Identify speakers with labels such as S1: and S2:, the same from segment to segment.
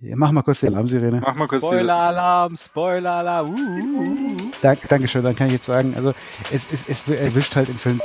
S1: Ja, mach mal kurz die Alarmsirene.
S2: Mach mal kurz
S3: Spoiler-Alarm, Spoiler-Alarm. Uh, uh, uh.
S1: Dank, Dankeschön, dann kann ich jetzt sagen, also es, es, es erwischt halt im Film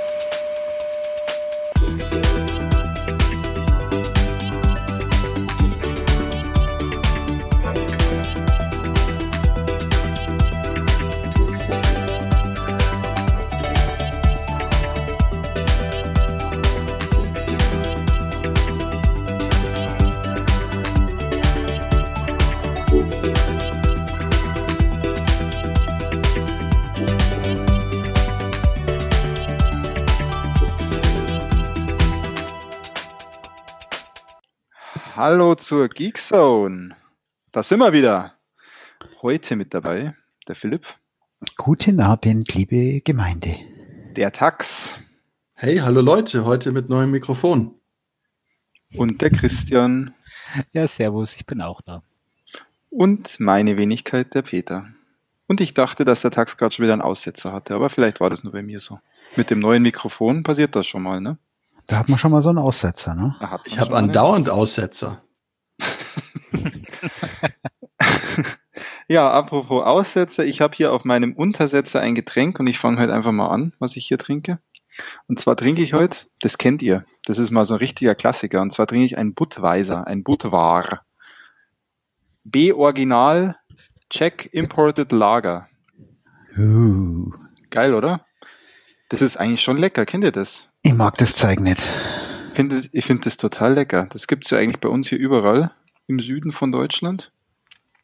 S2: zur Geek Zone. Da sind wir wieder. Heute mit dabei der Philipp,
S1: Guten Abend, liebe Gemeinde.
S2: der Tax
S4: Hey, hallo Leute, heute mit neuem Mikrofon.
S2: und der Christian
S3: Ja, servus, ich bin auch da.
S2: und meine Wenigkeit der Peter. Und ich dachte, dass der Tax gerade schon wieder einen Aussetzer hatte, aber vielleicht war das nur bei mir so. Mit dem neuen Mikrofon passiert das schon mal, ne?
S1: Da hat man schon mal so einen Aussetzer, ne?
S4: Ich habe andauernd Aussetzer.
S2: Ja, apropos Aussetzer, ich habe hier auf meinem Untersetzer ein Getränk und ich fange heute einfach mal an, was ich hier trinke. Und zwar trinke ich heute, das kennt ihr, das ist mal so ein richtiger Klassiker, und zwar trinke ich ein Budweiser, ein Budvar. B-Original Czech Imported Lager.
S1: Uh,
S2: Geil, oder? Das ist eigentlich schon lecker, kennt ihr das?
S1: ich mag das Zeug nicht.
S2: Ich finde ich finde das total lecker. Das gibt's ja eigentlich bei uns hier überall im Süden von Deutschland.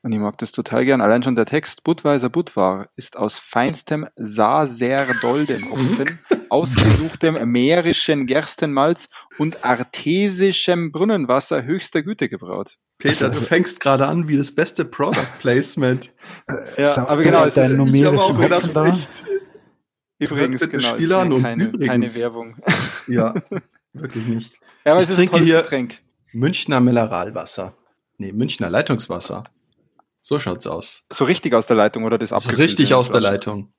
S2: Und ich mag das total gern. Allein schon der Text Budweiser Budvar ist aus feinstem Saserdoldenhopfen, ausgesuchtem mährischen Gerstenmalz und artesischem Brunnenwasser höchster Güte gebraut.
S4: Peter,
S1: Also-
S4: du fängst gerade an wie das beste Product Placement.
S2: Ja,
S1: Saft
S2: aber genau,
S1: du
S2: es ist
S4: Ich habe auch gedacht,
S1: da?
S4: echt.
S2: übrigens genau, es
S4: Spiel
S2: ist
S4: und
S2: keine,
S4: übrigens.
S2: keine Werbung.
S4: Ja, wirklich nicht.
S2: Ja, aber
S4: Ich
S2: es ist ein tolles
S4: hier-
S2: Getränk.
S4: Münchner Mineralwasser. Nee, Münchner Leitungswasser. So schaut's aus.
S2: So richtig aus der Leitung oder das
S4: So
S2: abgefüllte
S4: richtig aus der? Leitung.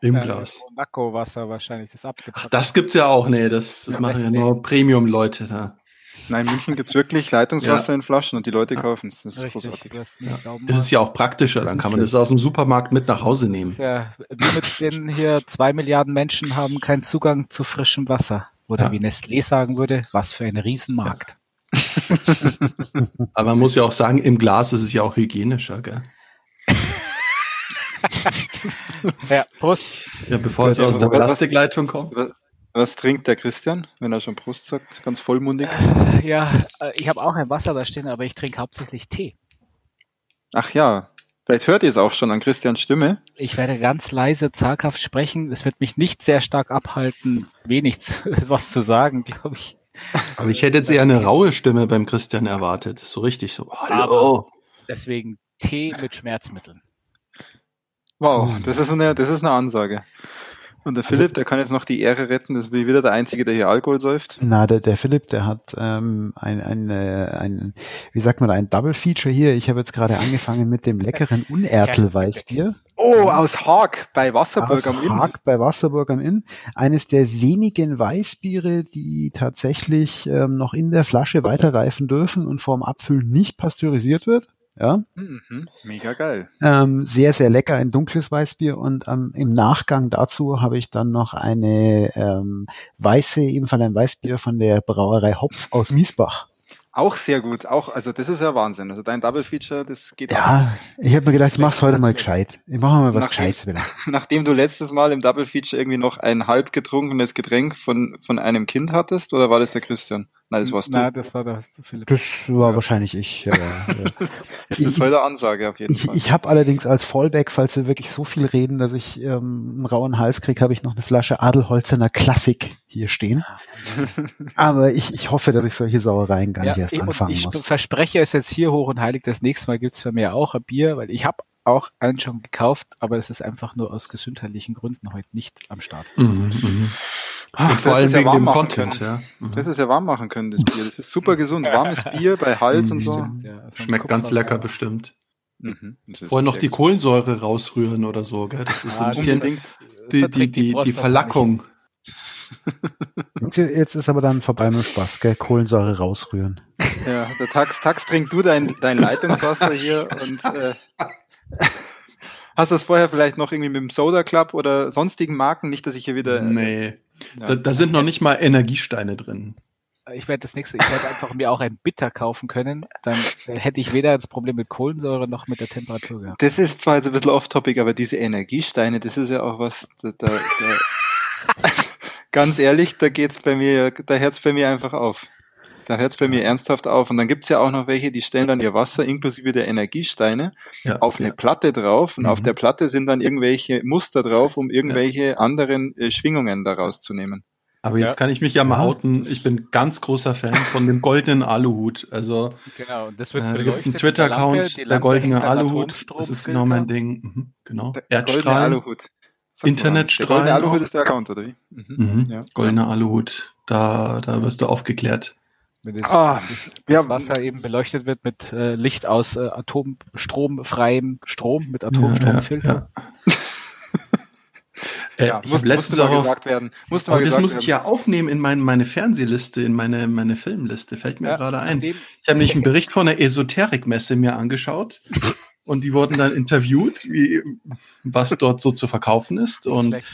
S4: Im
S3: Ja,
S4: Glas.
S3: Monaco-Wasser wahrscheinlich, das abgepackt.
S4: Ach, das gibt's ja auch. Nee, das, das
S3: Ja,
S4: machen ja nur Premium-Leute da.
S2: Nein, in München gibt's wirklich Leitungswasser in Flaschen und die Leute kaufen es. Das ist
S3: Richtig,
S2: großartig.
S3: glauben.
S4: Das ist ja auch praktischer. Dann kann man das aus dem Supermarkt mit nach Hause nehmen.
S3: ja, wir mit den hier zwei Milliarden Menschen haben keinen Zugang zu frischem Wasser. Oder
S4: Ja.
S3: wie Nestlé sagen würde, was für ein Riesenmarkt.
S4: Aber man muss ja auch sagen, im Glas ist es ja auch hygienischer, gell?
S3: Ja, Prost.
S4: Ja, bevor es
S2: Ja,
S4: aus der Plastikleitung kommt.
S2: Was, trinkt der Christian, wenn er schon Prost sagt? Ganz vollmundig.
S3: Ja, äh, ich habe auch ein Wasser da stehen, aber ich trinke hauptsächlich Tee.
S2: Ach ja, vielleicht hört ihr es auch schon an Christians Stimme.
S3: Ich werde ganz leise, zaghaft sprechen. Es wird mich nicht sehr stark abhalten, wenig was zu sagen, glaube ich.
S4: Aber ich hätte jetzt eher eine raue Stimme beim Christian erwartet. So richtig so. Hallo.
S3: Deswegen Tee mit Schmerzmitteln.
S2: Wow, das ist eine, das ist eine Ansage. Und der Philipp, der kann jetzt noch die Ehre retten, das bin ich wieder der Einzige, der hier Alkohol säuft.
S1: Na, der, der Philipp, der hat ähm, ein, ein, äh, ein, wie sagt man, ein Double Feature hier. Ich habe jetzt gerade angefangen mit dem leckeren Unertel-Weißbier.
S2: Oh, aus Haag bei
S1: Aus
S2: Wasserburg am Inn.
S1: Haag bei Wasserburg am Inn. Eines der wenigen Weißbiere, die tatsächlich ähm, noch in der Flasche weiterreifen dürfen und vorm Abfüllen nicht pasteurisiert wird. Ja,
S2: Mhm, mega geil.
S1: ähm, sehr, sehr lecker, ein dunkles Weißbier und ähm, im Nachgang dazu habe ich dann noch eine ähm, weiße, ebenfalls ein Weißbier von der Brauerei Hopf aus Miesbach.
S2: Auch sehr gut. Auch, also das ist ja Wahnsinn. Also dein Double Feature, das geht.
S1: Ja, ich habe mir gedacht, ich mach's heute mal gescheit. Ich mache mal was
S2: Nachdem-
S1: Gescheites wieder.
S2: Nachdem du letztes Mal im Double Feature irgendwie noch ein halb getrunkenes Getränk von, von einem Kind hattest, oder war das der Christian? Nein, das warst
S3: Na,
S2: du.
S3: das war der Philipp.
S1: Das war wahrscheinlich ich. Ja, ja.
S2: Das ist heute eine Ansage auf jeden
S1: Ich,
S2: Fall.
S1: ich habe allerdings als Fallback, falls wir wirklich so viel reden, dass ich ähm, einen rauen Hals krieg, habe ich noch eine Flasche Adelholzener Klassik hier stehen. Aber ich, ich hoffe, dass ich solche Sauereien gar nicht erst
S3: ich,
S1: anfangen
S3: ich
S1: muss.
S3: verspreche es jetzt hier hoch und heilig, das nächste Mal gibt's bei mir auch ein Bier, weil ich habe auch einen schon gekauft, aber es ist einfach nur aus gesundheitlichen Gründen heute nicht am Start.
S4: Mhm, mhm.
S2: Ach,
S4: Und vor allem
S2: ja
S4: wegen
S2: warm
S4: dem Content,
S2: können.
S4: ja. Mhm.
S2: Das ist ja warm machen können, das Bier. Das ist super gesund. Warmes Bier bei Hals und so.
S3: Ja.
S4: Schmeckt ganz lecker bestimmt.
S2: Mhm,
S4: Vorher noch die
S2: gut.
S4: Kohlensäure rausrühren oder so, gell? Das ist so
S3: Ah,
S4: ein bisschen die, die, die, die Verlackung.
S1: Jetzt- ist aber dann vorbei mit dem Spaß, gell? Kohlensäure rausrühren.
S2: Ja, der Tax, Tax trink du dein, dein Leitungswasser hier und äh, hast du das vorher vielleicht noch irgendwie mit dem Soda Club oder sonstigen Marken? Nicht, dass ich hier wieder.
S4: Nee.
S2: Ja.
S4: Da, da sind noch nicht mal Energiesteine drin.
S3: Ich werde das nächste, ich werde einfach mir auch ein Bitter kaufen können. Dann hätte ich weder das Problem mit Kohlensäure noch mit der Temperatur gehabt.
S2: Das ist zwar jetzt ein bisschen off-topic, aber diese Energiesteine, das ist ja auch was, da, da, da ganz ehrlich, da geht's bei mir, da hört's bei mir einfach auf. Da hört's bei mir ernsthaft auf. Und dann gibt's ja auch noch welche, die stellen dann ihr Wasser inklusive der Energiesteine
S4: Ja,
S2: auf eine
S4: ja.
S2: Platte drauf und
S4: Mhm.
S2: auf der Platte sind dann irgendwelche Muster drauf, um irgendwelche anderen äh, Schwingungen daraus zu nehmen.
S4: Aber jetzt
S3: Ja.
S4: kann ich mich ja mal
S1: Ja.
S4: outen. Ich bin ganz großer Fan von dem goldenen Aluhut. Also
S3: Genau, das
S4: äh,
S3: wird
S4: da gibt es einen. Twitter-Account, der goldene Aluhut. Das ist genau mein. Ding. Mhm, genau.
S2: Der goldene
S4: Erdstrahlen.
S2: Aluhut.
S4: Internetstrahlen
S2: Der goldene Aluhut ist der Account, oder wie? Mhm.
S4: Mhm.
S2: Ja.
S4: Goldener Aluhut. Da, da wirst du aufgeklärt.
S3: Wenn das,
S2: Ah,
S3: das, das
S2: ja.
S3: Wasser eben beleuchtet wird mit äh, Licht aus äh, atomstromfreiem Strom, mit Atomstromfilter.
S4: Ja, ja, ja.
S2: Ja,
S4: äh, ich
S2: muss,
S4: letztens
S2: musste mal
S4: auch
S2: gesagt werden. Musste
S4: Aber
S2: mal
S4: das
S2: gesagt
S4: muss
S2: werden.
S4: ich ja aufnehmen in mein, meine Fernsehliste, in meine, meine Filmliste. Fällt mir
S3: Ja,
S4: gerade ein. Ich habe nämlich einen Bericht von der Esoterikmesse mir angeschaut und die wurden dann interviewt, wie, was dort so zu verkaufen ist.
S3: Nicht
S4: Und
S3: schlecht.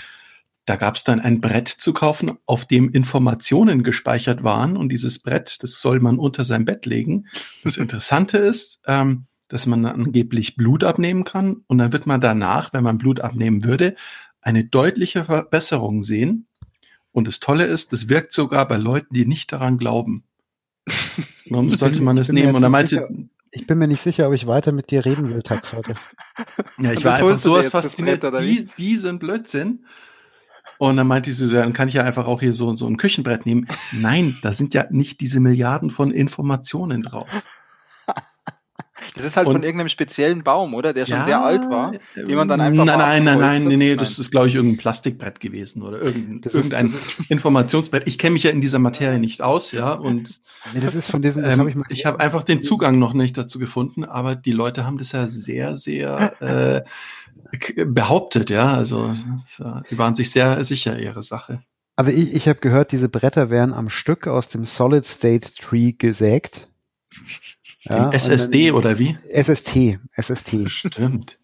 S4: Da gab es dann ein Brett zu kaufen, auf dem Informationen gespeichert waren. Und dieses Brett, das soll man unter sein Bett legen. Das Interessante ist, ähm, dass man angeblich Blut abnehmen kann. Und dann wird man danach, wenn man Blut abnehmen würde, eine deutliche Verbesserung sehen. Und das Tolle ist, das wirkt sogar bei Leuten, die nicht daran glauben. Warum sollte man das nehmen? Und
S1: nicht
S4: meinte,
S1: Ich bin mir nicht sicher, ob ich weiter mit dir reden will, Tax heute.
S4: Ja, ich war einfach sowas fasziniert, die, diesen Blödsinn. Und dann meinte sie so, dann kann ich ja einfach auch hier so, so ein Küchenbrett nehmen. Nein, da sind ja nicht diese Milliarden von Informationen drauf.
S2: Das ist halt
S4: Und-
S2: von irgendeinem speziellen Baum, oder? Der schon
S4: Ja,
S2: sehr alt war. den man dann einfach
S4: Nein, nein, nein, nein, nee, nee, das ist, glaube ich, irgendein Plastikbrett gewesen oder irgendein,
S1: Das ist-
S4: irgendein Informationsbrett. Ich kenne mich ja in dieser Materie nicht aus, ja, und
S1: Nee, das ist von diesen, das
S4: ähm,
S1: habe ich mal.
S4: ich habe einfach den Zugang noch nicht dazu gefunden, aber die Leute haben das ja sehr, sehr äh, behauptet, ja. Also äh, die waren sich sehr sicher ihre Sache.
S1: Aber ich, ich habe gehört, diese Bretter werden am Stück aus dem Solid State Tree gesägt. Und
S4: SSD
S1: dann-
S4: oder wie?
S1: SST, SST.
S4: Stimmt.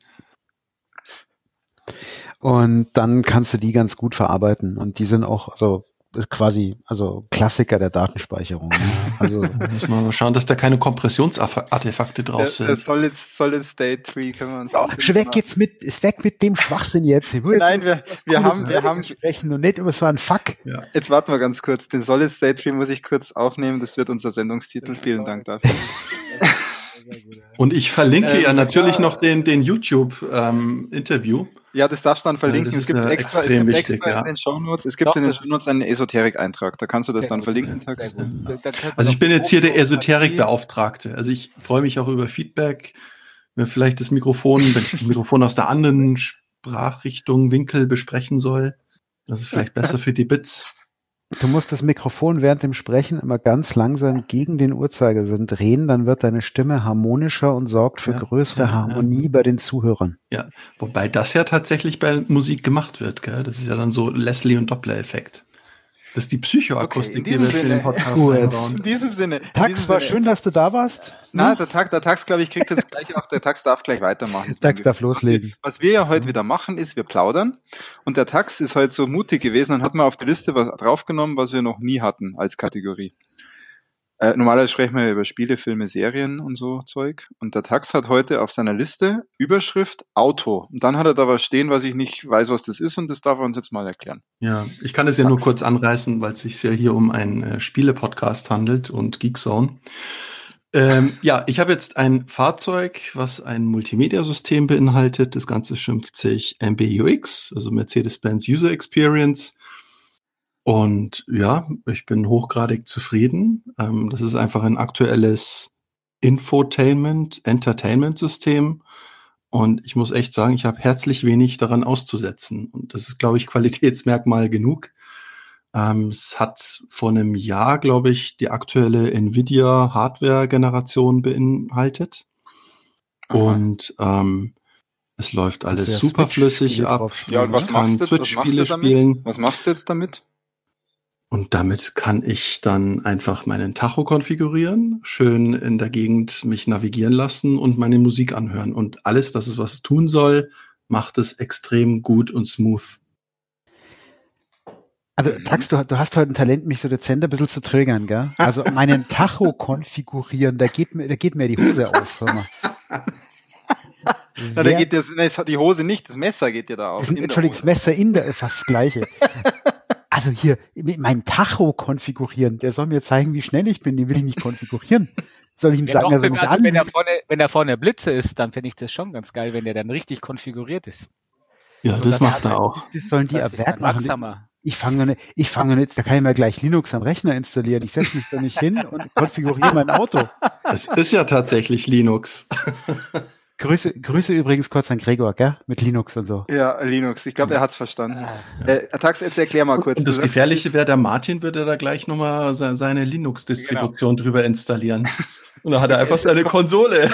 S1: Und dann kannst du die ganz gut verarbeiten. Und die sind auch also quasi, also Klassiker der Datenspeicherung. ne? Also
S4: muss man mal schauen, dass da keine Kompressionsartefakte
S2: Der,
S4: drauf
S2: der
S4: sind.
S2: Solid, Solid State Tree können wir uns
S1: so,
S2: ausbilden
S1: weg
S2: lassen.
S1: jetzt mit, ist weg mit dem Schwachsinn jetzt. Will jetzt
S2: Nein, wir, wir haben, wir haben,
S1: sprechen und nicht über so einen Fuck.
S4: Ja.
S2: jetzt warten wir ganz kurz. Den Solid State Tree muss ich kurz aufnehmen. Das wird unser Sendungstitel. Vielen Dank dafür.
S4: Und ich verlinke
S2: Ähm,
S4: ja natürlich
S2: ja.
S4: noch den, den YouTube-Interview.
S2: Ja, das darfst du dann verlinken.
S4: das
S2: es
S4: ist,
S2: gibt
S4: äh,
S2: extra, es
S4: extrem
S2: gibt
S4: wichtig,
S2: extra
S4: ja.
S2: in den Shownotes, es gibt
S3: Doch,
S2: in den Shownotes einen Esoterik-Eintrag. Da kannst du das
S3: Sehr
S2: dann
S3: gut.
S2: verlinken,
S4: Also ich bin jetzt hier der Esoterik-Beauftragte. Also ich freue mich auch über Feedback. Wenn vielleicht das Mikrofon, wenn ich das Mikrofon aus der anderen Sprachrichtung, Winkel besprechen soll, das ist vielleicht besser für die Bits.
S1: Du musst das Mikrofon während dem Sprechen immer ganz langsam gegen den Uhrzeigersinn drehen, dann wird deine Stimme harmonischer und sorgt für
S4: Ja,
S1: größere
S4: ja, ja.
S1: Harmonie bei den Zuhörern.
S4: Wobei das ja tatsächlich bei Musik gemacht wird, gell? Das ist ja dann so Leslie- und Doppler-Effekt. Das ist die Psychoakustik,
S2: Okay, in
S4: die
S2: diesem
S4: wir für den
S2: Sinne-
S4: Podcast.
S2: In diesem Sinne. in
S1: Tax,
S2: diesem
S1: war
S2: Sinne-
S1: schön, dass du da warst.
S2: Na, der Tax, der Tax, glaube ich, kriegt jetzt gleich auch, der Tax darf gleich weitermachen. Das
S1: Tax darf loslegen.
S2: Was wir ja heute wieder machen, ist, wir plaudern. Und der Tax ist heute so mutig gewesen und hat mal auf die Liste was draufgenommen, was wir noch nie hatten als Kategorie. Äh, normalerweise sprechen wir über Spiele, Filme, Serien und so Zeug. Und der Tax hat heute auf seiner Liste Überschrift Auto. Und dann hat er da was stehen, was ich nicht weiß, was das ist. Und das darf er uns jetzt mal erklären.
S4: Ja, ich kann es ja nur kurz anreißen, weil es sich ja hier um einen äh, Spiele-Podcast handelt und Geekzone. Ähm, ja, ich habe jetzt ein Fahrzeug, was ein Multimedia-System beinhaltet. Das Ganze schimpft sich MBUX, also Mercedes-Benz User Experience. Und ja, ich bin hochgradig zufrieden. Ähm, das ist einfach ein aktuelles Infotainment, Entertainment-System. Und ich muss echt sagen, ich habe herzlich wenig daran auszusetzen. Und das ist, glaube ich, Qualitätsmerkmal genug. Ähm, es hat vor einem Jahr, glaube ich, die aktuelle Nvidia Hardware-Generation beinhaltet.
S2: Aha.
S4: Und ähm, es läuft alles
S1: ja
S4: super flüssig ab.
S2: Ja, und was machst du, was machst du
S4: Switch-Spiele
S2: damit?
S4: spielen.
S2: Was machst du jetzt damit?
S4: Und damit kann ich dann einfach meinen Tacho konfigurieren, schön in der Gegend mich navigieren lassen und meine Musik anhören. Und alles, das ist, was es tun soll, macht es extrem gut und smooth.
S1: Also, Tax, du, du, hast heute ein Talent, mich so dezent ein bisschen zu triggern, gell? Also, meinen Tacho konfigurieren, da geht mir, da geht mir die Hose mal.
S2: Na, da geht das, die Hose nicht, das Messer geht dir da auf.
S1: Entschuldigung, das Messer in der ist fast das Gleiche. also hier, mein Tacho konfigurieren, der soll mir zeigen, wie schnell ich bin, den will ich nicht konfigurieren. Soll ich ihm ja, sagen,
S3: doch, wenn, also, wenn, er vorne, wenn er vorne Blitze ist, dann finde ich das schon ganz geil, wenn der dann richtig konfiguriert ist.
S4: Ja, das, das macht er auch.
S1: Das sollen die ab Werk machen. Ich fange nicht, ich fange nicht, da kann ich mir gleich Linux am Rechner installieren. Ich setze mich da nicht hin und konfiguriere mein Auto.
S4: Das ist ja tatsächlich Linux.
S1: Grüße, Grüße übrigens kurz an Gregor, gell? Mit Linux und so.
S2: Ja, Linux. Ich glaube, er hat's verstanden. Ah. Äh, Tax, jetzt erklär mal kurz.
S4: Und das Gefährliche wäre, der Martin würde da gleich nochmal seine Linux-Distribution genau. drüber installieren. Und da hat er einfach seine Konsole.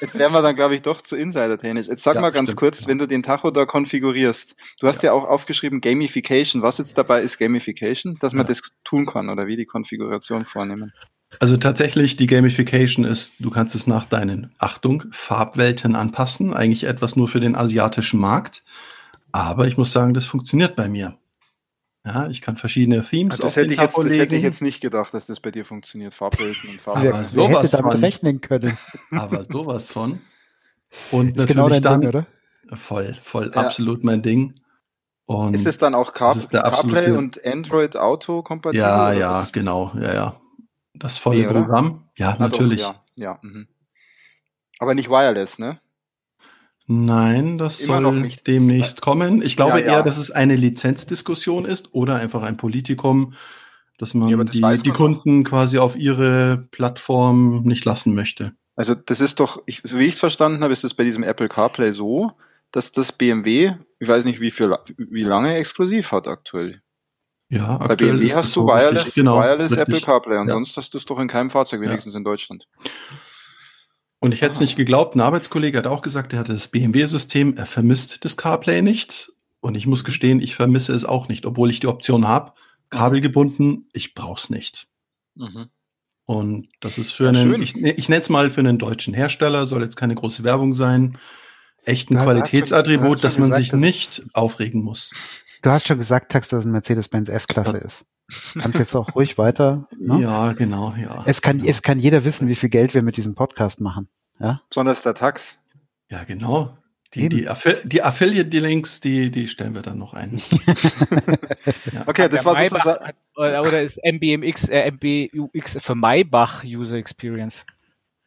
S2: Jetzt wären wir dann, glaube ich, doch zu Insider-technisch. Jetzt sag ja, mal ganz stimmt, kurz, ja. wenn du den Tacho da konfigurierst. Du hast ja. ja. auch aufgeschrieben Gamification. Was jetzt dabei ist Gamification? Dass man das tun kann oder wie die Konfiguration vornehmen.
S4: Also tatsächlich, die Gamification ist, du kannst es nach deinen, Achtung, Farbwelten anpassen. Eigentlich etwas nur für den asiatischen Markt. Aber ich muss sagen, das funktioniert bei mir. Ja, ich kann verschiedene Themes
S2: das auf hätte den ich jetzt, Das hätte ich jetzt nicht gedacht, dass das bei dir funktioniert. Farbwelten und
S1: Farbwelten. Aber sowas hätte damit rechnen können.
S4: Aber sowas von. Und ist genau natürlich genau dann, Ding, oder? Voll, voll, ja. absolut mein Ding.
S2: Und ist es dann auch Car CarPlay und Android Auto kompatibel?
S4: Ja, ja, genau, ja, ja. Das volle nee, Programm? Ja, Na natürlich. Doch,
S2: ja, ja mhm. Aber nicht wireless, ne?
S4: Nein, das Immer soll demnächst kommen. Ich glaube ja, ja. eher, dass es eine Lizenzdiskussion ist oder einfach ein Politikum, dass man ja, das die, die Kunden quasi auf ihre Plattform nicht lassen möchte.
S2: Also das ist doch, ich, so wie ich es verstanden habe, ist es bei diesem Apple CarPlay so, dass das BMW, ich weiß nicht, wie viel, wie lange exklusiv hat aktuell.
S4: Ja,
S2: Bei BMW hast du Wireless, richtig, genau, Wireless Apple CarPlay, ansonsten ja. hast du es doch in keinem Fahrzeug, wenigstens ja. in Deutschland.
S4: Und ich hätte es nicht geglaubt, ein Arbeitskollege hat auch gesagt, er hatte das BMW-System, er vermisst das CarPlay nicht. Und ich muss gestehen, ich vermisse es auch nicht, obwohl ich die Option habe, kabelgebunden, ich brauche es nicht. Mhm. Und das ist für ja, einen, schön. ich, ich nenne es mal für einen deutschen Hersteller, soll jetzt keine große Werbung sein, echt ein ja, Qualitätsattribut, dass man gesagt, sich nicht aufregen muss.
S1: Du hast schon gesagt, Tax, dass es ein Mercedes-Benz S-Klasse ja. ist. Kannst jetzt auch ruhig weiter.
S4: Ne? Ja, genau, ja.
S1: Es kann,
S4: genau.
S1: es kann jeder wissen, wie viel Geld wir mit diesem Podcast machen. Ja?
S2: Besonders der Tax.
S4: Ja, genau. Die, die, Affi die Affiliate-Links, die, die stellen wir dann noch ein.
S2: ja. Okay, das war sozusagen.
S3: Oder ist MBMX, äh, MBUX für Maybach User Experience?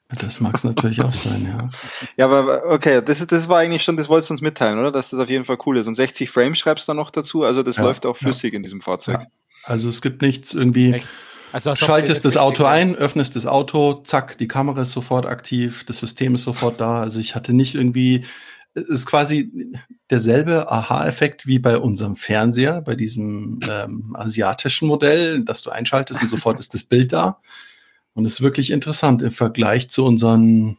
S4: Das mag es natürlich auch sein, ja.
S2: Ja, aber okay, das, das war eigentlich schon, das wolltest du uns mitteilen, oder? Dass das auf jeden Fall cool ist. Und 60 Frames schreibst du noch dazu, also das ja, läuft auch flüssig ja. in diesem Fahrzeug. Ja.
S4: Also es gibt nichts irgendwie. Also schaltest das Auto ein, öffnest das Auto, zack, die Kamera ist sofort aktiv, das System ist sofort da. Also ich hatte nicht irgendwie, es ist quasi derselbe Aha-Effekt wie bei unserem Fernseher, bei diesem ähm, asiatischen Modell, dass du einschaltest und sofort ist das Bild da. Und es ist wirklich interessant im Vergleich zu unseren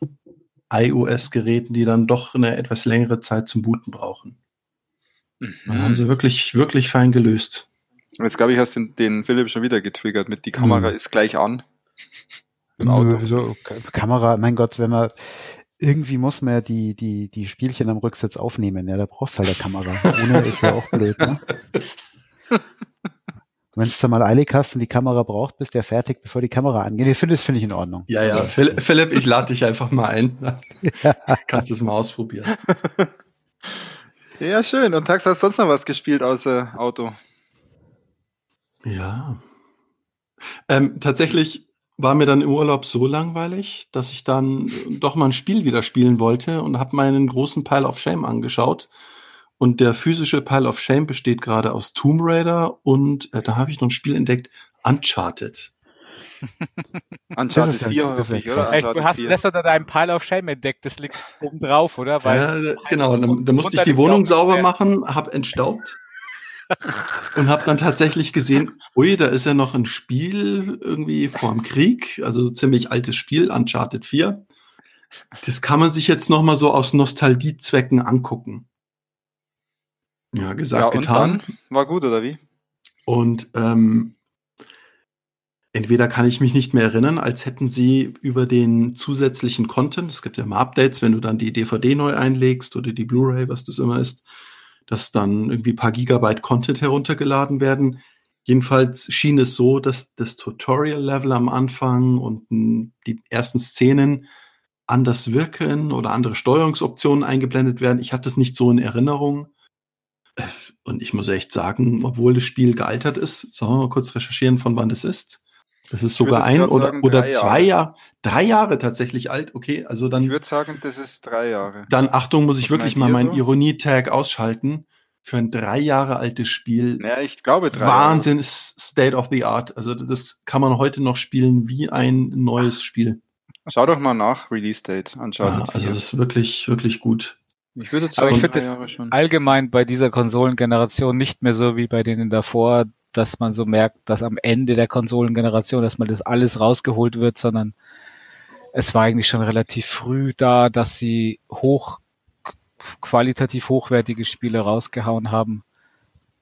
S4: iOS-Geräten, die dann doch eine etwas längere Zeit zum Booten brauchen. Mhm. Da haben sie wirklich, wirklich fein gelöst.
S2: Jetzt glaube ich, hast den, den Philipp schon wieder getriggert mit die Kamera mhm. ist gleich an.
S1: Im Auto. So, Kamera, mein Gott, wenn man irgendwie muss man ja die, die, die Spielchen am Rücksitz aufnehmen, ja, da brauchst du halt eine Kamera. Ohne ist ja auch blöd, ne? wenn du mal eilig hast und die Kamera braucht, bist du ja fertig, bevor die Kamera angeht. Ich finde, das finde ich in Ordnung.
S4: Ja, ja, Philipp, ich lade dich einfach mal ein. ja. Kannst es mal ausprobieren.
S2: Ja, schön. Und Tax, hast du sonst noch was gespielt außer Auto?
S4: Ja. Ähm, tatsächlich war mir dann im Urlaub so langweilig, dass ich dann doch mal ein Spiel wieder spielen wollte und habe meinen großen Pile of Shame angeschaut und der physische Pile of Shame besteht gerade aus Tomb Raider und äh, da habe ich noch ein Spiel entdeckt, Uncharted.
S3: Uncharted 4 hoffe ich, oder? Echt, du hast das unter deinem Pile of Shame entdeckt, das liegt oben drauf, oder?
S4: Weil ja, genau, dann, dann musste ich die Wohnung sauber machen, habe entstaubt und habe dann tatsächlich gesehen, ui, da ist ja noch ein Spiel irgendwie vorm Krieg, also ziemlich altes Spiel, Uncharted 4. Das kann man sich jetzt noch mal so aus Nostalgiezwecken angucken. Ja, gesagt, ja, und getan.
S2: Dann? War gut, oder wie?
S4: Und ähm, entweder kann ich mich nicht mehr erinnern, als hätten sie über den zusätzlichen Content, es gibt ja immer Updates, wenn du dann die DVD neu einlegst oder die Blu-ray, was das immer ist, dass dann irgendwie paar Gigabyte Content heruntergeladen werden. Jedenfalls schien es so, dass das Tutorial-Level am Anfang und die ersten Szenen anders wirken oder andere Steuerungsoptionen eingeblendet werden. Ich hatte es nicht so in Erinnerung. Und ich muss echt sagen, obwohl das Spiel gealtert ist, sollen wir mal kurz recherchieren, von wann das ist. Das ist sogar ein oder, sagen, oder zwei Jahre. drei Jahre tatsächlich alt. Okay, also dann.
S2: Ich würde sagen, das ist drei Jahre.
S4: Dann Achtung, muss ich wirklich mal meinen so? Ironie-Tag ausschalten. Für ein drei Jahre altes Spiel.
S2: Ja, ich glaube
S4: drei Wahnsinn, Jahre. State of the Art. Also das kann man heute noch spielen wie ein neues Spiel.
S2: Schau doch mal nach Release Date
S4: anschauen. Ja, also das ist wirklich, wirklich gut.
S3: Ich würde sagen, Aber ich finde es allgemein bei dieser Konsolengeneration nicht mehr so wie bei denen davor, dass man so merkt, dass am Ende der Konsolengeneration, dass man das alles rausgeholt wird, sondern es war eigentlich schon relativ früh da, dass sie hoch qualitativ hochwertige Spiele rausgehauen haben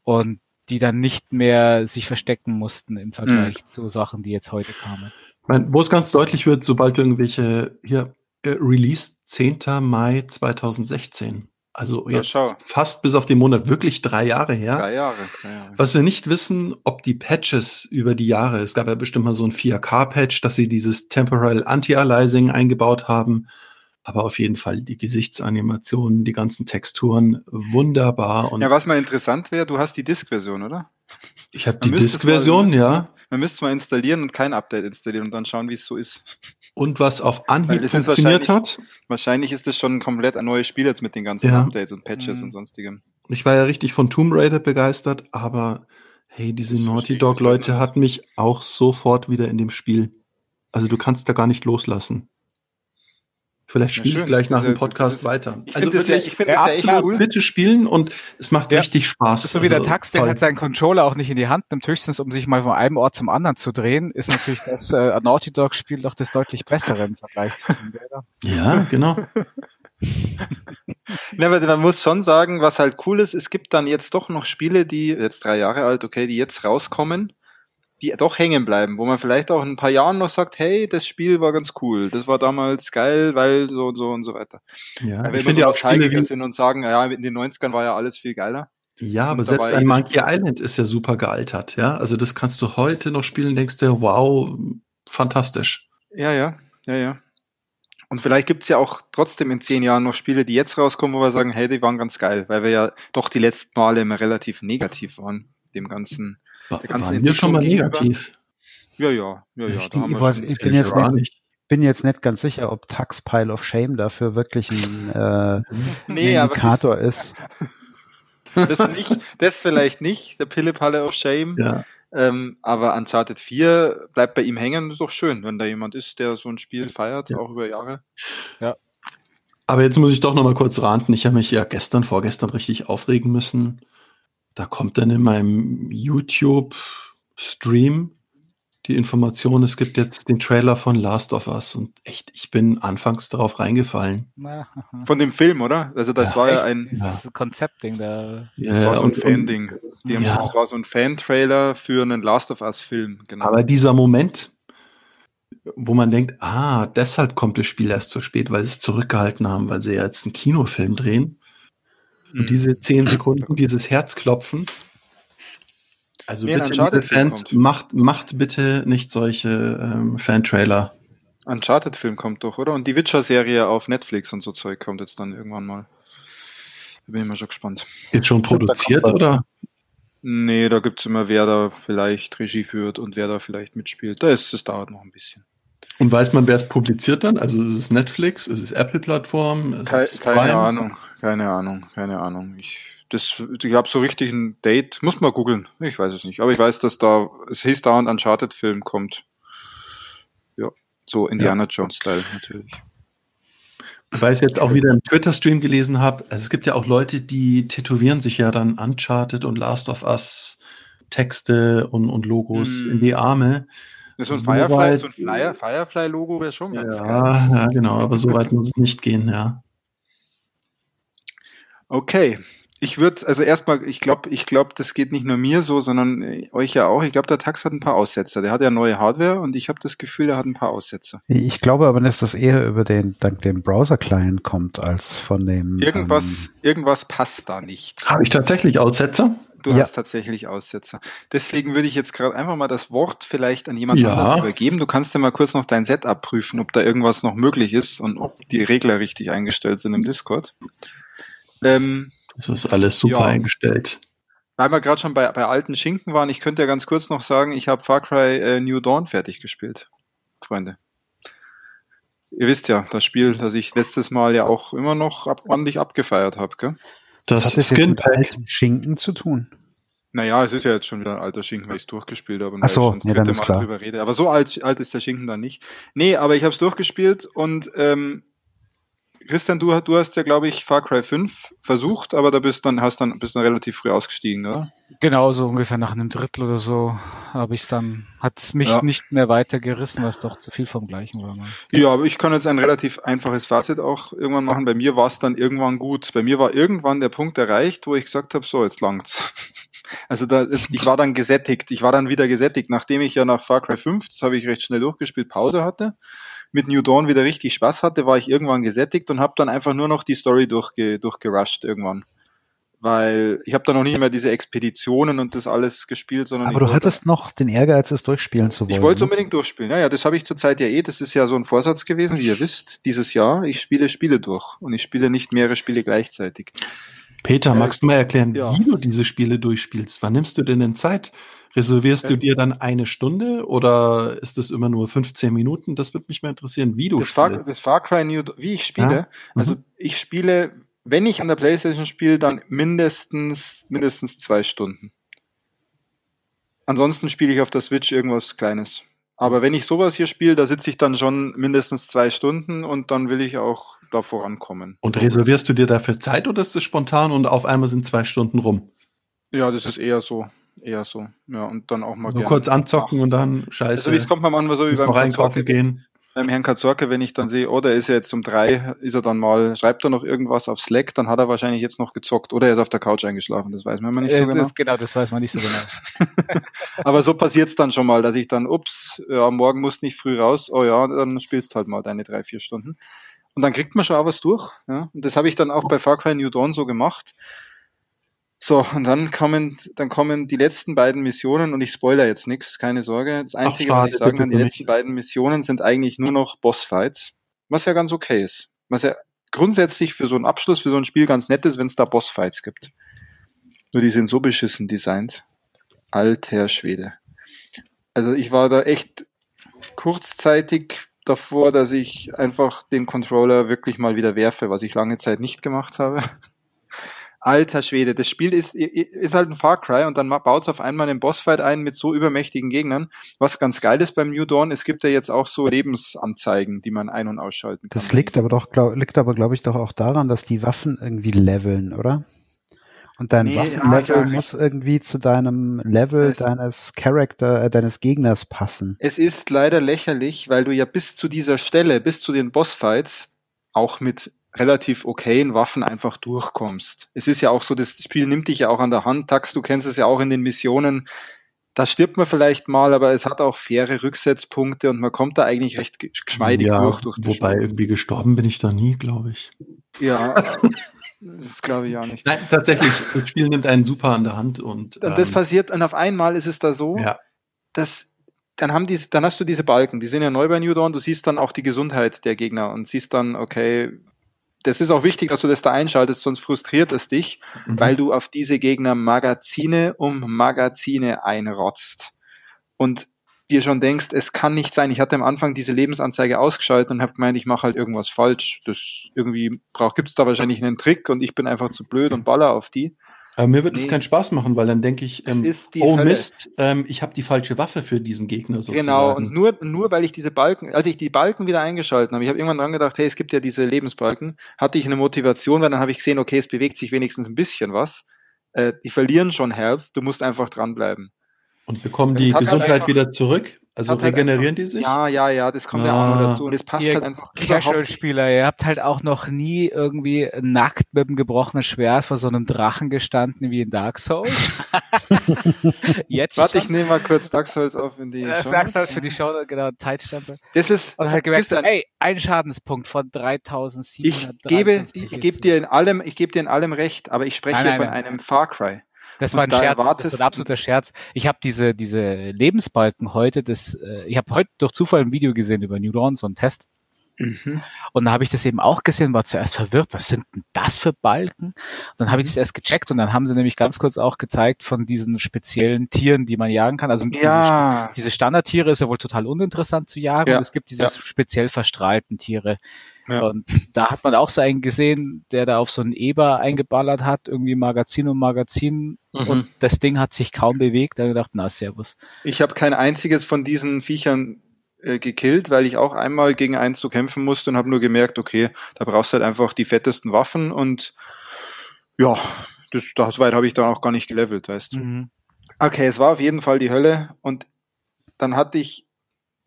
S3: und die dann nicht mehr sich verstecken mussten im Vergleich mhm. zu Sachen, die jetzt heute kamen.
S4: Meine, wo es ganz deutlich wird, sobald irgendwelche hier äh, Release 10. Mai 2016. Also jetzt ja, fast bis auf den Monat wirklich drei Jahre her.
S2: Drei Jahre, drei Jahre.
S4: Was wir nicht wissen, ob die Patches über die Jahre, es gab ja bestimmt mal so ein 4K-Patch, dass sie dieses Temporal Anti-Aliasing eingebaut haben. Aber auf jeden Fall die Gesichtsanimationen, die ganzen Texturen, wunderbar.
S2: Und ja, was mal interessant wäre, du hast die Disk-Version, oder?
S4: Ich habe die Disk-Version, ja.
S2: Man müsste es mal installieren und kein Update installieren und dann schauen, wie es so ist.
S4: Und was auf Anhieb funktioniert hat?
S2: Wahrscheinlich ist das schon ein komplett ein neues Spiel jetzt mit den ganzen ja. Updates und Patches mhm. und sonstigem.
S4: Ich war ja richtig von Tomb Raider begeistert, aber hey, diese Naughty Dog Leute hatten mich auch sofort wieder in dem Spiel. Also du kannst da gar nicht loslassen. Vielleicht spiele ich gleich nach dem Podcast weiter.
S2: Ich also wirklich, ja, ich finde
S4: absolut ja cool. bitte spielen und es macht ja. richtig Spaß.
S3: So wie also, der Tax, der halt seinen Controller auch nicht in die Hand nimmt, höchstens um sich mal von einem Ort zum anderen zu drehen, ist natürlich das äh, Naughty Dog Spiel doch das deutlich bessere im Vergleich zu Tomb
S4: Raider. Ja, genau.
S2: ja, aber man muss schon sagen, was halt cool ist, es gibt dann jetzt doch noch Spiele, die jetzt drei Jahre alt, okay, die jetzt rauskommen die doch hängen bleiben, wo man vielleicht auch in ein paar Jahren noch sagt, hey, das Spiel war ganz cool, das war damals geil, weil so und so und so weiter. Ja, Wenn ich finde ja auch Spiele sind und sagen, ja, in den 90ern war ja alles viel geiler.
S4: Ja, aber selbst ein Monkey Island ist ja super gealtert, ja. Also das kannst du heute noch spielen, denkst du, wow, fantastisch.
S2: Ja, ja, ja, ja. Und vielleicht gibt's ja auch trotzdem in zehn Jahren noch Spiele, die jetzt rauskommen, wo wir sagen, hey, die waren ganz geil, weil wir ja doch die letzten Male immer relativ negativ waren, dem ganzen
S4: war, waren wir schon mal negativ?
S2: Ja, ja, ja, ja.
S1: Ich, weiß, ich bin, jetzt nicht, bin jetzt nicht ganz sicher, ob Tax Pile of Shame dafür wirklich ein, äh, nee, ein Indikator ist.
S2: Das, nicht, das vielleicht nicht, der Pille Pile of Shame. Ja. Ähm, aber Uncharted 4 bleibt bei ihm hängen, ist doch schön, wenn da jemand ist, der so ein Spiel feiert, ja. auch über Jahre.
S4: Ja. Aber jetzt muss ich doch noch mal kurz ranten. Ich habe mich ja gestern, vorgestern richtig aufregen müssen da kommt dann in meinem YouTube-Stream die Information, es gibt jetzt den Trailer von Last of Us und echt, ich bin anfangs darauf reingefallen.
S2: Von dem Film, oder? Also das ja, war echt? ja ein
S3: dieses
S2: ja.
S3: Konzeptding da.
S2: Ja, das war so ein Fan-Ding. Ja. Das war so ein Fan-Trailer für einen Last of Us-Film,
S4: genau. Aber dieser Moment, wo man denkt, ah, deshalb kommt das Spiel erst zu spät, weil sie es zurückgehalten haben, weil sie ja jetzt einen Kinofilm drehen. Und mhm. diese zehn Sekunden, dieses Herzklopfen. Also nee, bitte, liebe Fans, macht, macht bitte nicht solche ähm, Fan-Trailer.
S2: Uncharted-Film kommt doch, oder? Und die Witcher-Serie auf Netflix und so Zeug kommt jetzt dann irgendwann mal. Da bin ich mal schon gespannt.
S4: Jetzt schon produziert, oder?
S2: Nee, da gibt es immer, wer da vielleicht Regie führt und wer da vielleicht mitspielt. Da ist, es dauert noch ein bisschen.
S4: Und weiß man, wer es publiziert dann? Also ist es Netflix, ist es Apple-Plattform?
S2: Ke keine Ahnung, keine Ahnung, keine Ahnung. Ich, das, ich glaube, so richtig ein Date, muss man googeln. Ich weiß es nicht. Aber ich weiß, dass da, es hieß da ein Uncharted-Film kommt. Ja, so Indiana ja. Jones-Style natürlich.
S4: Weil ich jetzt auch wieder im Twitter-Stream gelesen habe, also es gibt ja auch Leute, die tätowieren sich ja dann Uncharted und Last of Us Texte und, und Logos hm. in die Arme.
S2: So ein Firefly, so ein Firefly-Logo wäre schon ganz
S4: ja, geil. Ja, genau, aber so weit muss es nicht gehen, ja.
S2: Okay. Ich würde, also erstmal, ich glaube, ich glaube, das geht nicht nur mir so, sondern äh, euch ja auch. Ich glaube, der Tax hat ein paar Aussetzer. Der hat ja neue Hardware und ich habe das Gefühl, der hat ein paar Aussetzer.
S1: Ich glaube aber, dass das eher über den, dank dem Browser-Client kommt, als von dem.
S2: Irgendwas, ähm, irgendwas passt da nicht.
S4: Habe ich tatsächlich Aussetzer?
S2: Du ja. hast tatsächlich Aussetzer. Deswegen würde ich jetzt gerade einfach mal das Wort vielleicht an jemanden ja. übergeben. Du kannst ja mal kurz noch dein Setup prüfen, ob da irgendwas noch möglich ist und ob die Regler richtig eingestellt sind im Discord.
S4: Ähm, das ist alles super ja. eingestellt.
S2: Weil wir gerade schon bei, bei alten Schinken waren, ich könnte ja ganz kurz noch sagen, ich habe Far Cry äh, New Dawn fertig gespielt. Freunde. Ihr wisst ja, das Spiel, das ich letztes Mal ja auch immer noch ab, ordentlich abgefeiert habe, gell?
S1: Das, das hat es jetzt mit alten Schinken zu tun.
S2: Naja, es ist ja jetzt schon wieder ein alter Schinken, weil ich es durchgespielt habe und
S1: Ach so,
S2: ich schon das dritte Mal klar. drüber rede. Aber so alt, alt ist der Schinken dann nicht. Nee, aber ich habe es durchgespielt und ähm, Christian, du, du hast ja, glaube ich, Far Cry 5 versucht, aber da bist dann, hast dann, bist dann relativ früh ausgestiegen, oder?
S3: Genau, so ungefähr nach einem Drittel oder so habe ich dann, hat es mich ja. nicht mehr weiter gerissen, was doch zu viel vom Gleichen war. Man.
S2: Ja, aber ich kann jetzt ein relativ einfaches Fazit auch irgendwann machen. Bei mir war es dann irgendwann gut. Bei mir war irgendwann der Punkt erreicht, wo ich gesagt habe, so, jetzt langt's. Also da, ich war dann gesättigt. Ich war dann wieder gesättigt, nachdem ich ja nach Far Cry 5, das habe ich recht schnell durchgespielt, Pause hatte mit New Dawn wieder richtig Spaß hatte, war ich irgendwann gesättigt und habe dann einfach nur noch die Story durchge durchgerusht irgendwann. Weil ich habe da noch nicht mehr diese Expeditionen und das alles gespielt, sondern.
S1: Aber du hattest noch den Ehrgeiz, es durchspielen zu wollen.
S2: Ich wollte es unbedingt durchspielen. Ja, ja, das habe ich zurzeit ja eh. Das ist ja so ein Vorsatz gewesen, wie ihr wisst, dieses Jahr. Ich spiele Spiele durch und ich spiele nicht mehrere Spiele gleichzeitig.
S4: Peter, äh, magst du mal erklären, ja. wie du diese Spiele durchspielst? Wann nimmst du denn denn Zeit? Reservierst du dir dann eine Stunde oder ist es immer nur 15 Minuten? Das würde mich mal interessieren, wie du
S2: das spielst. Far, das Far Cry New, wie ich spiele. Ja? Also mhm. ich spiele, wenn ich an der Playstation spiele, dann mindestens, mindestens zwei Stunden. Ansonsten spiele ich auf der Switch irgendwas Kleines. Aber wenn ich sowas hier spiele, da sitze ich dann schon mindestens zwei Stunden und dann will ich auch da vorankommen.
S4: Und reservierst du dir dafür Zeit oder ist es spontan und auf einmal sind zwei Stunden rum?
S2: Ja, das ist eher so eher so. Ja, und dann auch mal.
S4: So kurz anzocken und dann scheiße.
S2: Also, es kommt mir manchmal so wie beim
S4: einkaufen gehen.
S2: Beim Herrn Katzorke, wenn ich dann sehe, oh, der ist ja jetzt um drei, ist er dann mal, schreibt er noch irgendwas auf Slack, dann hat er wahrscheinlich jetzt noch gezockt oder er ist auf der Couch eingeschlafen, das weiß man immer nicht so äh, genau.
S3: Das, genau, das weiß man nicht so genau.
S2: Aber so passiert's dann schon mal, dass ich dann, ups, ja, morgen musst nicht früh raus, oh ja, dann spielst halt mal deine drei, vier Stunden. Und dann kriegt man schon auch was durch. Ja? Und das habe ich dann auch bei Far Cry New Dawn so gemacht. So, und dann kommen, dann kommen die letzten beiden Missionen und ich spoiler jetzt nichts, keine Sorge. Das Einzige, Ach, schade, was ich sagen kann, die letzten beiden Missionen sind eigentlich nur noch Bossfights, was ja ganz okay ist. Was ja grundsätzlich für so einen Abschluss, für so ein Spiel ganz nett ist, wenn es da Bossfights gibt. Nur die sind so beschissen designt. Alter Schwede. Also ich war da echt kurzzeitig davor, dass ich einfach den Controller wirklich mal wieder werfe, was ich lange Zeit nicht gemacht habe. Alter Schwede, das Spiel ist, ist halt ein Far Cry und dann baut es auf einmal einen Bossfight ein mit so übermächtigen Gegnern. Was ganz geil ist beim New Dawn, es gibt ja jetzt auch so Lebensanzeigen, die man ein- und ausschalten
S1: kann. Das liegt aber doch, glaub, liegt aber glaube ich doch auch daran, dass die Waffen irgendwie leveln, oder? Und dein nee, Waffenlevel ja, muss irgendwie zu deinem Level es deines Charakter, äh, deines Gegners passen.
S2: Es ist leider lächerlich, weil du ja bis zu dieser Stelle, bis zu den Bossfights, auch mit relativ okayen Waffen einfach durchkommst. Es ist ja auch so, das Spiel nimmt dich ja auch an der Hand. Tax, du kennst es ja auch in den Missionen. Da stirbt man vielleicht mal, aber es hat auch faire Rücksetzpunkte und man kommt da eigentlich recht geschmeidig ja, durch. durch
S4: wobei Spiel. irgendwie gestorben bin ich da nie, glaube ich.
S2: Ja, das glaube ich auch nicht.
S4: Nein, tatsächlich, das Spiel nimmt einen super an der Hand und.
S2: Und das ähm, passiert, und auf einmal ist es da so, ja. dass dann haben die, dann hast du diese Balken, die sind ja neu bei New Dawn, du siehst dann auch die Gesundheit der Gegner und siehst dann, okay, das ist auch wichtig, dass du das da einschaltest, sonst frustriert es dich, mhm. weil du auf diese Gegner Magazine um Magazine einrotzt. Und dir schon denkst, es kann nicht sein. Ich hatte am Anfang diese Lebensanzeige ausgeschaltet und habe gemeint, ich mache halt irgendwas falsch. Das irgendwie braucht, gibt es da wahrscheinlich einen Trick und ich bin einfach zu blöd und baller auf die.
S4: Aber mir wird es nee. keinen Spaß machen, weil dann denke ich, ähm, oh Hölle. Mist, ähm, ich habe die falsche Waffe für diesen Gegner sozusagen.
S2: Genau, und nur, nur weil ich diese Balken, als ich die Balken wieder eingeschalten habe, ich habe irgendwann dran gedacht, hey, es gibt ja diese Lebensbalken, hatte ich eine Motivation, weil dann habe ich gesehen, okay, es bewegt sich wenigstens ein bisschen was. Äh, die verlieren schon Health, du musst einfach dranbleiben.
S4: Und bekommen die Gesundheit halt wieder zurück? Also halt regenerieren
S2: einfach,
S4: die sich?
S2: Ja, ja, ja, das kommt ah. ja auch noch dazu. Und es passt
S3: ihr
S2: halt einfach.
S3: Casual-Spieler, ihr habt halt auch noch nie irgendwie nackt mit einem gebrochenen Schwert vor so einem Drachen gestanden wie in Dark Souls.
S2: Jetzt Warte, ich nehme mal kurz Dark Souls auf in die
S3: äh, Show. Dark Souls für die Show, genau, Zeitstempel.
S2: Das ist.
S3: Und halt gemerkt, so, ey, ein Schadenspunkt von 3700.
S2: Ich gebe, ich gebe dir in allem, ich gebe dir in allem recht, aber ich spreche nein, nein, von nein. einem Far Cry.
S3: Das war ein da Scherz, das war ein absoluter Scherz. Ich habe diese, diese Lebensbalken heute, das, äh, ich habe heute durch Zufall ein Video gesehen über New Dawn, so ein Test. Mhm. Und da habe ich das eben auch gesehen, war zuerst verwirrt, was sind denn das für Balken? Und dann habe ich das erst gecheckt und dann haben sie nämlich ganz kurz auch gezeigt von diesen speziellen Tieren, die man jagen kann. Also
S2: ja.
S3: diese, diese Standardtiere ist ja wohl total uninteressant zu jagen ja. und es gibt diese ja. speziell verstrahlten Tiere, ja. Und da hat man auch so einen gesehen, der da auf so einen Eber eingeballert hat, irgendwie Magazin um Magazin mhm. und das Ding hat sich kaum bewegt. Da habe ich gedacht, na, servus.
S2: Ich habe kein einziges von diesen Viechern äh, gekillt, weil ich auch einmal gegen eins zu kämpfen musste und habe nur gemerkt, okay, da brauchst du halt einfach die fettesten Waffen und ja, das, das weit habe ich dann auch gar nicht gelevelt, weißt du. Mhm. Okay, es war auf jeden Fall die Hölle und dann hatte ich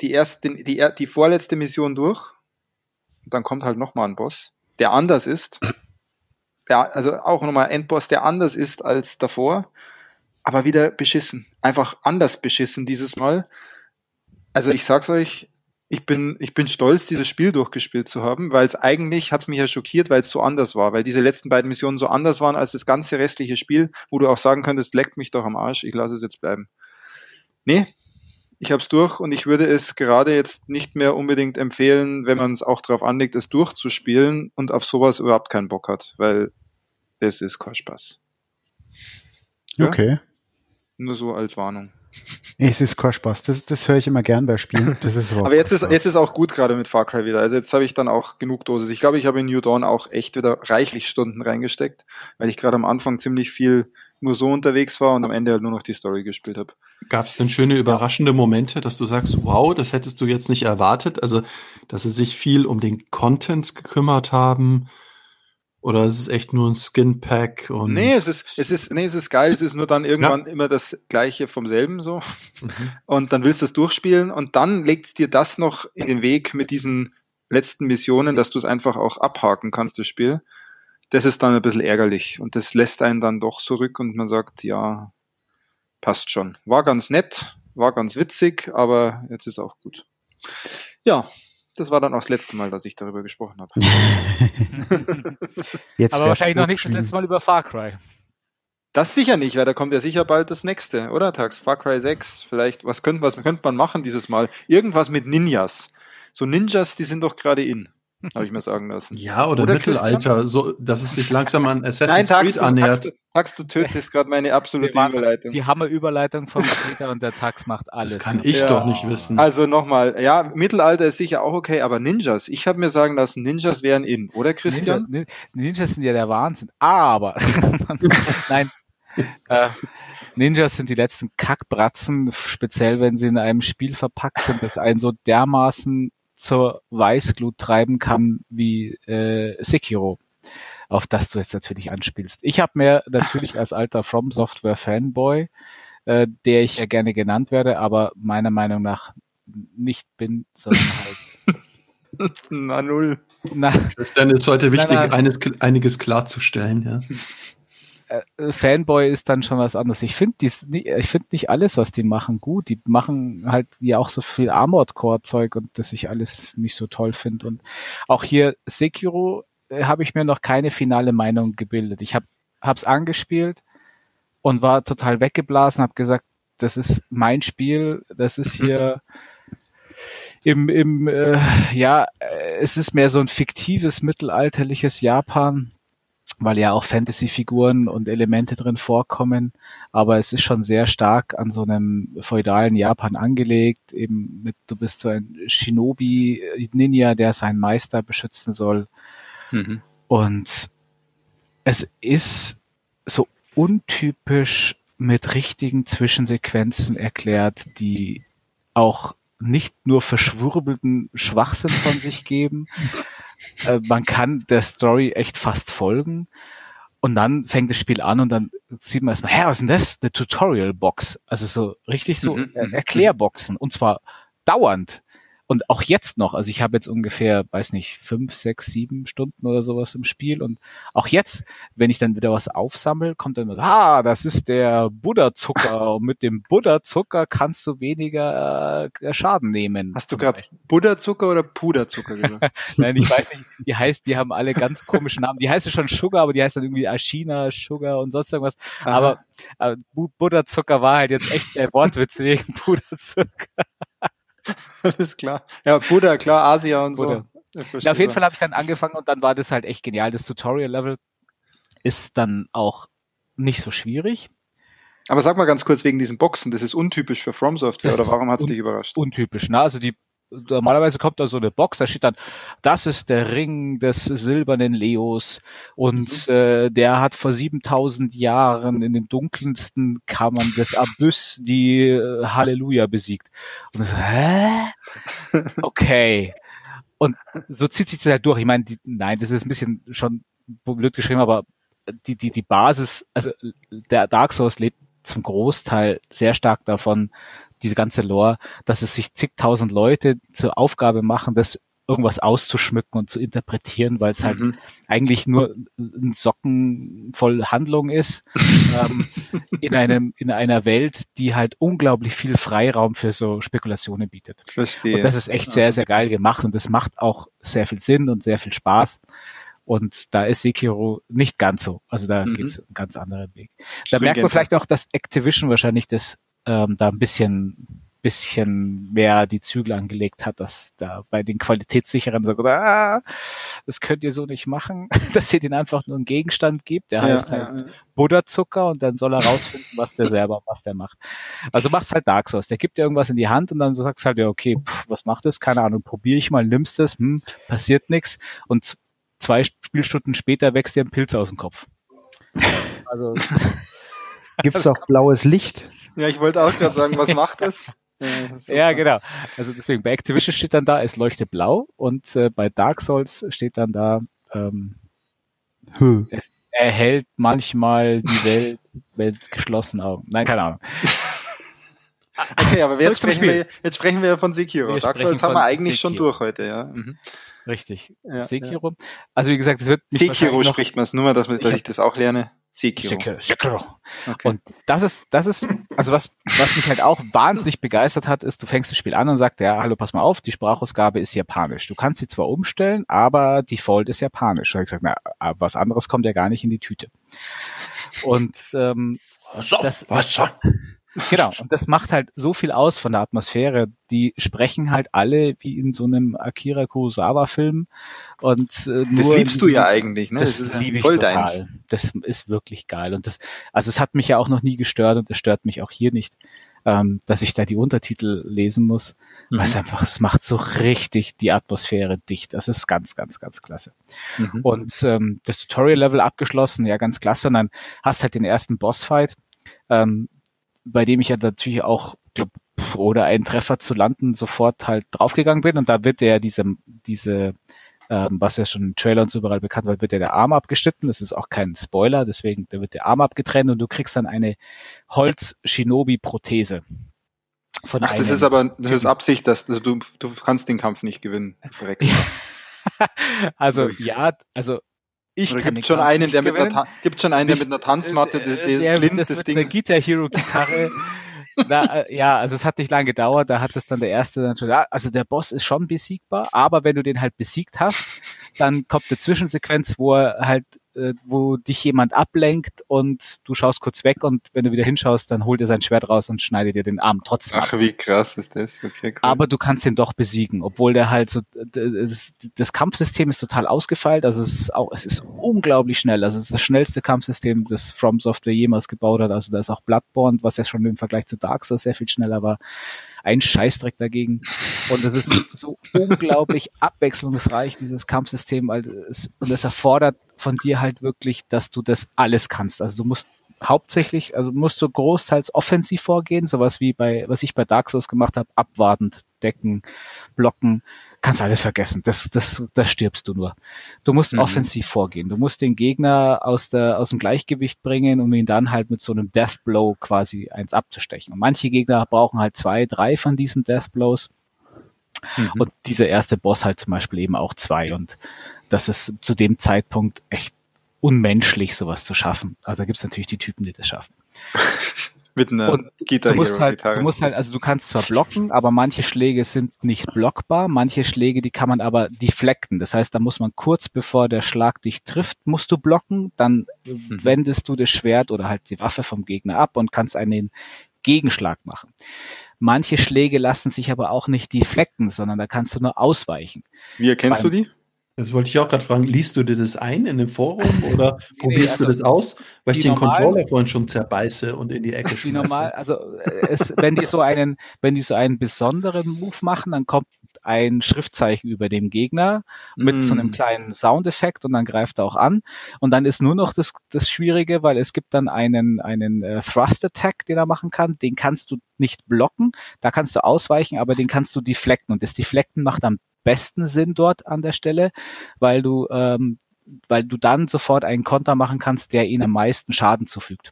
S2: die erste, die, die vorletzte Mission durch dann kommt halt nochmal ein Boss, der anders ist. Ja, also auch nochmal Endboss, der anders ist als davor, aber wieder beschissen. Einfach anders beschissen dieses Mal. Also ich sag's euch, ich bin, ich bin stolz, dieses Spiel durchgespielt zu haben, weil es eigentlich hat's mich ja schockiert, weil es so anders war, weil diese letzten beiden Missionen so anders waren als das ganze restliche Spiel, wo du auch sagen könntest, leckt mich doch am Arsch, ich lasse es jetzt bleiben. Nee, ich habe es durch und ich würde es gerade jetzt nicht mehr unbedingt empfehlen, wenn man es auch darauf anlegt, es durchzuspielen und auf sowas überhaupt keinen Bock hat, weil das ist kein Spaß.
S1: Ja? Okay.
S2: Nur so als Warnung.
S1: Es ist kein Spaß. Das, das höre ich immer gern bei Spielen. Das ist
S2: Aber jetzt ist, jetzt ist auch gut gerade mit Far Cry wieder. Also jetzt habe ich dann auch genug Dosis. Ich glaube, ich habe in New Dawn auch echt wieder reichlich Stunden reingesteckt, weil ich gerade am Anfang ziemlich viel nur so unterwegs war und am Ende halt nur noch die Story gespielt habe.
S4: Gab es denn schöne, überraschende Momente, dass du sagst, wow, das hättest du jetzt nicht erwartet? Also, dass sie sich viel um den Content gekümmert haben? Oder ist es echt nur ein Skin-Pack? Und
S2: nee, es ist, es ist, nee, es ist geil. Es ist nur dann irgendwann ja. immer das Gleiche vom selben so. Mhm. Und dann willst du es durchspielen und dann legt dir das noch in den Weg mit diesen letzten Missionen, dass du es einfach auch abhaken kannst, das Spiel das ist dann ein bisschen ärgerlich und das lässt einen dann doch zurück und man sagt, ja, passt schon. War ganz nett, war ganz witzig, aber jetzt ist auch gut. Ja, das war dann auch das letzte Mal, dass ich darüber gesprochen habe.
S3: aber wahrscheinlich noch nicht das letzte Mal über Far Cry.
S2: Das sicher nicht, weil da kommt ja sicher bald das nächste, oder Tax? Far Cry 6, vielleicht, was könnte, was könnte man machen dieses Mal? Irgendwas mit Ninjas. So Ninjas, die sind doch gerade in habe ich mir sagen lassen.
S4: Ja, oder, oder Mittelalter, so, dass es sich langsam an Assassin's Nein, Creed
S2: du,
S4: annähert.
S2: Du, Tax, du tötest gerade meine absolute Überleitung.
S3: Die Hammer-Überleitung von Peter und der Tax macht alles. Das
S4: kann ich ja. doch nicht wissen.
S2: Also nochmal, ja, Mittelalter ist sicher auch okay, aber Ninjas, ich habe mir sagen lassen, Ninjas wären in, oder Christian?
S3: Ninja, Ninjas sind ja der Wahnsinn, aber nein, äh, Ninjas sind die letzten Kackbratzen, speziell wenn sie in einem Spiel verpackt sind, das einen so dermaßen zur Weißglut treiben kann wie äh, Sekiro, auf das du jetzt natürlich anspielst. Ich habe mir natürlich als alter From Software Fanboy, äh, der ich ja gerne genannt werde, aber meiner Meinung nach nicht bin, sondern halt.
S2: Na null.
S4: Na, Christian, ist heute wichtig, na, na, eines, einiges klarzustellen, ja.
S3: Äh, Fanboy ist dann schon was anderes. Ich finde ich finde nicht alles, was die machen, gut. Die machen halt ja auch so viel Armored Core Zeug und das ich alles nicht so toll finde. Und auch hier Sekiro äh, habe ich mir noch keine finale Meinung gebildet. Ich habe hab's angespielt und war total weggeblasen, habe gesagt, das ist mein Spiel, das ist hier im, im äh, ja, äh, es ist mehr so ein fiktives mittelalterliches Japan weil ja auch Fantasy-Figuren und Elemente drin vorkommen, aber es ist schon sehr stark an so einem feudalen Japan angelegt, eben mit, du bist so ein Shinobi-Ninja, der seinen Meister beschützen soll. Mhm. Und es ist so untypisch mit richtigen Zwischensequenzen erklärt, die auch nicht nur verschwurbelten Schwachsinn von sich geben, äh, man kann der Story echt fast folgen. Und dann fängt das Spiel an und dann sieht man erstmal, hä, was ist denn das? Eine Tutorial-Box. Also so richtig so mhm, mhm. Erklärboxen. Und zwar dauernd und auch jetzt noch, also ich habe jetzt ungefähr, weiß nicht, fünf, sechs, sieben Stunden oder sowas im Spiel und auch jetzt, wenn ich dann wieder was aufsammle, kommt dann immer so, ah, das ist der Buddha-Zucker und mit dem Buddha-Zucker kannst du weniger äh, Schaden nehmen.
S2: Hast du gerade Buddha-Zucker oder Puderzucker gesagt?
S3: Nein, ich weiß nicht, die heißt, die haben alle ganz komische Namen. Die heißt ja schon Sugar, aber die heißt dann irgendwie Ashina, Sugar und sonst irgendwas. Aha. Aber äh, Buddha-Zucker war halt jetzt echt der Wortwitz wegen Puderzucker.
S2: Alles klar. Ja, Buddha, klar, Asia und
S3: Buddha. so. Ja, auf jeden Fall habe ich dann angefangen und dann war das halt echt genial. Das Tutorial-Level ist dann auch nicht so schwierig.
S2: Aber sag mal ganz kurz wegen diesen Boxen, das ist untypisch für From Software oder warum hat es dich überrascht?
S3: Untypisch, ne? Also die normalerweise kommt da so eine Box, da steht dann, das ist der Ring des silbernen Leos und mhm. äh, der hat vor 7000 Jahren in den dunkelsten Kammern des Abyss die äh, Halleluja besiegt. Und so, hä? Okay. Und so zieht sich das halt durch. Ich meine, die, nein, das ist ein bisschen schon blöd geschrieben, aber die, die, die Basis, also der Dark Souls lebt zum Großteil sehr stark davon, diese ganze Lore, dass es sich zigtausend Leute zur Aufgabe machen, das irgendwas auszuschmücken und zu interpretieren, weil es halt mhm. eigentlich nur ein Socken voll Handlung ist, ähm, in einem, in einer Welt, die halt unglaublich viel Freiraum für so Spekulationen bietet.
S2: Verstehe.
S3: Und das ist echt sehr, sehr geil gemacht und das macht auch sehr viel Sinn und sehr viel Spaß. Und da ist Sekiro nicht ganz so. Also da mhm. geht's einen ganz anderen Weg. Da merkt man vielleicht auch, dass Activision wahrscheinlich das ähm, da ein bisschen bisschen mehr die Zügel angelegt hat, dass da bei den Qualitätssicheren sagt, ah, das könnt ihr so nicht machen, dass ihr den einfach nur einen Gegenstand gibt, der ja, heißt halt ja. Buddha-Zucker und dann soll er rausfinden, was der selber, was der macht. Also macht's halt Dark Souls. Der gibt dir irgendwas in die Hand und dann sagst halt, ja, okay, pff, was macht das? Keine Ahnung, probiere ich mal, nimmst es, hm, passiert nichts und zwei Spielstunden später wächst dir ein Pilz aus dem Kopf.
S1: Also Gibt's auch blaues Licht?
S2: Ja, ich wollte auch gerade sagen, was macht das?
S3: Ja, ja, genau. Also deswegen, bei Activision steht dann da, es leuchtet blau und äh, bei Dark Souls steht dann da, ähm, hm. es erhält manchmal die Welt mit geschlossenen Augen. Nein, keine Ahnung.
S2: Okay, aber jetzt sprechen, wir, jetzt sprechen wir von Sekiro. Wir Dark Souls haben wir eigentlich Sekiro. schon durch heute, ja. Mhm.
S3: Richtig. Ja, Sekiro. Ja. Also wie gesagt, es wird
S2: Sekiro spricht man es, nur mal, dass, dass ich das auch lerne.
S3: Sekiro. Sekiro. Sekiro. Okay. Und das ist, das ist, also was, was mich halt auch wahnsinnig begeistert hat, ist, du fängst das Spiel an und sagst, ja, hallo, pass mal auf, die Sprachausgabe ist japanisch. Du kannst sie zwar umstellen, aber Default ist japanisch. Da habe ich gesagt, na, was anderes kommt ja gar nicht in die Tüte. Und ähm,
S2: so, das, was so?
S3: Genau, und das macht halt so viel aus von der Atmosphäre. Die sprechen halt alle wie in so einem Akira Kurosawa-Film. Und äh,
S2: das liebst du ja eigentlich, ne?
S3: Das, das liebe ich total. Deins. Das ist wirklich geil. Und das, also es hat mich ja auch noch nie gestört und es stört mich auch hier nicht, ähm, dass ich da die Untertitel lesen muss. Mhm. Weil es einfach, es macht so richtig die Atmosphäre dicht. Das ist ganz, ganz, ganz klasse. Mhm. Und ähm, das Tutorial-Level abgeschlossen, ja, ganz klasse. Und dann hast halt den ersten Bossfight. Ähm, bei dem ich ja natürlich auch, glaub, oder einen Treffer zu landen, sofort halt draufgegangen bin. Und da wird der diese, diese, ähm, was ja schon im Trailer und so überall bekannt war, wird ja der Arm abgeschnitten. Das ist auch kein Spoiler, deswegen da wird der Arm abgetrennt und du kriegst dann eine Holz-Shinobi-Prothese.
S2: Von Ach, das ist aber, das Typen. ist Absicht, dass also du, du kannst den Kampf nicht gewinnen.
S3: also ja, also ich
S2: Oder gibt schon einen, der mit einer, gibt schon einen, der mit einer Tanzmatte
S3: das, das, der, blind, das, das Ding. Eine Guitar Hero Gitarre. Na, äh, ja, also es hat nicht lange gedauert, da hat es dann der erste dann schon, also der Boss ist schon besiegbar, aber wenn du den halt besiegt hast, dann kommt eine Zwischensequenz, wo er halt äh, wo dich jemand ablenkt und du schaust kurz weg und wenn du wieder hinschaust, dann holt er sein Schwert raus und schneidet dir den Arm trotzdem.
S2: Ach, ab. wie krass ist das? Okay,
S3: cool. Aber du kannst ihn doch besiegen, obwohl der halt so, das, das Kampfsystem ist total ausgefeilt, also es ist auch, es ist unglaublich schnell, also es ist das schnellste Kampfsystem, das From Software jemals gebaut hat, also da ist auch Bloodborne, was ja schon im Vergleich zu Dark Souls sehr viel schneller war, ein Scheißdreck dagegen. Und es ist so unglaublich abwechslungsreich, dieses Kampfsystem. Und es erfordert von dir halt wirklich, dass du das alles kannst. Also du musst hauptsächlich, also musst du großteils offensiv vorgehen, sowas wie bei, was ich bei Dark Souls gemacht habe, abwartend, decken, blocken, kannst alles vergessen. Das, das, da stirbst du nur. Du musst mhm. offensiv vorgehen. Du musst den Gegner aus der, aus dem Gleichgewicht bringen, um ihn dann halt mit so einem Death Blow quasi eins abzustechen. Und manche Gegner brauchen halt zwei, drei von diesen Death Blows. Mhm. Und dieser erste Boss halt zum Beispiel eben auch zwei. Und das ist zu dem Zeitpunkt echt unmenschlich, sowas zu schaffen. Also da gibt's natürlich die Typen, die das schaffen.
S2: Mit einer
S3: und Guitar du musst halt, du musst halt, also du kannst zwar blocken, aber manche Schläge sind nicht blockbar, manche Schläge, die kann man aber deflecten. Das heißt, da muss man kurz bevor der Schlag dich trifft, musst du blocken, dann mhm. wendest du das Schwert oder halt die Waffe vom Gegner ab und kannst einen Gegenschlag machen. Manche Schläge lassen sich aber auch nicht deflecten, sondern da kannst du nur ausweichen.
S2: Wie erkennst Beim, du die?
S4: Das wollte ich auch gerade fragen. Liest du dir das ein in dem Forum oder nee, probierst also du das aus, weil ich den normal, Controller vorhin schon zerbeiße und in die Ecke schmeiße?
S3: normal, also äh, es, wenn die so einen, wenn die so einen besonderen Move machen, dann kommt ein Schriftzeichen über dem Gegner mit mm. so einem mm. kleinen Soundeffekt und dann greift er auch an. Und dann ist nur noch das, das Schwierige, weil es gibt dann einen, einen äh, Thrust Attack, den er machen kann. Den kannst du nicht blocken. Da kannst du ausweichen, aber den kannst du deflecten. Und das Deflecten macht am besten Sinn dort an der Stelle, weil du, ähm, weil du dann sofort einen Konter machen kannst, der ihnen am meisten Schaden zufügt.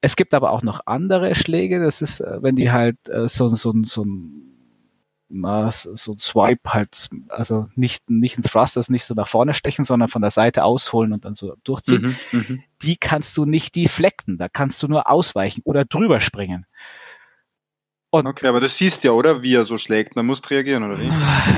S3: Es gibt aber auch noch andere Schläge, das ist, äh, wenn die halt äh, so, so, so ein so ein Swipe halt, also nicht, nicht ein Thrust, das nicht so nach vorne stechen, sondern von der Seite ausholen und dann so durchziehen. Mhm, mhm. die kannst du nicht deflecten, da kannst du nur ausweichen oder drüber springen.
S2: Und okay, aber das siehst ja, oder? Wie er so schlägt. Man muss reagieren, oder wie?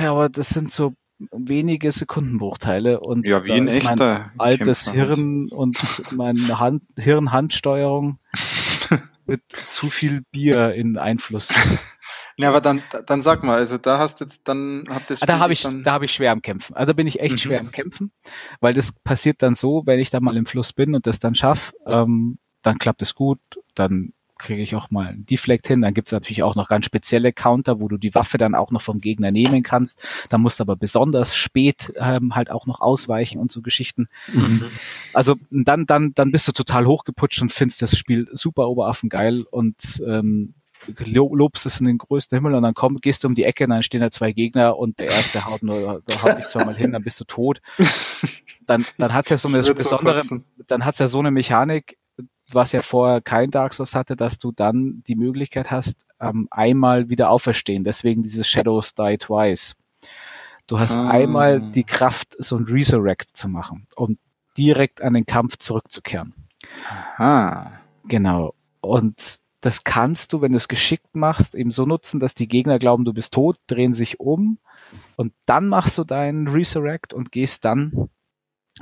S3: Ja, aber das sind so wenige Sekundenbruchteile und
S2: ja, wie ein echter
S3: mein altes Kämpfer. Hirn und meine Hand, Hirn-Handsteuerung mit zu viel Bier in Einfluss.
S2: Ja, aber dann, dann sag mal, also da hast du jetzt, dann
S3: hat das. Ah, da habe ich, da habe ich schwer am Kämpfen. Also bin ich echt mhm. schwer am Kämpfen, weil das passiert dann so, wenn ich da mal im Fluss bin und das dann schaff, ähm, dann klappt es gut, dann kriege ich auch mal einen Deflect hin. Dann gibt es natürlich auch noch ganz spezielle Counter, wo du die Waffe dann auch noch vom Gegner nehmen kannst. Da musst du aber besonders spät ähm, halt auch noch ausweichen und so Geschichten. Mhm. Also dann, dann, dann bist du total hochgeputscht und findest das Spiel super oberaffengeil und ähm, lobst es in den größten Himmel und dann komm, gehst du um die Ecke und dann stehen da zwei Gegner und der erste haut nur, da haut dich zweimal hin, dann bist du tot. Dann, dann hat's ja so eine besondere, dann hat's ja so eine Mechanik, was ja vorher kein Dark Souls hatte, dass du dann die Möglichkeit hast, ähm, einmal wieder auferstehen. Deswegen dieses Shadows Die Twice. Du hast ah. einmal die Kraft, so ein Resurrect zu machen, um direkt an den Kampf zurückzukehren.
S2: Aha.
S3: Genau. Und das kannst du, wenn du es geschickt machst, eben so nutzen, dass die Gegner glauben, du bist tot, drehen sich um und dann machst du deinen Resurrect und gehst dann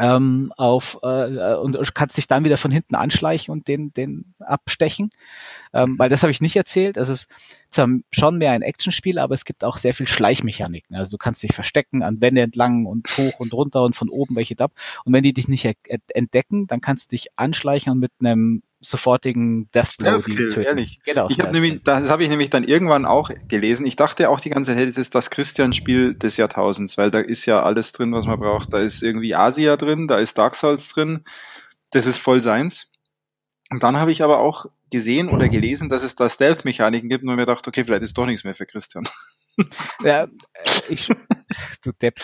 S3: ähm, auf äh, und kannst dich dann wieder von hinten anschleichen und den den abstechen, ähm, weil das habe ich nicht erzählt. Es ist zwar schon mehr ein Actionspiel, aber es gibt auch sehr viel Schleichmechaniken. Also du kannst dich verstecken an Wände entlang und hoch und runter und von oben welche ab. Und wenn die dich nicht entdecken, dann kannst du dich anschleichen und mit einem sofortigen Deathblow
S2: die töten. Ehrlich. Genau, ich habe nämlich, das habe ich nämlich dann irgendwann auch gelesen. Ich dachte auch die ganze Zeit, es ist das Christian-Spiel des Jahrtausends, weil da ist ja alles drin, was man braucht. Da ist irgendwie Asia drin, da ist Dark Souls drin. Das ist voll seins. Und dann habe ich aber auch gesehen oder gelesen, dass es da Stealth-Mechaniken gibt und mir gedacht, okay, vielleicht ist doch nichts mehr für Christian.
S3: Ja, äh, ich, du Depp.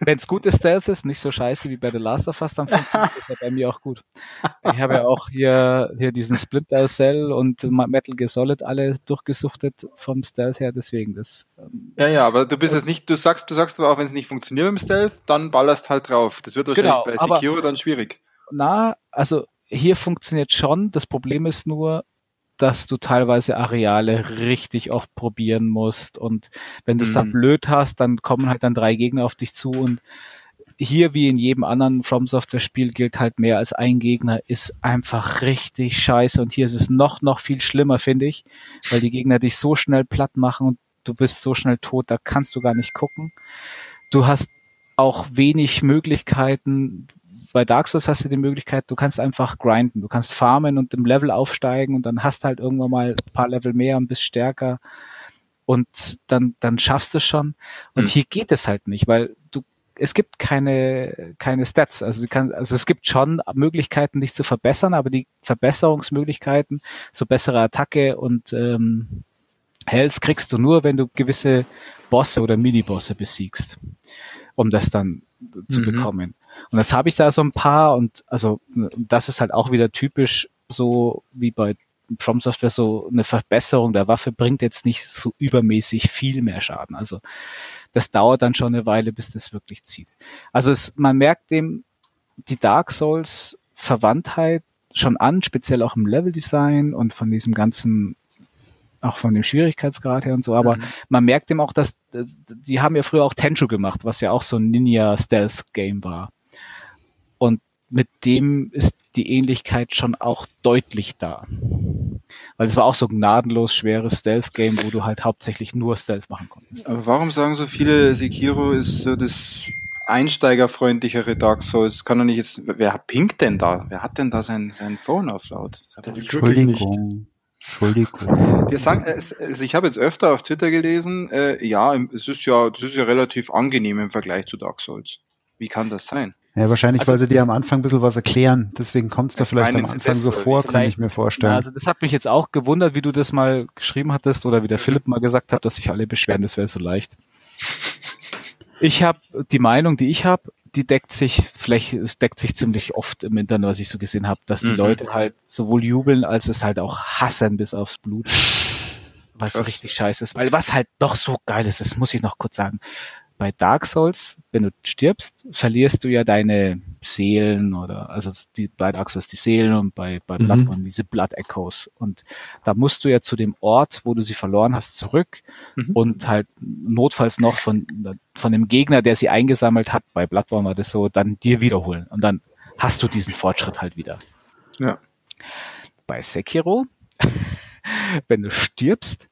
S3: Wenn es gute Stealth ist, nicht so scheiße wie bei The Last of Us, dann funktioniert das ja bei mir auch gut. Ich habe ja auch hier, hier diesen Splinter Cell und Metal Gear Solid alle durchgesuchtet vom Stealth her, deswegen das.
S2: Ähm, ja, ja, aber du bist jetzt nicht, du sagst, du sagst aber auch, wenn es nicht funktioniert im Stealth, dann ballerst halt drauf. Das wird wahrscheinlich genau, bei Secure dann schwierig.
S3: Na, also hier funktioniert schon. Das Problem ist nur, dass du teilweise Areale richtig oft probieren musst und wenn du es mhm. dann blöd hast, dann kommen halt dann drei Gegner auf dich zu und hier wie in jedem anderen From Software Spiel gilt halt mehr als ein Gegner ist einfach richtig scheiße und hier ist es noch noch viel schlimmer finde ich, weil die Gegner dich so schnell platt machen und du bist so schnell tot, da kannst du gar nicht gucken. Du hast auch wenig Möglichkeiten, bei Dark Souls hast du die Möglichkeit, du kannst einfach grinden, du kannst farmen und im Level aufsteigen und dann hast halt irgendwann mal ein paar Level mehr und bist stärker und dann, dann schaffst du es schon. Und mhm. hier geht es halt nicht, weil du, es gibt keine, keine Stats. Also du kannst, also es gibt schon Möglichkeiten, dich zu verbessern, aber die Verbesserungsmöglichkeiten, so bessere Attacke und ähm, Health kriegst du nur, wenn du gewisse Bosse oder Mini-Bosse besiegst, um das dann zu mhm. bekommen. Und jetzt habe ich da so ein paar und also das ist halt auch wieder typisch so wie bei From Software so eine Verbesserung der Waffe bringt jetzt nicht so übermäßig viel mehr Schaden. Also das dauert dann schon eine Weile, bis das wirklich zieht. Also es, man merkt dem die Dark Souls Verwandtheit schon an, speziell auch im Leveldesign und von diesem ganzen auch von dem Schwierigkeitsgrad her und so, aber mhm. man merkt dem auch, dass die haben ja früher auch Tenchu gemacht, was ja auch so ein Ninja Stealth Game war. Mit dem ist die Ähnlichkeit schon auch deutlich da. Weil es war auch so gnadenlos schweres Stealth-Game, wo du halt hauptsächlich nur Stealth machen konntest.
S2: Aber warum sagen so viele, Sekiro ist so das einsteigerfreundlichere Dark Souls? Kann doch nicht jetzt, wer pinkt denn da? Wer hat denn da sein, sein Phone auf laut?
S1: Entschuldigung. Entschuldigung.
S2: Wir sagen, also ich habe jetzt öfter auf Twitter gelesen, äh, ja, es ist ja, das ist ja relativ angenehm im Vergleich zu Dark Souls. Wie kann das sein?
S1: Ja, wahrscheinlich, also, weil sie dir am Anfang ein bisschen was erklären. Deswegen kommt es da vielleicht am Anfang so vor, kann ich mir vorstellen.
S3: Also das hat mich jetzt auch gewundert, wie du das mal geschrieben hattest oder wie der Philipp mal gesagt hat, dass sich alle beschweren, das wäre so leicht. Ich habe die Meinung, die ich habe, die deckt sich, vielleicht es deckt sich ziemlich oft im Internet, was ich so gesehen habe, dass die mhm. Leute halt sowohl jubeln, als es halt auch hassen bis aufs Blut. Was so richtig scheiße ist. Weil was halt noch so geil ist, das muss ich noch kurz sagen bei Dark Souls, wenn du stirbst, verlierst du ja deine Seelen oder also die, bei Dark Souls die Seelen und bei, bei mhm. Bloodborne diese Blood Echoes. Und da musst du ja zu dem Ort, wo du sie verloren hast, zurück mhm. und halt notfalls noch von, von dem Gegner, der sie eingesammelt hat, bei Bloodborne war das so, dann dir wiederholen. Und dann hast du diesen Fortschritt halt wieder.
S2: Ja.
S3: Bei Sekiro, wenn du stirbst,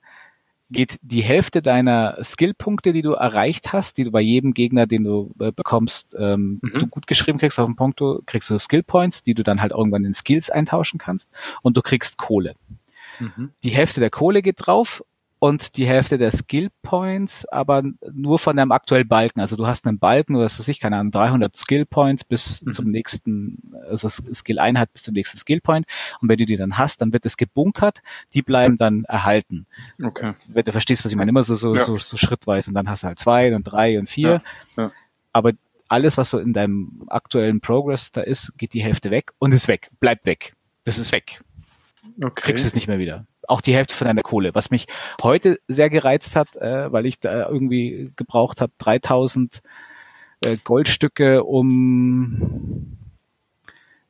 S3: geht die Hälfte deiner Skillpunkte, die du erreicht hast, die du bei jedem Gegner, den du äh, bekommst, ähm, mhm. du gut geschrieben kriegst auf dem Punkto, kriegst du Skillpoints, die du dann halt irgendwann in Skills eintauschen kannst und du kriegst Kohle. Mhm. Die Hälfte der Kohle geht drauf und die Hälfte der Skill Points, aber nur von deinem aktuellen Balken. Also du hast einen Balken, oder was weiß ich, keine Ahnung, 300 Skill Points bis mhm. zum nächsten, also Skill Einheit bis zum nächsten Skill Point. Und wenn du die dann hast, dann wird es gebunkert, die bleiben dann erhalten.
S2: Okay.
S3: Wenn du verstehst, was ich meine, immer so, so, ja. so, so schrittweise. Und dann hast du halt zwei und drei und vier. Ja. Ja. Aber alles, was so in deinem aktuellen Progress da ist, geht die Hälfte weg und ist weg, bleibt weg. Das ist weg. Okay. Kriegst es nicht mehr wieder auch die Hälfte von deiner Kohle, was mich heute sehr gereizt hat, äh, weil ich da irgendwie gebraucht habe 3000 äh, Goldstücke, um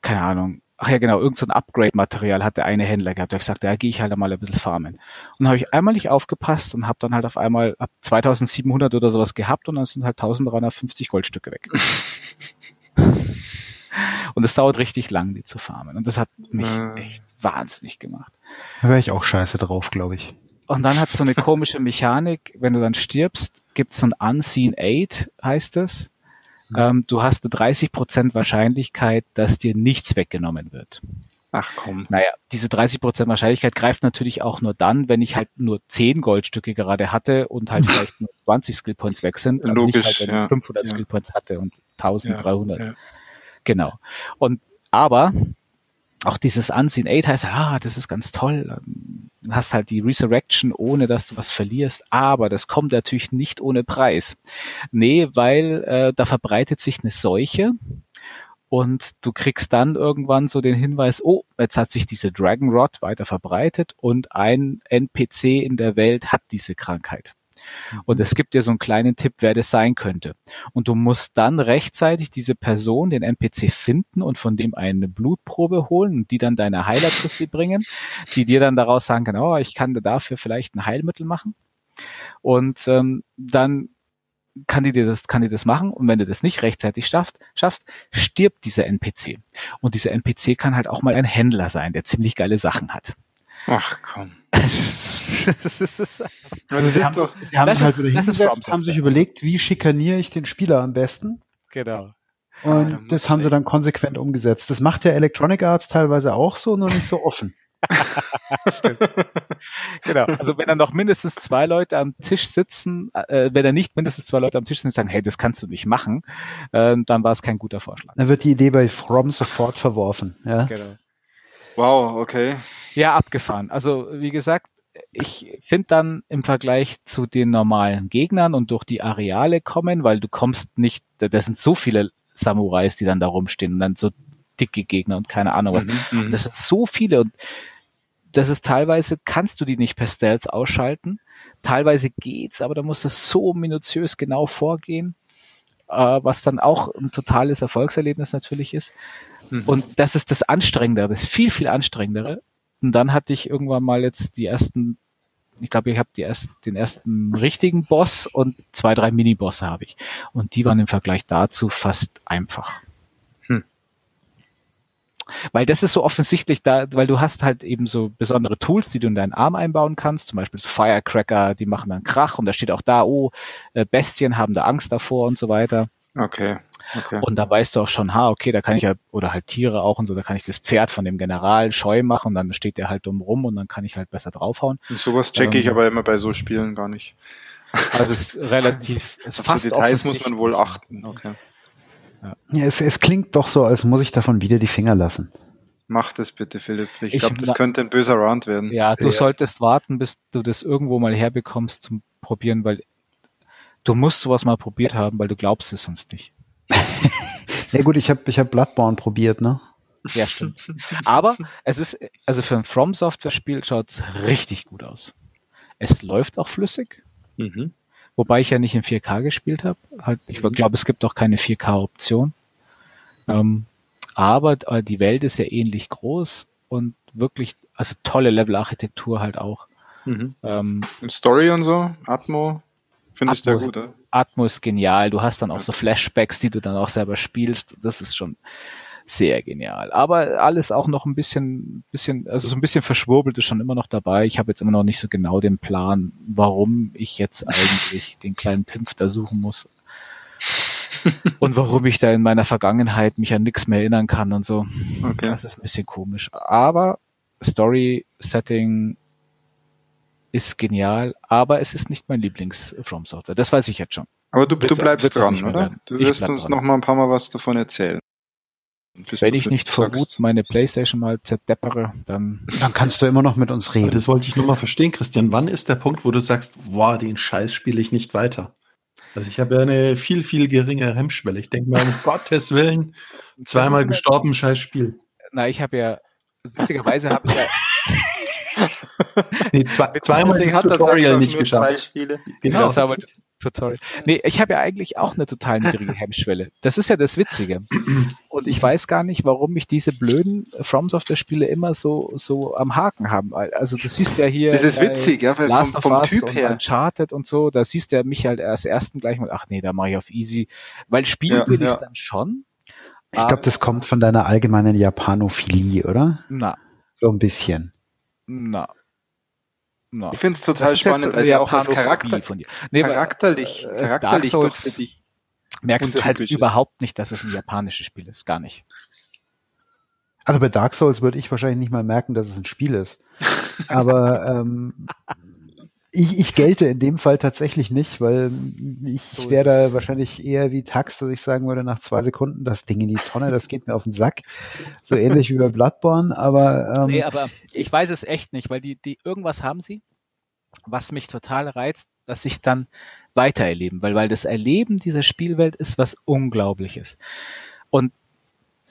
S3: keine Ahnung, ach ja genau, irgendein so Upgrade-Material hat der eine Händler gehabt. Da habe ich gesagt, da gehe ich halt einmal ein bisschen farmen. Und habe ich einmal nicht aufgepasst und habe dann halt auf einmal ab 2700 oder sowas gehabt und dann sind halt 1350 Goldstücke weg. und es dauert richtig lang, die zu farmen. Und das hat mich äh. echt wahnsinnig gemacht.
S1: Da wäre ich auch scheiße drauf, glaube ich.
S3: Und dann hat es so eine komische Mechanik, wenn du dann stirbst, gibt es so ein Unseen Aid, heißt es. Mhm. Ähm, du hast eine 30% Wahrscheinlichkeit, dass dir nichts weggenommen wird.
S2: Ach komm.
S3: Naja, diese 30% Wahrscheinlichkeit greift natürlich auch nur dann, wenn ich halt nur 10 Goldstücke gerade hatte und halt vielleicht nur 20 Skillpoints weg sind.
S2: Logisch,
S3: nicht halt, wenn ja. ich 500 ja. Skillpoints hatte und 1300. Ja, ja. Genau. Und aber auch dieses Unseen Aid heißt, ah, das ist ganz toll. Du hast halt die Resurrection, ohne dass du was verlierst, aber das kommt natürlich nicht ohne Preis. Nee, weil äh, da verbreitet sich eine Seuche und du kriegst dann irgendwann so den Hinweis, oh, jetzt hat sich diese Dragon Rod weiter verbreitet und ein NPC in der Welt hat diese Krankheit. Und es gibt dir so einen kleinen Tipp, wer das sein könnte. Und du musst dann rechtzeitig diese Person, den NPC finden und von dem eine Blutprobe holen und die dann deine Heiler zu sie bringen, die dir dann daraus sagen kann, oh, ich kann dafür vielleicht ein Heilmittel machen. Und ähm, dann kann die dir das, kann die das machen und wenn du das nicht rechtzeitig schaffst, schaffst, stirbt dieser NPC. Und dieser NPC kann halt auch mal ein Händler sein, der ziemlich geile Sachen hat.
S2: Ach komm.
S1: Das ist, das haben, doch, sie haben, das halt ist, das ist haben sich überlegt, wie schikaniere ich den Spieler am besten.
S3: Genau.
S1: Und ja, das haben sie dann konsequent umgesetzt. Das macht ja Electronic Arts teilweise auch so, nur nicht so offen.
S3: genau. Also wenn dann noch mindestens zwei Leute am Tisch sitzen, äh, wenn da nicht mindestens zwei Leute am Tisch sind und sagen, hey, das kannst du nicht machen, äh, dann war es kein guter Vorschlag.
S1: Dann wird die Idee bei From sofort verworfen. Ja? Genau.
S2: Wow, okay.
S3: Ja, abgefahren. Also wie gesagt, ich finde dann im Vergleich zu den normalen Gegnern und durch die Areale kommen, weil du kommst nicht, da sind so viele Samurais, die dann da rumstehen und dann so dicke Gegner und keine Ahnung was. Mhm, mhm. das sind so viele und das ist teilweise, kannst du die nicht per Stealth ausschalten. Teilweise geht's, aber da musst du so minutiös genau vorgehen, äh, was dann auch ein totales Erfolgserlebnis natürlich ist. Mhm. Und das ist das Anstrengendere, das viel, viel Anstrengendere. Und dann hatte ich irgendwann mal jetzt die ersten, ich glaube, ich habe erst, den ersten richtigen Boss und zwei, drei Mini-Bosse habe ich. Und die waren im Vergleich dazu fast einfach. Weil das ist so offensichtlich da, weil du hast halt eben so besondere Tools, die du in deinen Arm einbauen kannst, zum Beispiel so Firecracker, die machen dann Krach und da steht auch da, oh, äh, Bestien haben da Angst davor und so weiter.
S2: Okay. Okay.
S3: Und da weißt du auch schon, ha, okay, da kann ich ja, oder halt Tiere auch und so, da kann ich das Pferd von dem General scheu machen und dann steht der halt dumm rum und dann kann ich halt besser draufhauen.
S2: Und sowas checke ich ähm, aber immer bei so Spielen gar nicht.
S3: Also es ist relativ, es
S2: ist fast Details muss man wohl achten. Okay.
S1: Ja. es, es klingt doch so, als muss ich davon wieder die Finger lassen.
S2: Mach das bitte, Philipp. Ich, ich glaube, das könnte ein böser Round werden.
S3: Ja, du ja. solltest warten, bis du das irgendwo mal herbekommst zum Probieren, weil du musst sowas mal probiert haben, weil du glaubst es sonst nicht.
S1: Ja gut, ich habe ich hab Bloodborne probiert, ne?
S3: Ja, stimmt. Aber es ist, also für ein From Software Spiel schaut es richtig gut aus. Es läuft auch flüssig. Mhm. Wobei ich ja nicht in 4K gespielt habe. Halt, ich mhm. glaube, es gibt auch keine 4K-Option. Ähm, aber äh, die Welt ist ja ähnlich groß und wirklich, also tolle Level-Architektur halt auch.
S2: Mhm. Ähm, Story und so, Atmo, finde ich sehr gut. Oder?
S3: Atmo ist genial. Du hast dann auch so Flashbacks, die du dann auch selber spielst. Das ist schon sehr genial. Aber alles auch noch ein bisschen, bisschen, also so ein bisschen verschwurbelt ist schon immer noch dabei. Ich habe jetzt immer noch nicht so genau den Plan, warum ich jetzt eigentlich den kleinen Pimpf da suchen muss. und warum ich da in meiner Vergangenheit mich an nichts mehr erinnern kann und so. Okay. Das ist ein bisschen komisch. Aber Story, Setting ist genial, aber es ist nicht mein Lieblings-From Software. Das weiß ich jetzt schon.
S2: Aber du, du bleibst dran, oder? Du wirst uns dran. noch mal ein paar Mal was davon erzählen.
S3: Wenn ich nicht vor Wut meine Playstation mal zerdeppere, dann...
S1: Dann kannst du immer noch mit uns reden.
S4: das wollte ich nur mal verstehen, Christian. Wann ist der Punkt, wo du sagst, wow, den Scheiß spiele ich nicht weiter? Also ich habe ja eine viel, viel geringere Hemmschwelle. Ich denke mal, um Gottes Willen, zweimal gestorben, scheiß Spiel.
S3: Na, ich habe ja, witzigerweise habe ich ja...
S4: nee, zwei, zweimal das Tutorial nicht geschafft.
S3: Genau. genau. Tutorial. Nee, ich habe ja eigentlich auch eine total niedrige Hemmschwelle. Das ist ja das Witzige. Und ich weiß gar nicht, warum mich diese blöden From Software Spiele immer so, so am Haken haben. Also du siehst ja hier.
S2: Das ist witzig, ja,
S3: weil Last vom, vom of Us Typ her. Uncharted und so, da siehst du ja mich halt als ersten gleich mal, ach nee, da mache ich auf easy. Weil spielen ja, will ich ja. dann schon.
S1: Ich glaube, das kommt von deiner allgemeinen Japanophilie, oder?
S3: Na.
S1: So ein bisschen.
S3: Na.
S2: No. Ich finde es total spannend, also auch als Charakter,
S3: von dir. Nee, charakterlich, äh, charakterlich Dark Souls, merkst du halt ist. überhaupt nicht, dass es ein japanisches Spiel ist, gar nicht.
S1: Also bei Dark Souls würde ich wahrscheinlich nicht mal merken, dass es ein Spiel ist. Aber ähm, ich, ich gelte in dem Fall tatsächlich nicht, weil ich so wäre da wahrscheinlich eher wie Tax, dass ich sagen würde, nach zwei Sekunden das Ding in die Tonne, das geht mir auf den Sack. So ähnlich wie bei Bloodborne, aber.
S3: Ähm, nee, aber ich weiß es echt nicht, weil die, die irgendwas haben sie, was mich total reizt, dass ich dann weitererleben, weil, weil das Erleben dieser Spielwelt ist was Unglaubliches. Und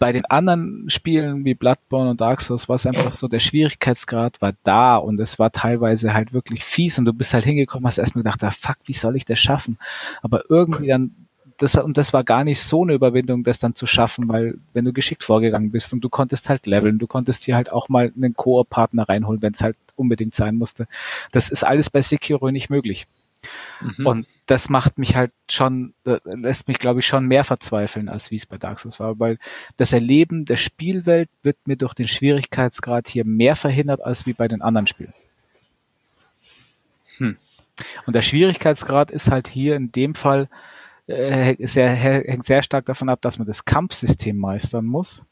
S3: bei den anderen Spielen wie Bloodborne und Dark Souls war es einfach so, der Schwierigkeitsgrad war da und es war teilweise halt wirklich fies und du bist halt hingekommen, hast erstmal gedacht, ah, fuck, wie soll ich das schaffen? Aber irgendwie dann, das, und das war gar nicht so eine Überwindung, das dann zu schaffen, weil wenn du geschickt vorgegangen bist und du konntest halt leveln, du konntest hier halt auch mal einen Koop-Partner reinholen, wenn es halt unbedingt sein musste. Das ist alles bei Sekiro nicht möglich. Mhm. Und das macht mich halt schon, lässt mich, glaube ich, schon mehr verzweifeln, als wie es bei Dark Souls war, weil das Erleben der Spielwelt wird mir durch den Schwierigkeitsgrad hier mehr verhindert, als wie bei den anderen Spielen. Hm. Und der Schwierigkeitsgrad ist halt hier in dem Fall äh, sehr, hängt sehr stark davon ab, dass man das Kampfsystem meistern muss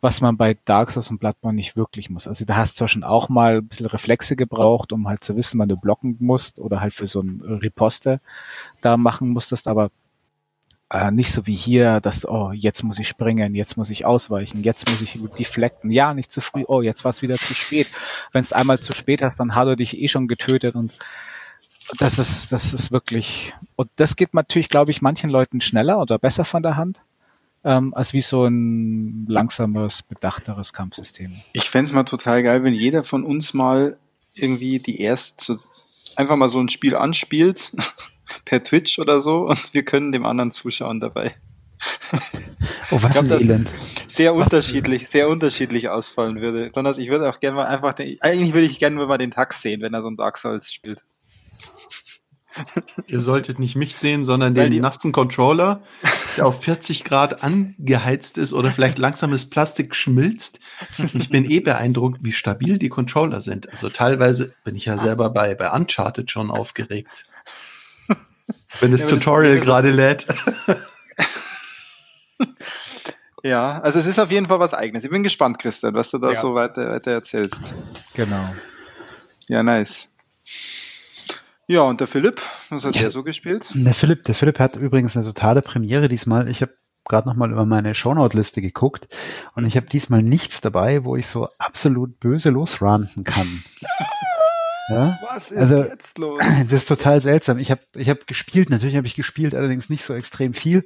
S3: was man bei Dark Souls und Bloodborne nicht wirklich muss. Also da hast du zwar schon auch mal ein bisschen Reflexe gebraucht, um halt zu wissen, wann du blocken musst oder halt für so ein Riposte da machen musstest, aber äh, nicht so wie hier, dass, oh, jetzt muss ich springen, jetzt muss ich ausweichen, jetzt muss ich deflecten. Ja, nicht zu früh, oh, jetzt war es wieder zu spät. Wenn es einmal zu spät hast, dann hat er dich eh schon getötet und das ist, das ist wirklich, und das geht natürlich, glaube ich, manchen Leuten schneller oder besser von der Hand ähm, als wie so ein langsameres, bedachteres Kampfsystem.
S2: Ich fände es mal total geil, wenn jeder von uns mal irgendwie die erste, einfach mal so ein Spiel anspielt, per Twitch oder so, und wir können dem anderen zuschauen dabei.
S1: Oh, was glaub, ein Elend.
S2: Sehr was unterschiedlich, sehr unterschiedlich ausfallen würde. Sondern ich würde auch gerne mal einfach, den, eigentlich würde ich gerne mal den Tax sehen, wenn er so ein Dark Souls spielt.
S4: Ihr solltet nicht mich sehen, sondern den die, nassen Controller, der auf 40 Grad angeheizt ist oder vielleicht langsames Plastik schmilzt. Ich bin eh beeindruckt, wie stabil die Controller sind. Also teilweise bin ich ja selber bei, bei Uncharted schon aufgeregt. Wenn das ja, Tutorial gerade lädt.
S2: Ja, also es ist auf jeden Fall was Eigenes. Ich bin gespannt, Christian, was du da ja. so weiter, weiter erzählst.
S3: Genau.
S2: Ja, nice. Ja, und der Philipp, was hat ja. er so gespielt?
S1: Der Philipp, der Philipp hat übrigens eine totale Premiere diesmal. Ich habe gerade nochmal über meine Shownote-Liste geguckt und ich habe diesmal nichts dabei, wo ich so absolut böse losranten kann. Ja? Was ist also, jetzt los? Das ist total seltsam. Ich habe ich hab gespielt, natürlich habe ich gespielt, allerdings nicht so extrem viel.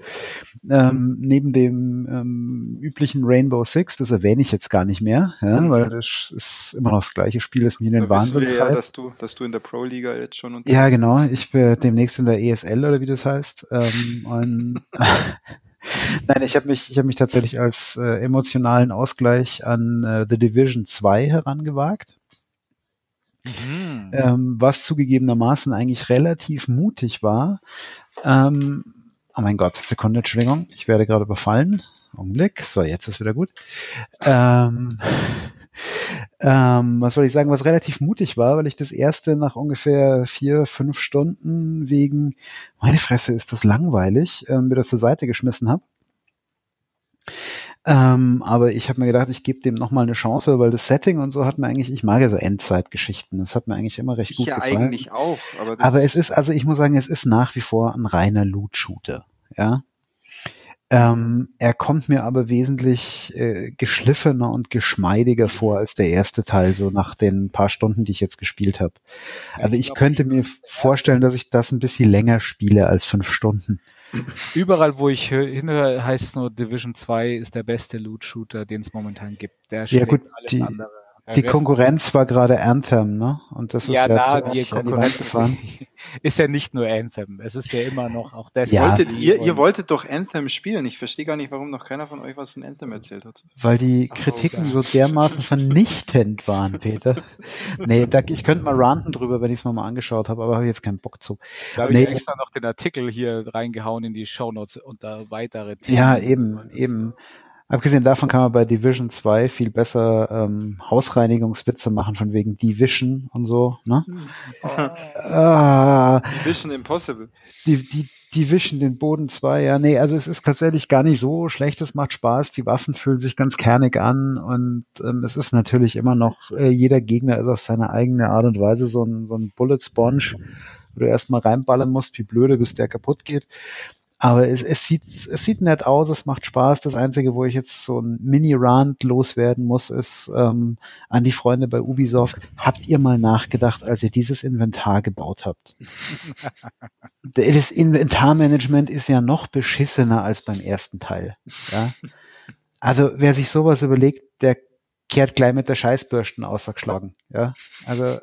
S1: Ähm, neben dem ähm, üblichen Rainbow Six, das erwähne ich jetzt gar nicht mehr, ja, mhm. weil das ist immer noch das gleiche Spiel, das mir in den da Wahnsinn
S2: wir ja, dass du, dass du in der Pro-Liga jetzt schon
S1: unter Ja, genau. Ich bin demnächst in der ESL oder wie das heißt. Ähm, und Nein, ich habe mich, ich habe mich tatsächlich als äh, emotionalen Ausgleich an äh, The Division 2 herangewagt. Mhm. Ähm, was zugegebenermaßen eigentlich relativ mutig war. Ähm, oh mein Gott, Sekunde, Entschuldigung, ich werde gerade überfallen. Augenblick, so, jetzt ist wieder gut. Ähm, ähm, was soll ich sagen, was relativ mutig war, weil ich das erste nach ungefähr vier, fünf Stunden wegen, meine Fresse, ist das langweilig, ähm, wieder zur Seite geschmissen habe. Ähm, aber ich habe mir gedacht, ich gebe dem nochmal eine Chance, weil das Setting und so hat mir eigentlich, ich mag ja so Endzeitgeschichten, das hat mir eigentlich immer recht ich gut ja gefallen. Ja,
S2: eigentlich auch.
S1: Aber, aber es ist, also ich muss sagen, es ist nach wie vor ein reiner Loot-Shooter, ja. Ähm, er kommt mir aber wesentlich äh, geschliffener und geschmeidiger vor als der erste Teil, so nach den paar Stunden, die ich jetzt gespielt habe. Also ich könnte mir vorstellen, dass ich das ein bisschen länger spiele als fünf Stunden.
S3: Überall, wo ich hinhöre, heißt nur Division 2 ist der beste Loot-Shooter, den es momentan gibt. Der
S1: ja gut, die, andere. Die Konkurrenz war gerade Anthem, ne? Und das ist ja,
S3: ja da, die Konkurrenz die ist ja nicht nur Anthem. Es ist ja immer noch auch
S2: das. Ja. Wolltet, ihr, ihr wolltet doch Anthem spielen. Ich verstehe gar nicht, warum noch keiner von euch was von Anthem erzählt hat.
S1: Weil die Kritiken oh, so dermaßen vernichtend waren, Peter. nee, da, ich könnte mal ranten drüber, wenn ich es mir mal angeschaut habe, aber habe jetzt keinen Bock zu.
S3: Da habe nee, ich extra noch den Artikel hier reingehauen in die Shownotes und da weitere
S1: Themen. Ja, eben, eben. Abgesehen davon kann man bei Division 2 viel besser ähm, Hausreinigungswitze machen, von wegen Division und so, ne? Oh.
S2: Ah, Division Impossible.
S1: Die, die, Division, den Boden 2, ja, nee, also es ist tatsächlich gar nicht so schlecht, es macht Spaß, die Waffen fühlen sich ganz kernig an und ähm, es ist natürlich immer noch, äh, jeder Gegner ist auf seine eigene Art und Weise so ein, so ein Bullet Sponge, wo du erstmal reinballern musst, wie blöde, bis der kaputt geht. Aber es, es, sieht, es sieht nett aus, es macht Spaß. Das Einzige, wo ich jetzt so ein Mini-Rant loswerden muss, ist ähm, an die Freunde bei Ubisoft. Habt ihr mal nachgedacht, als ihr dieses Inventar gebaut habt? das Inventarmanagement ist ja noch beschissener als beim ersten Teil. Ja? Also wer sich sowas überlegt, der kehrt gleich mit der Scheißbürsten ausgeschlagen. Ja, also,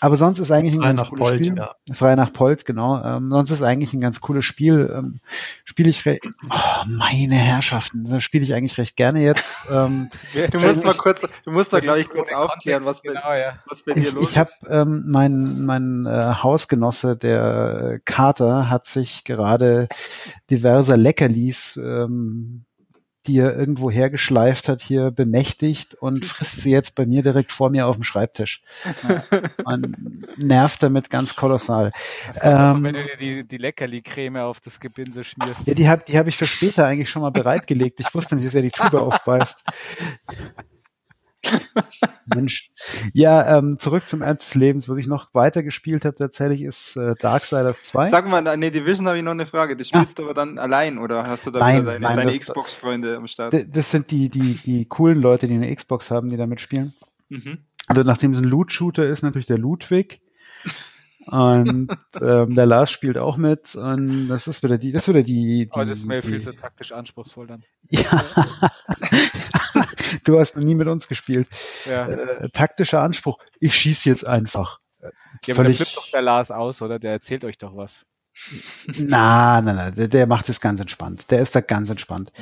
S1: aber sonst ist eigentlich ein Frei ganz cooles Polt, Spiel. Ja. Frei nach Polt, genau. Ähm, sonst ist eigentlich ein ganz cooles Spiel. Ähm, spiele ich, oh, meine Herrschaften, das spiele ich eigentlich recht gerne jetzt. Ähm,
S2: du musst mal kurz, du musst mal gleich kurz aufklären, was, genau, bei, ja. was bei
S1: dir ich, los ich hab, ist. Ich habe ähm, mein, mein äh, Hausgenosse, der Kater, hat sich gerade diverser Leckerlis ähm, die er irgendwo hergeschleift hat, hier bemächtigt und frisst sie jetzt bei mir direkt vor mir auf dem Schreibtisch. Man nervt damit ganz kolossal.
S3: Ähm, wenn du dir die, die Leckerli-Creme auf das Gebinse schmierst.
S1: Ja, die habe die hab ich für später eigentlich schon mal bereitgelegt. Ich wusste nicht, dass er die Tube aufbeißt. Mensch. Ja, ähm, zurück zum Ernst des Lebens. Was ich noch weiter gespielt habe tatsächlich ist äh, Darksiders 2.
S2: Sag mal, nee, Division habe ich noch eine Frage. Das spielst du aber dann allein oder hast du da
S1: nein,
S2: deine, deine Xbox-Freunde am Start?
S1: Das sind die, die, die coolen Leute, die eine Xbox haben, die da mitspielen. Mhm. Also nachdem es ein Loot-Shooter ist, natürlich der Ludwig. Und ähm, der Lars spielt auch mit und das ist wieder die, das ist wieder die. die
S3: Aber das ist mir die, viel zu taktisch anspruchsvoll dann.
S1: Ja. du hast noch nie mit uns gespielt. Ja. Äh, taktischer Anspruch. Ich schieße jetzt einfach.
S3: Ja, aber der flippt doch der Lars aus, oder? Der erzählt euch doch was.
S1: Na, na, na, der, der macht es ganz entspannt. Der ist da ganz entspannt.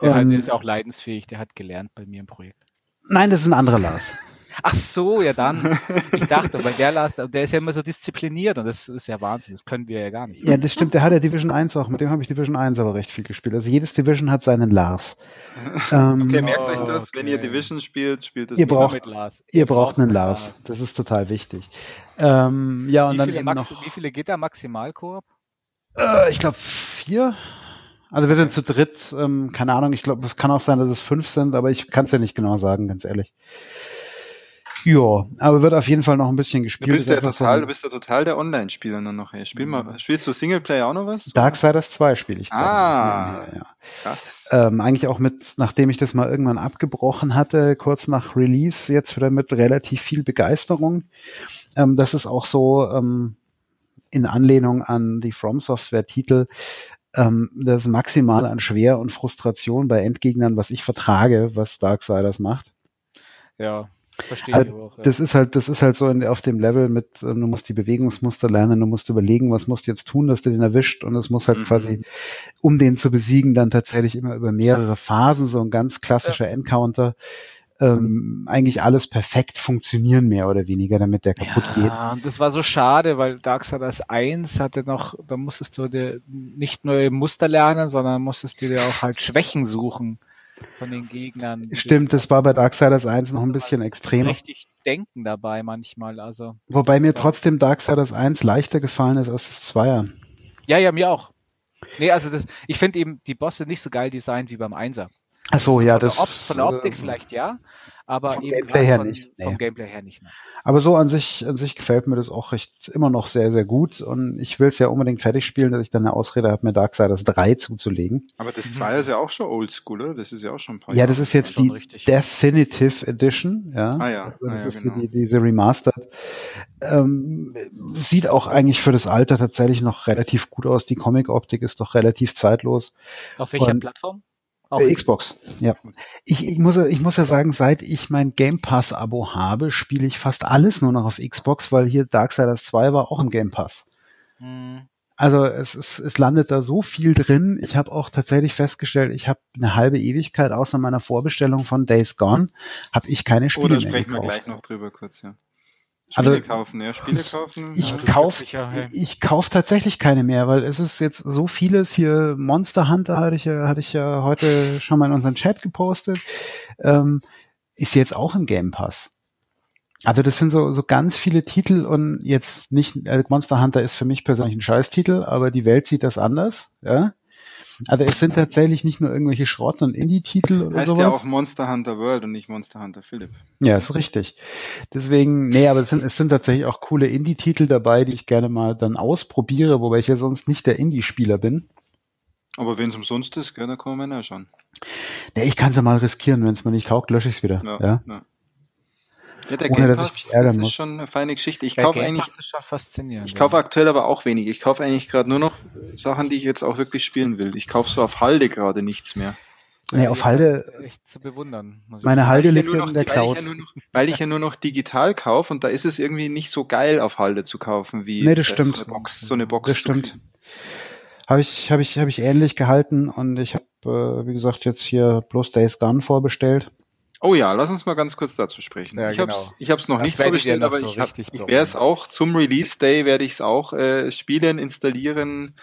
S3: Ja, der, um, der ist auch leidensfähig, der hat gelernt bei mir im Projekt.
S1: Nein, das ist ein anderer Lars.
S3: Ach so, ja dann. Ich dachte, weil der Lars, der ist ja immer so diszipliniert und das ist ja Wahnsinn, das können wir ja gar nicht.
S1: Ja, das stimmt, der hat ja Division 1 auch, mit dem habe ich Division 1 aber recht viel gespielt. Also jedes Division hat seinen Lars.
S2: ähm, okay, merkt euch das, okay. wenn ihr Division spielt, spielt es
S1: ihr braucht, mit Lars. Ihr, ihr braucht einen Lars. Lars. Das ist total wichtig. Ähm, ja, und
S3: wie
S1: dann
S3: viele Max, noch, wie viele geht da maximal Koop?
S1: Äh, ich glaube vier. Also wir sind zu dritt, ähm, keine Ahnung, ich glaube, es kann auch sein, dass es fünf sind, aber ich kann es ja nicht genau sagen, ganz ehrlich. Ja, aber wird auf jeden Fall noch ein bisschen gespielt. Du
S2: bist ja total, du bist ja total der Online-Spieler dann noch. Ey. Spiel mal, spielst du Singleplayer auch noch was?
S1: Darksiders 2 spiele ich.
S2: Ah,
S1: ja, ja. krass. Ähm, eigentlich auch mit, nachdem ich das mal irgendwann abgebrochen hatte, kurz nach Release, jetzt wieder mit relativ viel Begeisterung. Ähm, das ist auch so ähm, in Anlehnung an die From Software-Titel ähm, das Maximale an Schwer und Frustration bei Endgegnern, was ich vertrage, was Darksiders macht.
S3: Ja, Verstehe
S1: also, auch, ja. Das ist halt, das ist halt so in, auf dem Level mit, äh, du musst die Bewegungsmuster lernen, du musst überlegen, was musst du jetzt tun, dass du den erwischt und es muss halt mhm. quasi, um den zu besiegen, dann tatsächlich immer über mehrere Phasen, so ein ganz klassischer ja. Encounter, ähm, eigentlich alles perfekt funktionieren, mehr oder weniger, damit der kaputt ja, geht.
S3: Ja, das war so schade, weil Darksiders 1 hatte noch, da musstest du dir nicht nur Muster lernen, sondern musstest du dir auch halt Schwächen suchen von den Gegnern.
S1: Stimmt, das war bei Darksiders 1 noch ein bisschen extremer.
S3: Richtig denken dabei manchmal, also.
S1: Wobei mir trotzdem Darksiders 1 leichter gefallen ist als das Zweier.
S3: Ja, ja, mir auch. Nee, also das, ich finde eben die Bosse nicht so geil designt wie beim Einser.
S1: Ach so, ja, das.
S3: von der Optik äh, vielleicht ja, aber
S1: vom eben Gameplay her von, nicht.
S3: Vom nee. Gameplay her nicht. Ne.
S1: Aber so an sich, an sich gefällt mir das auch recht immer noch sehr, sehr gut. Und ich will es ja unbedingt fertig spielen, dass ich dann eine Ausrede habe, mir Darksiders 3 zuzulegen.
S2: Aber das 2 mhm. ist ja auch schon oldschool, oder? Das ist ja auch schon ein
S1: paar Ja, das ist jetzt die richtig. Definitive Edition, ja.
S2: Ah ja.
S1: Also das
S2: ah, ja,
S1: ist genau. die, diese Remastered. Ähm, sieht auch eigentlich für das Alter tatsächlich noch relativ gut aus. Die Comic-Optik ist doch relativ zeitlos.
S3: Auf welcher Und Plattform?
S1: Auch äh, Xbox, ja. Ich, ich, muss, ich muss ja sagen, seit ich mein Game Pass-Abo habe, spiele ich fast alles nur noch auf Xbox, weil hier Darksiders 2 war auch im Game Pass. Mhm. Also es, es, es landet da so viel drin. Ich habe auch tatsächlich festgestellt, ich habe eine halbe Ewigkeit außer meiner Vorbestellung von Days Gone, habe ich keine Spiele oh, da
S2: sprechen wir gleich noch drüber kurz, ja. Spiele also, kaufen, ja, Spiele kaufen.
S1: Ich ja, kauf, ich kauf tatsächlich keine mehr, weil es ist jetzt so vieles hier. Monster Hunter hatte ich ja, hatte ich ja heute schon mal in unseren Chat gepostet. Ähm, ist jetzt auch im Game Pass. Also das sind so, so ganz viele Titel und jetzt nicht, äh, Monster Hunter ist für mich persönlich ein Scheißtitel, aber die Welt sieht das anders, ja. Also es sind tatsächlich nicht nur irgendwelche Schrott- und Indie-Titel oder heißt sowas. ja
S2: auch Monster Hunter World und nicht Monster Hunter Philip.
S1: Ja, ist richtig. Deswegen, nee, aber es sind, es sind tatsächlich auch coole Indie-Titel dabei, die ich gerne mal dann ausprobiere, wobei ich ja sonst nicht der Indie-Spieler bin.
S2: Aber wenn es umsonst ist, gell, dann kann man ja schauen.
S1: Nee, ich kann es ja mal riskieren, wenn es mir nicht taugt, lösche ich es wieder. Ja, ja. ja.
S2: Ja, der Ohne, Game Pass, das ist schon eine feine Geschichte. Ich kaufe eigentlich,
S3: ist schon faszinierend,
S2: ich kaufe aktuell aber auch wenig. Ich kaufe eigentlich gerade nur noch Sachen, die ich jetzt auch wirklich spielen will. Ich kaufe so auf Halde gerade nichts mehr.
S1: Nee, auf Halde.
S3: Echt zu bewundern.
S1: Meine Halde liegt ja in der Cloud.
S2: Weil ich, ja noch, weil ich ja nur noch digital kaufe und da ist es irgendwie nicht so geil auf Halde zu kaufen wie
S1: nee, das stimmt.
S2: so eine Box. So eine Box
S1: das stimmt. Habe ich, habe ich, habe ich ähnlich gehalten und ich habe, äh, wie gesagt, jetzt hier bloß Days Gone vorbestellt.
S2: Oh ja, lass uns mal ganz kurz dazu sprechen. Ja, ich genau. habe ich hab's noch das nicht vorgestellt, aber so ich, hab, ich werde es auch zum Release Day werde ich es auch äh, spielen, installieren,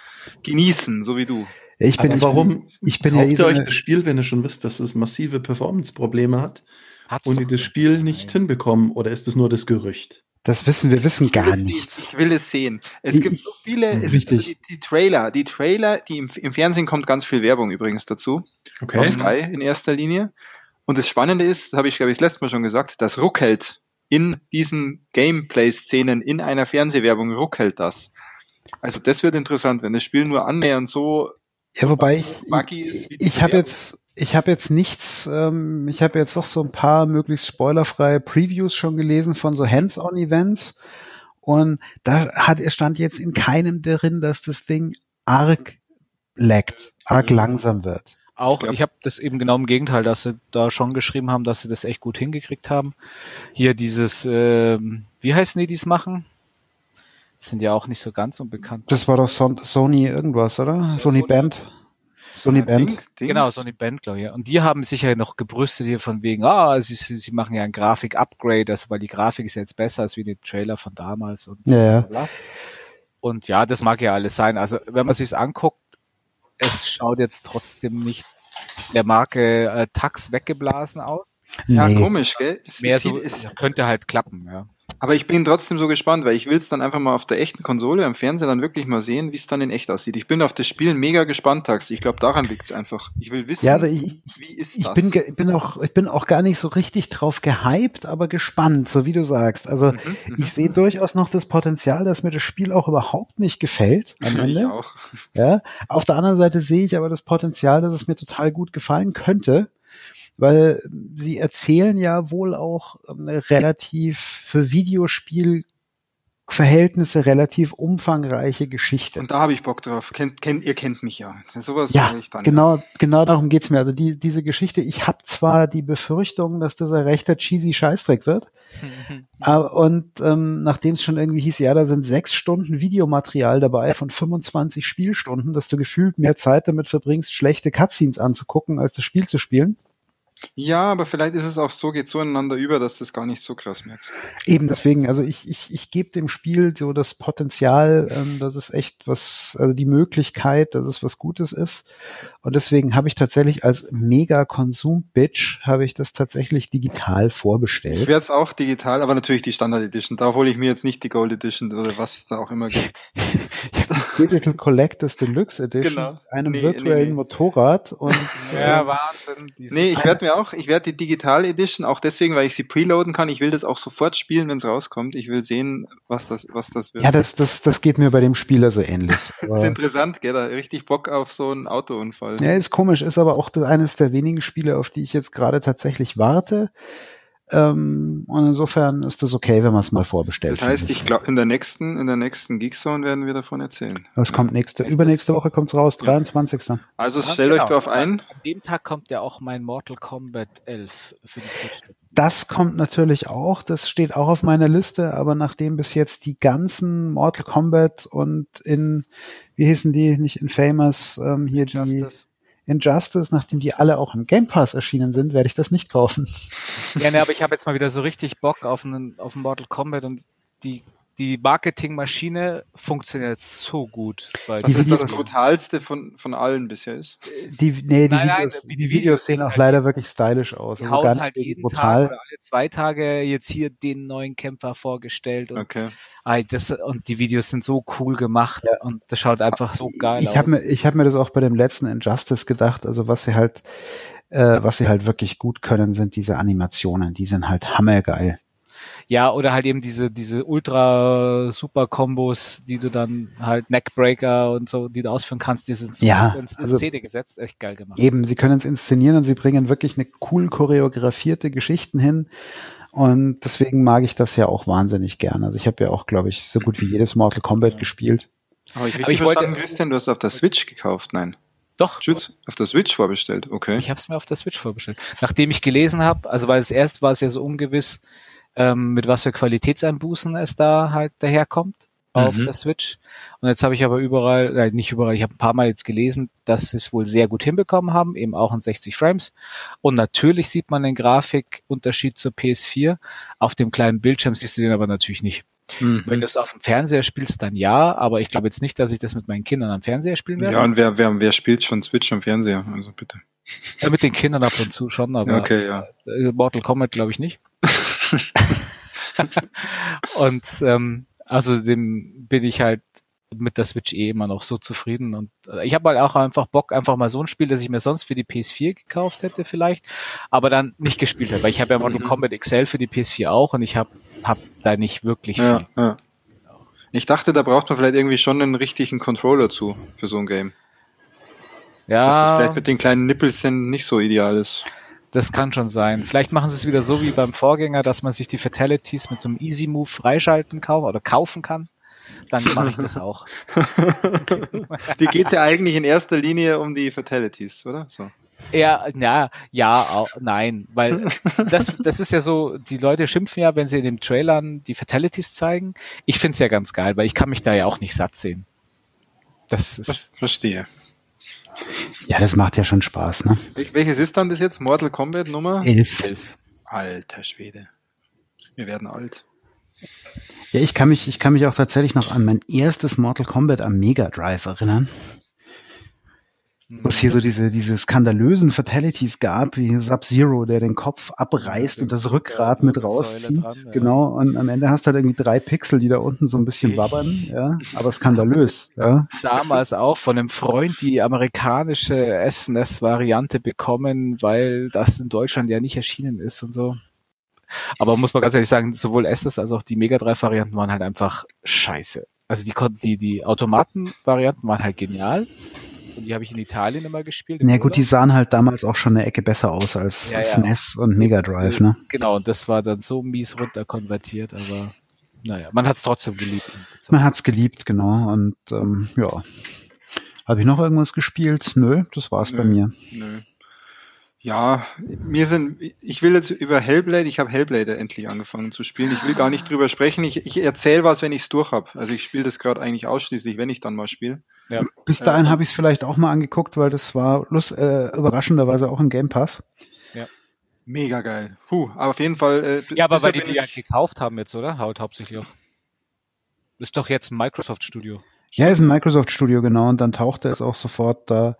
S2: genießen, so wie du.
S4: Ich bin, aber warum ich bin kauft ja ihr euch das Spiel, wenn ihr schon wisst, dass es massive Performance-Probleme hat Hat's und ihr das Spiel nicht Nein. hinbekommen oder ist es nur das Gerücht?
S1: Das wissen wir wissen gar nicht.
S2: Ich will es sehen. Es ich, gibt so viele, es, also die, die, Trailer, die Trailer, die im, im, Fernsehen kommt ganz viel Werbung übrigens dazu.
S1: Okay.
S2: Auf Sky in erster Linie. Und das Spannende ist, habe ich, glaube ich, das letzte Mal schon gesagt, das ruckelt in diesen Gameplay-Szenen in einer Fernsehwerbung ruckelt das. Also das wird interessant, wenn das Spiel nur annähernd so
S1: ja, wobei ich, ich, ich habe jetzt, ich habe jetzt nichts, ähm, ich habe jetzt doch so ein paar möglichst spoilerfreie Previews schon gelesen von so Hands-on-Events Und da hat, es stand jetzt in keinem drin, dass das Ding arg laggt, arg langsam wird.
S3: Auch, ich, ich habe das eben genau im Gegenteil, dass sie da schon geschrieben haben, dass sie das echt gut hingekriegt haben. Hier dieses, äh, wie heißen die, die es machen? Das sind ja auch nicht so ganz unbekannt.
S1: Das war doch Son Sony irgendwas, oder? Ja, Sony, Sony Band. Sony ja, Band. Ding,
S3: genau, Sony Band, glaube ich. Und die haben sich ja noch gebrüstet hier von wegen, ah, sie, sie machen ja ein Grafik-Upgrade, also weil die Grafik ist jetzt besser als wie die Trailer von damals. Und,
S1: ja, ja.
S3: und ja, das mag ja alles sein. Also wenn man sich's anguckt, es schaut jetzt trotzdem nicht der Marke äh, Tax weggeblasen aus.
S2: Ja, nee. komisch, gell?
S3: Es, Mehr so, es könnte halt klappen, ja.
S2: Aber ich bin trotzdem so gespannt, weil ich will es dann einfach mal auf der echten Konsole am Fernseher dann wirklich mal sehen, wie es dann in echt aussieht. Ich bin auf das Spiel mega gespannt, Tax. Ich glaube, daran liegt es einfach. Ich will wissen,
S1: ja, ich, wie ist ich das? Bin, bin auch, ich bin auch gar nicht so richtig drauf gehypt, aber gespannt, so wie du sagst. Also mhm, mhm. ich sehe durchaus noch das Potenzial, dass mir das Spiel auch überhaupt nicht gefällt am Ende. Ich auch. Ja. Auf der anderen Seite sehe ich aber das Potenzial, dass es mir total gut gefallen könnte weil sie erzählen ja wohl auch eine relativ für Videospiel Verhältnisse relativ umfangreiche Geschichte.
S2: Und da habe ich Bock drauf. Kennt, kennt, ihr kennt mich ja.
S1: Sowas ja, ich dann. Genau, genau darum geht's mir. Also die, diese Geschichte, ich habe zwar die Befürchtung, dass das ein rechter cheesy Scheißdreck wird. aber, und ähm, nachdem es schon irgendwie hieß, ja, da sind sechs Stunden Videomaterial dabei von 25 Spielstunden, dass du gefühlt mehr Zeit damit verbringst, schlechte Cutscenes anzugucken, als das Spiel zu spielen.
S2: Ja, aber vielleicht ist es auch so, geht so ineinander über, dass du das gar nicht so krass merkst.
S1: Eben deswegen, also ich, ich, ich gebe dem Spiel so das Potenzial, ähm, dass es echt was, also die Möglichkeit, dass es was Gutes ist. Und deswegen habe ich tatsächlich als Mega-Konsum-Bitch habe ich das tatsächlich digital vorbestellt.
S2: Ich werde es auch digital, aber natürlich die Standard Edition. Da hole ich mir jetzt nicht die Gold Edition oder was da auch immer gibt.
S1: Digital Collectors Deluxe Edition, genau. einem nee, virtuellen nee, nee. Motorrad und
S2: ja, Wahnsinn. Nee, ich werde mir auch, ich werde die Digital Edition auch deswegen, weil ich sie preloaden kann. Ich will das auch sofort spielen, wenn es rauskommt. Ich will sehen, was das, was das
S1: wird. Ja, das, das, das geht mir bei dem Spieler so ähnlich.
S2: das ist interessant, gell? Da richtig Bock auf so einen Autounfall.
S1: Ja, ist komisch, ist aber auch eines der wenigen Spiele, auf die ich jetzt gerade tatsächlich warte. Ähm, und insofern ist das okay, wenn man es mal vorbestellt.
S2: Das heißt, ich glaube, in der nächsten, in der nächsten Geekzone werden wir davon erzählen.
S1: Das kommt nächste, übernächste Woche kommt's raus, 23.
S2: Also ja, stellt genau. euch darauf ein.
S3: An dem Tag kommt ja auch mein Mortal Kombat 11 für die Switch.
S1: Das kommt natürlich auch, das steht auch auf meiner Liste, aber nachdem bis jetzt die ganzen Mortal Kombat und in, wie hießen die, nicht Infamous, ähm, hier Justice. die Injustice, nachdem die alle auch im Game Pass erschienen sind, werde ich das nicht kaufen.
S3: Ja, ne, aber ich habe jetzt mal wieder so richtig Bock auf einen, auf einen Mortal Kombat und die die Marketingmaschine funktioniert so gut.
S2: Weil das ist das brutalste von, von allen bisher ist.
S1: Die, nee, die, nein, Videos, nein, die, die Videos sehen auch leider wirklich stylisch aus.
S3: Die also hauen halt jeden brutal. Tag oder alle zwei Tage jetzt hier den neuen Kämpfer vorgestellt. Und,
S2: okay.
S3: das, und die Videos sind so cool gemacht ja. und das schaut einfach so geil
S1: ich aus. Hab mir, ich habe mir das auch bei dem letzten Injustice gedacht, also was sie halt, äh, was sie halt wirklich gut können, sind diese Animationen. Die sind halt hammergeil.
S3: Ja, oder halt eben diese, diese ultra super Kombos, die du dann halt Neckbreaker und so, die du ausführen kannst, die sind so
S1: ja,
S3: ins also Szene gesetzt, echt geil gemacht.
S1: Eben, sie können es inszenieren und sie bringen wirklich eine cool choreografierte Geschichten hin. Und deswegen mag ich das ja auch wahnsinnig gerne. Also ich habe ja auch, glaube ich, so gut wie jedes Mortal Kombat gespielt.
S2: Aber ich, Aber ich wollte, Christian, du hast auf der Switch gekauft, nein?
S3: Doch.
S2: Schütz, auf der Switch vorbestellt, okay.
S3: Ich habe es mir auf der Switch vorbestellt. Nachdem ich gelesen habe, also weil es erst war es ja so ungewiss, ähm, mit was für Qualitätseinbußen es da halt daherkommt auf mhm. der Switch. Und jetzt habe ich aber überall, äh, nicht überall, ich habe ein paar Mal jetzt gelesen, dass sie es wohl sehr gut hinbekommen haben, eben auch in 60 Frames. Und natürlich sieht man den Grafikunterschied zur PS4. Auf dem kleinen Bildschirm siehst du den aber natürlich nicht. Mhm. Wenn du es auf dem Fernseher spielst, dann ja, aber ich glaube jetzt nicht, dass ich das mit meinen Kindern am Fernseher spielen werde.
S2: Ja, und wer, wer, wer spielt schon Switch am Fernseher? Also bitte.
S3: Ja, mit den Kindern ab und zu schon, aber
S2: okay, ja.
S3: Mortal Kombat glaube ich nicht. und ähm, außerdem bin ich halt mit der Switch eh immer noch so zufrieden und äh, ich habe halt auch einfach Bock, einfach mal so ein Spiel, das ich mir sonst für die PS4 gekauft hätte vielleicht, aber dann nicht gespielt habe, weil ich habe ja Mortal mhm. Kombat XL für die PS4 auch und ich habe hab da nicht wirklich
S2: viel. Ja, ja. Ich dachte, da braucht man vielleicht irgendwie schon einen richtigen Controller zu für so ein Game.
S3: Ja. Dass
S2: das vielleicht mit den kleinen Nippelchen nicht so ideal ist.
S3: Das kann schon sein. Vielleicht machen sie es wieder so wie beim Vorgänger, dass man sich die Fatalities mit so einem Easy Move freischalten kaufen oder kaufen kann. Dann mache ich das auch.
S2: die geht ja eigentlich in erster Linie um die Fatalities, oder? So.
S3: Ja, ja, ja, auch, nein, weil das, das ist ja so, die Leute schimpfen ja, wenn sie in den Trailern die Fatalities zeigen. Ich find's ja ganz geil, weil ich kann mich da ja auch nicht satt sehen. Das ist.
S2: Verstehe.
S1: Ja, das macht ja schon Spaß, ne?
S2: Welches ist dann das jetzt? Mortal Kombat Nummer?
S1: Elf. Elf.
S2: Alter Schwede. Wir werden alt.
S1: Ja, ich kann mich, ich kann mich auch tatsächlich noch an mein erstes Mortal Kombat am Mega Drive erinnern wo es hier so diese, diese skandalösen Fatalities gab, wie Sub-Zero, der den Kopf abreißt ja, und das Rückgrat mit rauszieht. Dran, ja. Genau, und am Ende hast du halt irgendwie drei Pixel, die da unten so ein bisschen wabbern, ja, aber skandalös, ja.
S3: Damals auch von einem Freund die amerikanische SNES-Variante bekommen, weil das in Deutschland ja nicht erschienen ist und so. Aber muss man ganz ehrlich sagen, sowohl SNES als auch die Mega 3 Varianten waren halt einfach scheiße. Also die, die, die Automaten-Varianten waren halt genial und die habe ich in Italien immer gespielt.
S1: Ja gut, die sahen halt damals auch schon eine Ecke besser aus als ja, SNES ja. und Mega Drive, ne?
S3: Genau, und das war dann so mies runterkonvertiert, aber naja, man hat es trotzdem geliebt.
S1: Man hat es geliebt, genau. Und ähm, ja. Habe ich noch irgendwas gespielt? Nö, das war's Nö, bei mir. Nö.
S2: Ja, mir sind, ich will jetzt über Hellblade, ich habe Hellblade endlich angefangen zu spielen. Ich will gar nicht drüber sprechen. Ich, ich erzähle was, wenn ich es durch habe. Also ich spiele das gerade eigentlich ausschließlich, wenn ich dann mal spiele.
S1: Ja. Bis dahin äh, habe ich es vielleicht auch mal angeguckt, weil das war lust, äh, überraschenderweise auch im Game Pass.
S2: Ja. Mega geil. Puh, aber auf jeden Fall.
S3: Äh, ja, aber weil die die ja gekauft haben jetzt, oder? Haut hauptsächlich auch. Ist doch jetzt ein Microsoft Studio.
S1: Ja, ist ein Microsoft Studio, genau. Und dann tauchte es auch sofort da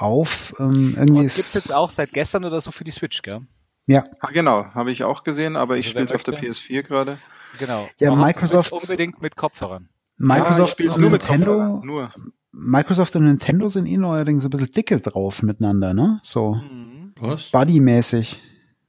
S1: auf. Ähm, irgendwie
S3: gibt es jetzt auch seit gestern oder so für die Switch, gell?
S1: Ja.
S2: Ah, genau, habe ich auch gesehen, aber ich also spiele es auf der PS4 gerade.
S3: Genau.
S1: Ja, Microsoft
S3: unbedingt mit Kopfhörern.
S1: Microsoft ja, und nur Nintendo. Nur. Microsoft und Nintendo sind eh neuerdings ein bisschen dicke drauf miteinander, ne? So. Mhm. Was? Buddy-mäßig.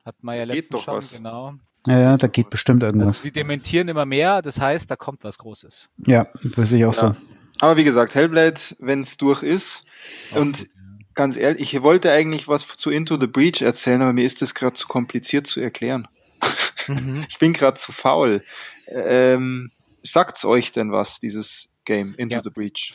S3: Hat man ja letztens schon, was. genau.
S1: Ja, ja, da geht bestimmt irgendwas. Also
S3: sie dementieren immer mehr, das heißt, da kommt was Großes.
S1: Ja, das ich auch ja. so.
S2: Aber wie gesagt, Hellblade, wenn es durch ist, okay. und ganz ehrlich, ich wollte eigentlich was zu Into the Breach erzählen, aber mir ist das gerade zu kompliziert zu erklären. Mhm. ich bin gerade zu faul. Ähm, sagt's euch denn was, dieses Game Into ja. the Breach?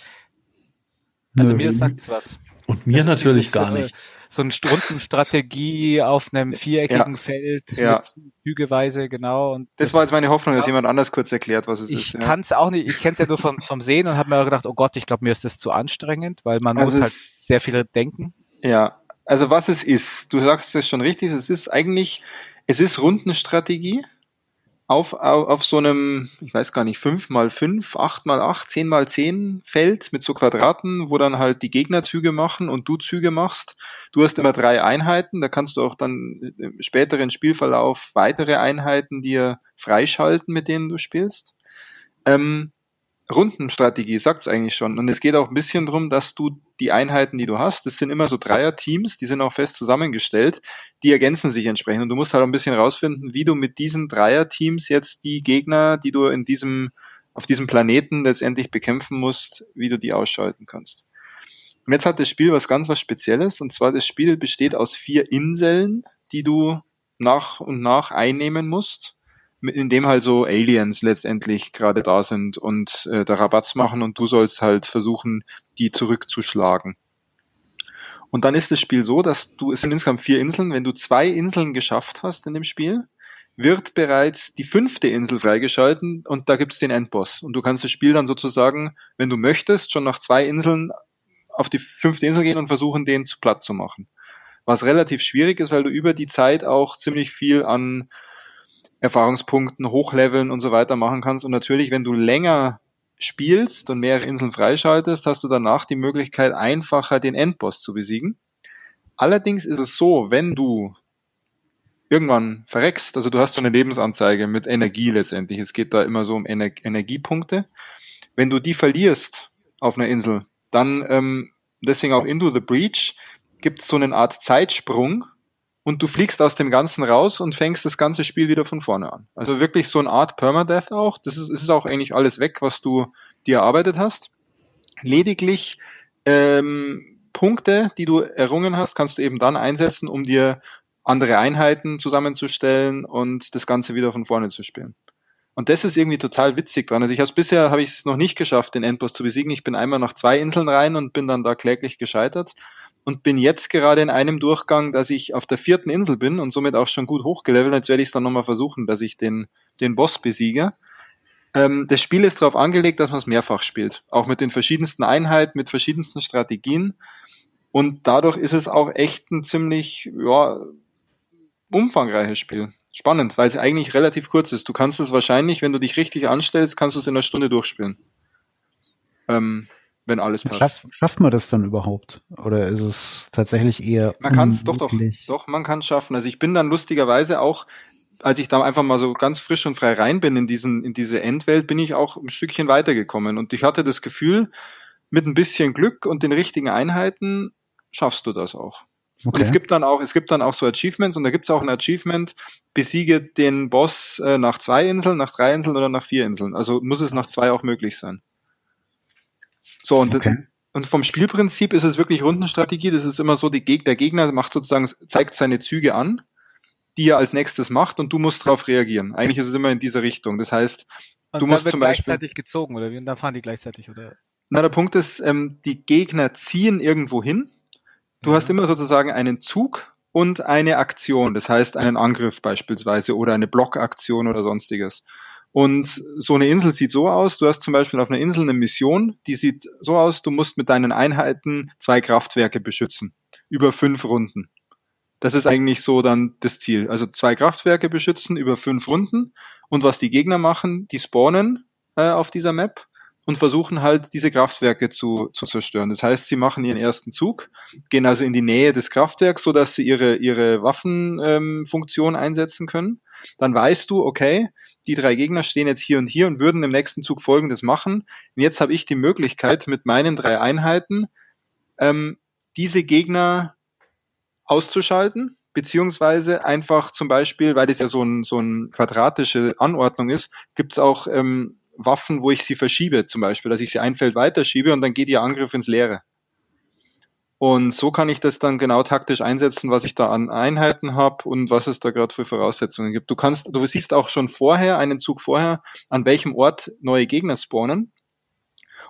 S3: Also mir sagt's was.
S4: Und mir das natürlich gar äh, nichts.
S3: So eine Stundenstrategie auf einem viereckigen ja. Feld
S2: ja.
S3: Zügeweise, genau. Und
S2: das, das war jetzt meine Hoffnung, dass jemand anders kurz erklärt, was es
S3: ich
S2: ist.
S3: Ich kann es auch nicht, ich kenne es ja nur vom, vom Sehen und habe mir gedacht, oh Gott, ich glaube, mir ist das zu anstrengend, weil man also muss halt sehr viel denken.
S2: Ja, also was es ist, du sagst es schon richtig, es ist eigentlich, es ist Rundenstrategie auf, auf, auf so einem, ich weiß gar nicht, 5 mal 5, 8 mal 8, 10 mal 10 Feld mit so Quadraten, wo dann halt die Gegner Züge machen und du Züge machst. Du hast immer drei Einheiten, da kannst du auch dann im späteren Spielverlauf weitere Einheiten dir freischalten, mit denen du spielst. Ähm, Rundenstrategie sagt's eigentlich schon. Und es geht auch ein bisschen drum, dass du die Einheiten, die du hast, das sind immer so Dreier-Teams, die sind auch fest zusammengestellt, die ergänzen sich entsprechend. Und du musst halt auch ein bisschen rausfinden, wie du mit diesen Dreier-Teams jetzt die Gegner, die du in diesem, auf diesem Planeten letztendlich bekämpfen musst, wie du die ausschalten kannst. Und jetzt hat das Spiel was ganz was Spezielles, und zwar das Spiel besteht aus vier Inseln, die du nach und nach einnehmen musst in dem halt so Aliens letztendlich gerade da sind und äh, da Rabatz machen und du sollst halt versuchen, die zurückzuschlagen. Und dann ist das Spiel so, dass du, es sind insgesamt vier Inseln, wenn du zwei Inseln geschafft hast in dem Spiel, wird bereits die fünfte Insel freigeschalten und da gibt's den Endboss. Und du kannst das Spiel dann sozusagen, wenn du möchtest, schon nach zwei Inseln auf die fünfte Insel gehen und versuchen, den zu platt zu machen. Was relativ schwierig ist, weil du über die Zeit auch ziemlich viel an Erfahrungspunkten, Hochleveln und so weiter machen kannst. Und natürlich, wenn du länger spielst und mehrere Inseln freischaltest, hast du danach die Möglichkeit, einfacher den Endboss zu besiegen. Allerdings ist es so, wenn du irgendwann verreckst, also du hast so eine Lebensanzeige mit Energie letztendlich, es geht da immer so um Ener Energiepunkte. Wenn du die verlierst auf einer Insel, dann ähm, deswegen auch Into the Breach gibt es so eine Art Zeitsprung, und du fliegst aus dem Ganzen raus und fängst das ganze Spiel wieder von vorne an. Also wirklich so eine Art Permadeath auch. Das ist, ist auch eigentlich alles weg, was du dir erarbeitet hast. Lediglich ähm, Punkte, die du errungen hast, kannst du eben dann einsetzen, um dir andere Einheiten zusammenzustellen und das Ganze wieder von vorne zu spielen. Und das ist irgendwie total witzig dran. Also ich habe bisher habe ich es noch nicht geschafft, den Endboss zu besiegen. Ich bin einmal nach zwei Inseln rein und bin dann da kläglich gescheitert und bin jetzt gerade in einem Durchgang, dass ich auf der vierten Insel bin und somit auch schon gut hochgelevelt. Jetzt werde ich es dann nochmal versuchen, dass ich den, den Boss besiege. Ähm, das Spiel ist darauf angelegt, dass man es mehrfach spielt. Auch mit den verschiedensten Einheiten, mit verschiedensten Strategien. Und dadurch ist es auch echt ein ziemlich, ja, umfangreiches Spiel. Spannend, weil es eigentlich relativ kurz ist. Du kannst es wahrscheinlich, wenn du dich richtig anstellst, kannst du es in einer Stunde durchspielen. Ähm, wenn alles passt.
S1: Schaff, schafft man das dann überhaupt? Oder ist es tatsächlich eher.
S2: Man kann es doch, doch, doch, man kann es schaffen. Also ich bin dann lustigerweise auch, als ich da einfach mal so ganz frisch und frei rein bin in diesen, in diese Endwelt, bin ich auch ein Stückchen weitergekommen. Und ich hatte das Gefühl, mit ein bisschen Glück und den richtigen Einheiten schaffst du das auch. Okay. Und es gibt dann auch, es gibt dann auch so Achievements und da gibt es auch ein Achievement, besiege den Boss äh, nach zwei Inseln, nach drei Inseln oder nach vier Inseln. Also muss es nach zwei auch möglich sein. So, und, okay. und vom Spielprinzip ist es wirklich Rundenstrategie. Das ist immer so, die Geg der Gegner macht sozusagen, zeigt seine Züge an, die er als nächstes macht und du musst darauf reagieren. Eigentlich ist es immer in dieser Richtung. Das heißt, und du musst wird zum Beispiel.
S3: gleichzeitig gezogen, oder wie? Und dann fahren die gleichzeitig, oder?
S2: Na, der Punkt ist, ähm, die Gegner ziehen irgendwo hin. Du ja. hast immer sozusagen einen Zug und eine Aktion, das heißt einen Angriff beispielsweise oder eine Blockaktion oder sonstiges. Und so eine Insel sieht so aus, du hast zum Beispiel auf einer Insel eine Mission, die sieht so aus, du musst mit deinen Einheiten zwei Kraftwerke beschützen. Über fünf Runden. Das ist eigentlich so dann das Ziel. Also zwei Kraftwerke beschützen über fünf Runden. Und was die Gegner machen, die spawnen äh, auf dieser Map und versuchen halt diese Kraftwerke zu, zu zerstören. Das heißt, sie machen ihren ersten Zug, gehen also in die Nähe des Kraftwerks, so dass sie ihre, ihre Waffenfunktion ähm, einsetzen können. Dann weißt du, okay, die drei Gegner stehen jetzt hier und hier und würden im nächsten Zug Folgendes machen. Und jetzt habe ich die Möglichkeit, mit meinen drei Einheiten ähm, diese Gegner auszuschalten, beziehungsweise einfach zum Beispiel, weil das ja so, ein, so eine quadratische Anordnung ist, gibt es auch ähm, Waffen, wo ich sie verschiebe, zum Beispiel, dass ich sie ein Feld weiterschiebe und dann geht ihr Angriff ins Leere. Und so kann ich das dann genau taktisch einsetzen, was ich da an Einheiten habe und was es da gerade für Voraussetzungen gibt. Du kannst, du siehst auch schon vorher, einen Zug vorher, an welchem Ort neue Gegner spawnen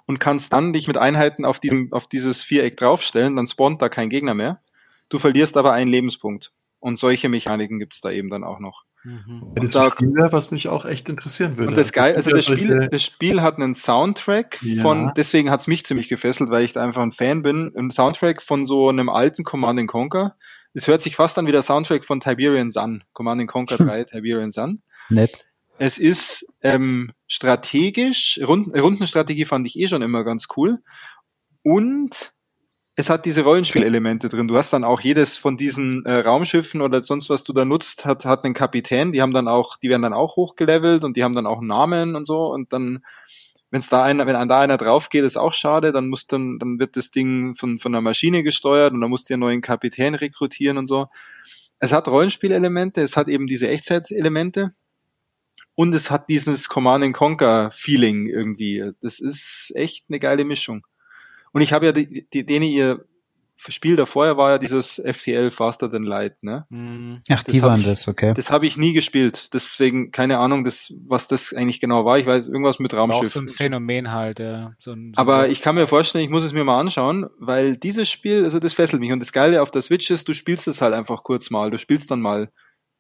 S2: und kannst dann dich mit Einheiten auf diesem, auf dieses Viereck draufstellen, dann spawnt da kein Gegner mehr. Du verlierst aber einen Lebenspunkt. Und solche Mechaniken gibt es da eben dann auch noch.
S4: Mhm. Und da, Spiel, was mich auch echt interessieren würde.
S2: Und das geil, also das Spiel, das Spiel hat einen Soundtrack ja. von, deswegen hat es mich ziemlich gefesselt, weil ich da einfach ein Fan bin. Ein Soundtrack von so einem alten Command Conquer. Es hört sich fast an wie der Soundtrack von Tiberian Sun, Command Conquer 3, Tiberian Sun.
S1: Nett.
S2: Es ist ähm, strategisch, Runden, Rundenstrategie fand ich eh schon immer ganz cool. Und es hat diese Rollenspielelemente drin. Du hast dann auch jedes von diesen äh, Raumschiffen oder sonst was du da nutzt, hat, hat einen Kapitän, die haben dann auch, die werden dann auch hochgelevelt und die haben dann auch einen Namen und so und dann, wenn es da einer, wenn da einer drauf geht, ist auch schade, dann muss dann, dann wird das Ding von, von einer Maschine gesteuert und dann musst du einen neuen Kapitän rekrutieren und so. Es hat Rollenspielelemente, es hat eben diese Echtzeitelemente und es hat dieses Command Conquer Feeling irgendwie. Das ist echt eine geile Mischung. Und ich habe ja die, die, denen ihr Spiel davor war ja dieses FCL Faster Than Light, ne?
S1: Mhm. Ach, die waren ich, das, okay.
S2: Das habe ich nie gespielt. Deswegen keine Ahnung, das, was das eigentlich genau war. Ich weiß irgendwas mit Raumschiff. Auch
S3: so ein Phänomen halt, ja. So ein,
S2: so Aber ich kann mir vorstellen, ich muss es mir mal anschauen, weil dieses Spiel, also das fesselt mich. Und das Geile auf der Switch ist, du spielst es halt einfach kurz mal. Du spielst dann mal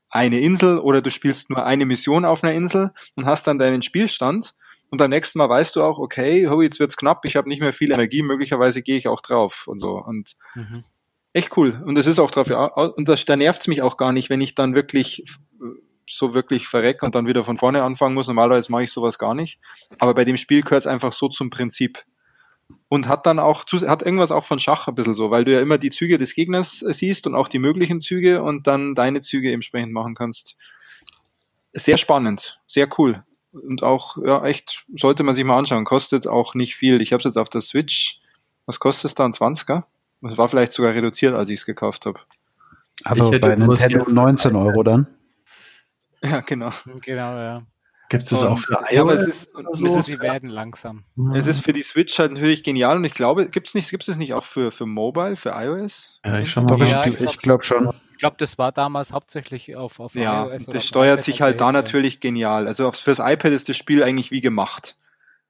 S2: eine Insel oder du spielst nur eine Mission auf einer Insel und hast dann deinen Spielstand und beim nächsten Mal weißt du auch, okay, oh, jetzt wird's knapp, ich habe nicht mehr viel Energie, möglicherweise gehe ich auch drauf und so. Und mhm. echt cool. Und das ist auch drauf, und das, da nervt's mich auch gar nicht, wenn ich dann wirklich so wirklich verreck und dann wieder von vorne anfangen muss. Normalerweise mache ich sowas gar nicht. Aber bei dem Spiel gehört es einfach so zum Prinzip. Und hat dann auch, hat irgendwas auch von Schach ein bisschen so, weil du ja immer die Züge des Gegners siehst und auch die möglichen Züge und dann deine Züge entsprechend machen kannst. Sehr spannend, sehr cool und auch, ja, echt, sollte man sich mal anschauen. Kostet auch nicht viel. Ich habe es jetzt auf der Switch. Was kostet es da? Ein 20er? Es war vielleicht sogar reduziert, als ich es gekauft habe.
S1: Aber bei Nintendo 19 Euro dann?
S2: Ja, genau.
S3: Genau, ja.
S4: Gibt es das auch für
S3: iOS? Ja, aber es ist, so? sie werden langsam.
S2: Es ist für die Switch halt natürlich genial und ich glaube, gibt es nicht, gibt es nicht auch für, für Mobile, für iOS?
S1: Ja, ich schon mal.
S2: Ja, ich, ich glaube schon.
S3: Ich glaube, das war damals hauptsächlich auf, auf
S2: ja, iOS. Ja, das steuert sich halt da natürlich genial. Also fürs iPad ist das Spiel eigentlich wie gemacht.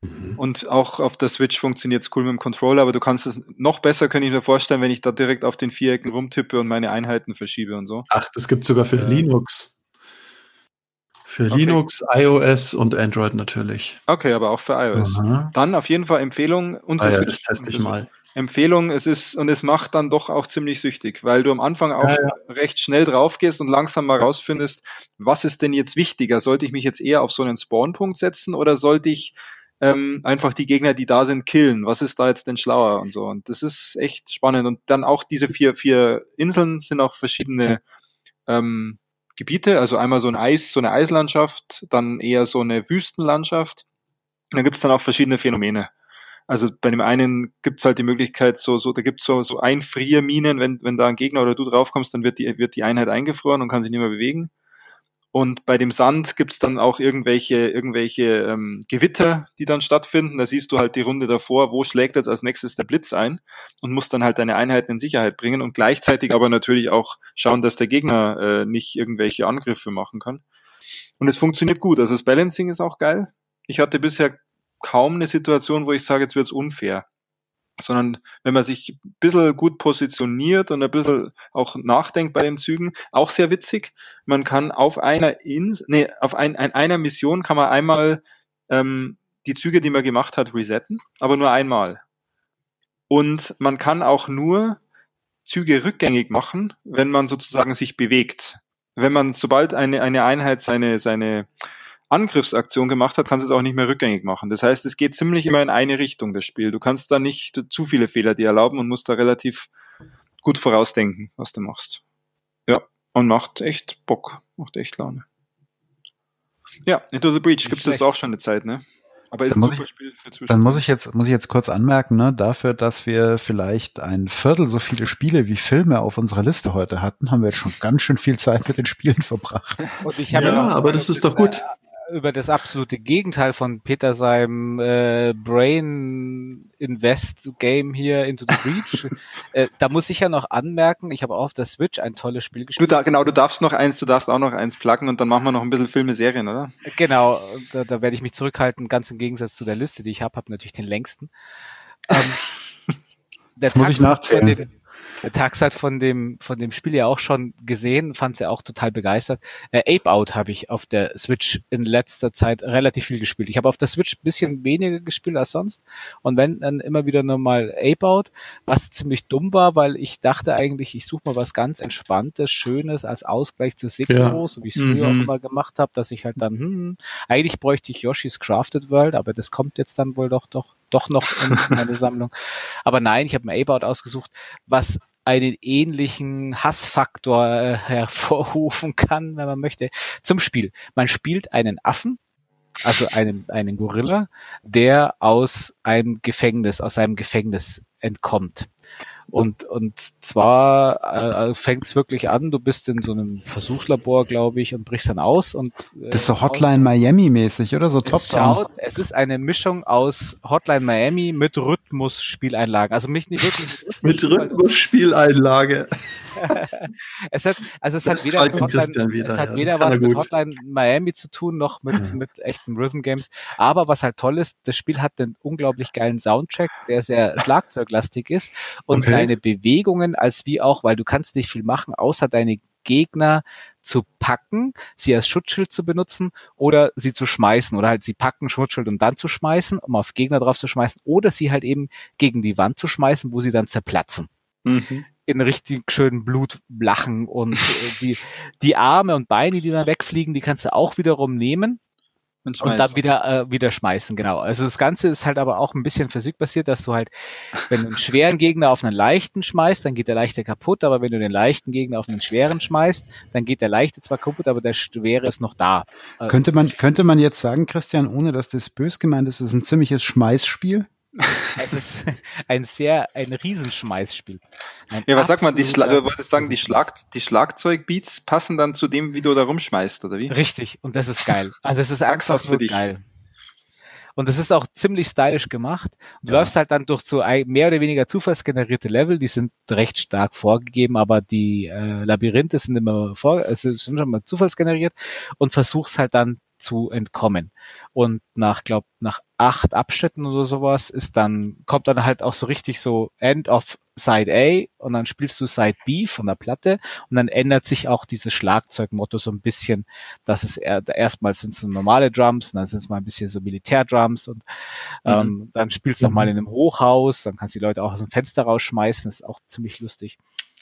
S2: Mhm. Und auch auf der Switch funktioniert es cool mit dem Controller, aber du kannst es noch besser, könnte ich mir vorstellen, wenn ich da direkt auf den Vierecken rumtippe und meine Einheiten verschiebe und so.
S4: Ach, das gibt sogar für äh, Linux. Für okay. Linux, iOS und Android natürlich.
S2: Okay, aber auch für iOS. Aha. Dann auf jeden Fall Empfehlung
S4: und ah, ja, das teste ich mal.
S2: Empfehlung, es ist und es macht dann doch auch ziemlich süchtig, weil du am Anfang auch ja, ja. recht schnell drauf gehst und langsam mal rausfindest, was ist denn jetzt wichtiger? Sollte ich mich jetzt eher auf so einen Spawnpunkt setzen oder sollte ich ähm, einfach die Gegner, die da sind, killen. Was ist da jetzt denn schlauer und so? Und das ist echt spannend. Und dann auch diese vier, vier Inseln sind auch verschiedene ähm, Gebiete. Also einmal so ein Eis, so eine Eislandschaft, dann eher so eine Wüstenlandschaft. Dann gibt's dann auch verschiedene Phänomene. Also bei dem einen gibt's halt die Möglichkeit, so, so, da gibt's so, so Einfrierminen, wenn, wenn da ein Gegner oder du draufkommst, dann wird die, wird die Einheit eingefroren und kann sich nicht mehr bewegen. Und bei dem Sand gibt's dann auch irgendwelche, irgendwelche ähm, Gewitter, die dann stattfinden. Da siehst du halt die Runde davor, wo schlägt jetzt als nächstes der Blitz ein und musst dann halt deine Einheiten in Sicherheit bringen und gleichzeitig aber natürlich auch schauen, dass der Gegner äh, nicht irgendwelche Angriffe machen kann. Und es funktioniert gut. Also das Balancing ist auch geil. Ich hatte bisher kaum eine Situation, wo ich sage, jetzt wird's unfair sondern wenn man sich ein bisschen gut positioniert und ein bisschen auch nachdenkt bei den Zügen, auch sehr witzig. Man kann auf einer Ins nee, auf ein, ein, einer Mission kann man einmal ähm, die Züge, die man gemacht hat, resetten, aber nur einmal. Und man kann auch nur Züge rückgängig machen, wenn man sozusagen sich bewegt. Wenn man, sobald eine, eine Einheit seine, seine Angriffsaktion gemacht hat, kannst du es auch nicht mehr rückgängig machen. Das heißt, es geht ziemlich immer in eine Richtung, das Spiel. Du kannst da nicht zu viele Fehler dir erlauben und musst da relativ gut vorausdenken, was du machst. Ja, und macht echt Bock, macht echt Laune. Ja, Into the Breach gibt es das auch schon eine Zeit, ne?
S1: Aber ist dann ein super ich, Spiel für Dann muss ich jetzt, muss ich jetzt kurz anmerken, ne, dafür, dass wir vielleicht ein Viertel so viele Spiele wie Filme auf unserer Liste heute hatten, haben wir jetzt schon ganz schön viel Zeit mit den Spielen verbracht.
S4: Und ich habe ja, ja aber das ist doch gut
S3: über das absolute Gegenteil von Peter seinem äh, Brain Invest Game hier Into the Breach. äh, da muss ich ja noch anmerken, ich habe auch auf der Switch ein tolles Spiel gespielt.
S2: Du da, genau, du darfst noch eins, du darfst auch noch eins pluggen und dann machen wir noch ein bisschen Filme, Serien, oder?
S3: Genau, da, da werde ich mich zurückhalten, ganz im Gegensatz zu der Liste, die ich habe, habe natürlich den längsten. Ähm,
S1: der Tag muss ich nachzählen.
S3: Der Tax hat von dem, von dem Spiel ja auch schon gesehen, fand sie auch total begeistert. Äh, Ape Out habe ich auf der Switch in letzter Zeit relativ viel gespielt. Ich habe auf der Switch ein bisschen weniger gespielt als sonst. Und wenn, dann immer wieder nochmal Ape Out, was ziemlich dumm war, weil ich dachte eigentlich, ich suche mal was ganz Entspanntes, Schönes als Ausgleich zu Sekiro, ja. so wie ich es früher mhm. auch immer gemacht habe, dass ich halt dann, hm, eigentlich bräuchte ich Yoshi's Crafted World, aber das kommt jetzt dann wohl doch, doch doch noch in meine Sammlung. Aber nein, ich habe mir A-Bout ausgesucht, was einen ähnlichen Hassfaktor äh, hervorrufen kann, wenn man möchte, zum Spiel. Man spielt einen Affen, also einen, einen Gorilla, der aus einem Gefängnis, aus einem Gefängnis entkommt. Und, und zwar äh, fängt es wirklich an, du bist in so einem Versuchslabor, glaube ich, und brichst dann aus. Und,
S1: äh, das ist so Hotline Miami mäßig, oder? So
S3: top down. Es ist eine Mischung aus Hotline Miami mit Rhythmus-Spieleinlagen. Also mich nicht wirklich
S4: mit Rhythmus-Spieleinlage.
S3: Es hat, also es hat weder, mit Hotline, wieder, es hat ja, weder was mit Hotline Miami zu tun, noch mit, mit echten Rhythm Games. Aber was halt toll ist, das Spiel hat einen unglaublich geilen Soundtrack, der sehr schlagzeuglastig ist und okay. deine Bewegungen als wie auch, weil du kannst nicht viel machen, außer deine Gegner zu packen, sie als Schutzschild zu benutzen oder sie zu schmeißen oder halt sie packen Schutzschild und dann zu schmeißen, um auf Gegner drauf zu schmeißen oder sie halt eben gegen die Wand zu schmeißen, wo sie dann zerplatzen. Mhm in richtig schönen Blut lachen und äh, die, die Arme und Beine, die dann wegfliegen, die kannst du auch wiederum nehmen und, und dann wieder äh, wieder schmeißen, genau. Also das Ganze ist halt aber auch ein bisschen physikbasiert, dass du halt, wenn du einen schweren Gegner auf einen leichten schmeißt, dann geht der leichte kaputt, aber wenn du den leichten Gegner auf einen schweren schmeißt, dann geht der leichte zwar kaputt, aber der schwere ist noch da.
S1: Könnte man könnte man jetzt sagen, Christian, ohne dass das bös gemeint ist, ist ein ziemliches Schmeißspiel?
S3: Es ist ein sehr, ein Riesenschmeißspiel.
S2: Ein ja, was sagt man? Die Schla du wolltest sagen, die, Schlag die Schlagzeugbeats passen dann zu dem, wie du da rumschmeißt, oder wie?
S3: Richtig, und das ist geil. Also es ist einfach für dich. geil. Und das ist auch ziemlich stylisch gemacht. Du ja. läufst halt dann durch so mehr oder weniger zufallsgenerierte Level, die sind recht stark vorgegeben, aber die äh, Labyrinthe sind immer vor, also sind schon mal zufallsgeneriert und versuchst halt dann zu entkommen. Und nach, glaub, nach acht Abschnitten oder sowas ist dann, kommt dann halt auch so richtig so End of Side A und dann spielst du Side B von der Platte und dann ändert sich auch dieses Schlagzeugmotto so ein bisschen, dass es erstmal sind es so normale Drums und dann sind es mal ein bisschen so Militärdrums und mhm. ähm, dann spielst du mhm. mal in einem Hochhaus, dann kannst du die Leute auch aus dem Fenster rausschmeißen, das ist auch ziemlich lustig.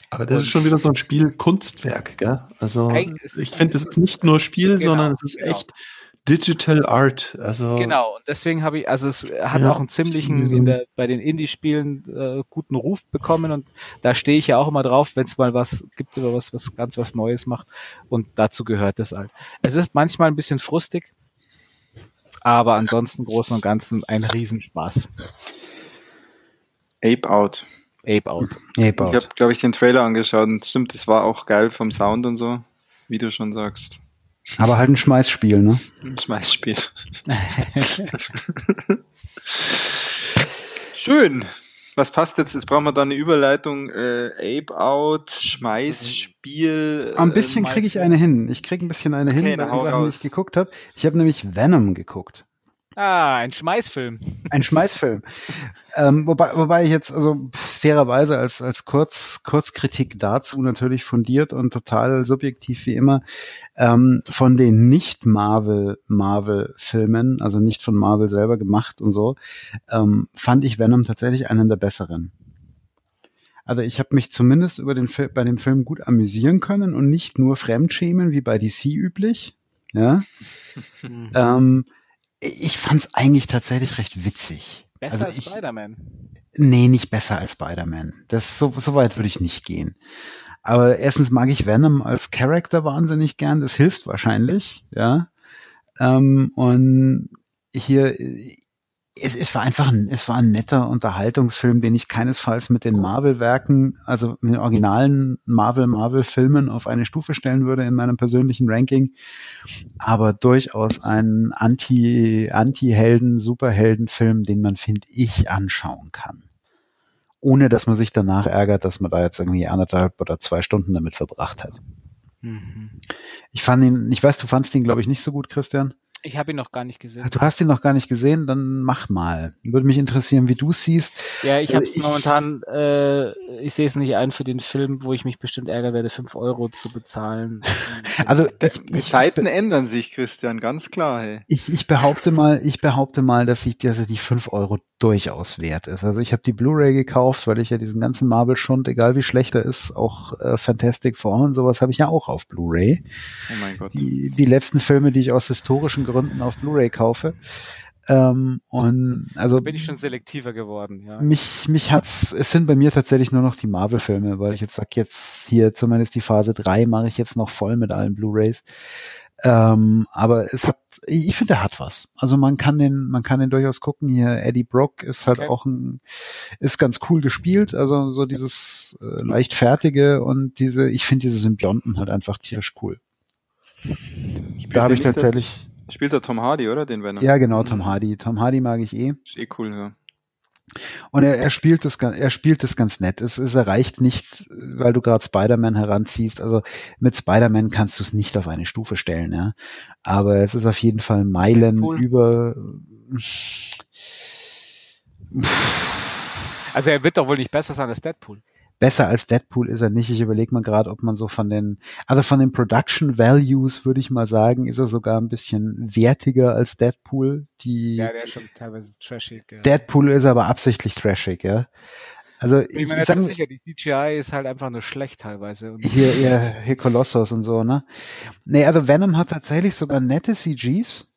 S4: Aber das und ist schon wieder so ein Spiel Kunstwerk, gell? Also ich finde, es ist nicht nur Spiel, genau, sondern es ist genau. echt Digital Art. Also
S3: genau, und deswegen habe ich, also es hat ja, auch einen ziemlichen in der, bei den Indie-Spielen äh, guten Ruf bekommen und da stehe ich ja auch immer drauf, wenn es mal was gibt über was, was ganz was Neues macht und dazu gehört das halt. Es ist manchmal ein bisschen frustig, aber ansonsten Großen und Ganzen ein Riesenspaß.
S2: Ape Out.
S3: Ape Out.
S2: Ape Out. Ich habe, glaube ich, den Trailer angeschaut und stimmt, das war auch geil vom Sound und so, wie du schon sagst.
S1: Aber halt ein Schmeißspiel, ne?
S2: Ein Schmeißspiel. Schön. Was passt jetzt? Jetzt brauchen wir da eine Überleitung. Äh, Ape Out, Schmeißspiel.
S1: Ein bisschen äh, kriege ich eine hin. Ich kriege ein bisschen eine okay, hin, bei den Sachen, die ich geguckt habe. Ich habe nämlich Venom geguckt.
S3: Ah, ein Schmeißfilm.
S1: Ein Schmeißfilm. ähm, wobei, wobei ich jetzt also fairerweise als als Kurz Kurzkritik dazu natürlich fundiert und total subjektiv wie immer ähm, von den nicht Marvel Marvel Filmen, also nicht von Marvel selber gemacht und so, ähm, fand ich Venom tatsächlich einen der besseren. Also ich habe mich zumindest über den Fil bei dem Film gut amüsieren können und nicht nur fremdschämen wie bei DC üblich. Ja. ähm, ich fand es eigentlich tatsächlich recht witzig.
S3: Besser also als Spider-Man?
S1: Nee, nicht besser als Spider-Man. Das so, so weit würde ich nicht gehen. Aber erstens mag ich Venom als Charakter wahnsinnig gern. Das hilft wahrscheinlich, ja. Ähm, und hier, es, es war einfach ein, es war ein netter Unterhaltungsfilm, den ich keinesfalls mit den Marvel-Werken, also mit den originalen Marvel-Marvel-Filmen auf eine Stufe stellen würde in meinem persönlichen Ranking, aber durchaus ein Anti, Anti-Helden, Superhelden-Film, den man, finde ich, anschauen kann. Ohne dass man sich danach ärgert, dass man da jetzt irgendwie anderthalb oder zwei Stunden damit verbracht hat. Mhm. Ich fand ihn, ich weiß, du fandst ihn, glaube ich, nicht so gut, Christian.
S3: Ich habe ihn noch gar nicht gesehen.
S1: Du hast ihn noch gar nicht gesehen, dann mach mal. Würde mich interessieren, wie du es siehst.
S3: Ja, ich habe es äh, momentan, äh, ich sehe es nicht ein für den Film, wo ich mich bestimmt ärgern werde, fünf Euro zu bezahlen.
S2: also ich, die Zeiten ich, ändern sich, Christian, ganz klar. Hey.
S1: Ich, ich behaupte mal, ich behaupte mal, dass ich dass die fünf Euro durchaus wert ist. Also ich habe die Blu-ray gekauft, weil ich ja diesen ganzen Marvel-Schund, egal wie schlecht er ist, auch äh, Fantastic Four und sowas habe ich ja auch auf Blu-ray. Oh mein Gott. Die, die letzten Filme, die ich aus historischen Gründen auf Blu-ray kaufe. Ähm, und also
S3: bin ich schon selektiver geworden, ja.
S1: Mich, mich hat's, es sind bei mir tatsächlich nur noch die Marvel-Filme, weil ich jetzt sag, jetzt hier zumindest die Phase 3 mache ich jetzt noch voll mit allen Blu-Rays. Ähm, aber es hat, ich finde, er hat was. Also man kann den, man kann den durchaus gucken. Hier Eddie Brock ist halt okay. auch ein, ist ganz cool gespielt. Also so dieses äh, leicht fertige und diese, ich finde diese Symbionten halt einfach tierisch cool. Spielt da habe ich tatsächlich.
S2: Spielt der Tom Hardy, oder? Den Venom?
S1: Ja, genau, Tom Hardy. Tom Hardy mag ich eh.
S2: Ist eh cool, ja.
S1: Und er, er spielt das, er spielt das ganz nett. Es, es erreicht nicht, weil du gerade Spider-Man heranziehst. Also mit Spider-Man kannst du es nicht auf eine Stufe stellen, ja. Aber es ist auf jeden Fall Meilen cool. über.
S3: Also er wird doch wohl nicht besser sein als Deadpool
S1: besser als Deadpool ist er nicht. Ich überlege mal gerade, ob man so von den, also von den Production Values würde ich mal sagen, ist er sogar ein bisschen wertiger als Deadpool. Die ja, der ist schon teilweise trashig. Ja. Deadpool ist aber absichtlich trashig, ja. Also
S3: ich, ich meine, ich sag, sicher, die CGI ist halt einfach nur schlecht teilweise.
S1: hier, hier, hier Colossus und so, ne? Nee, also Venom hat tatsächlich sogar nette CGs.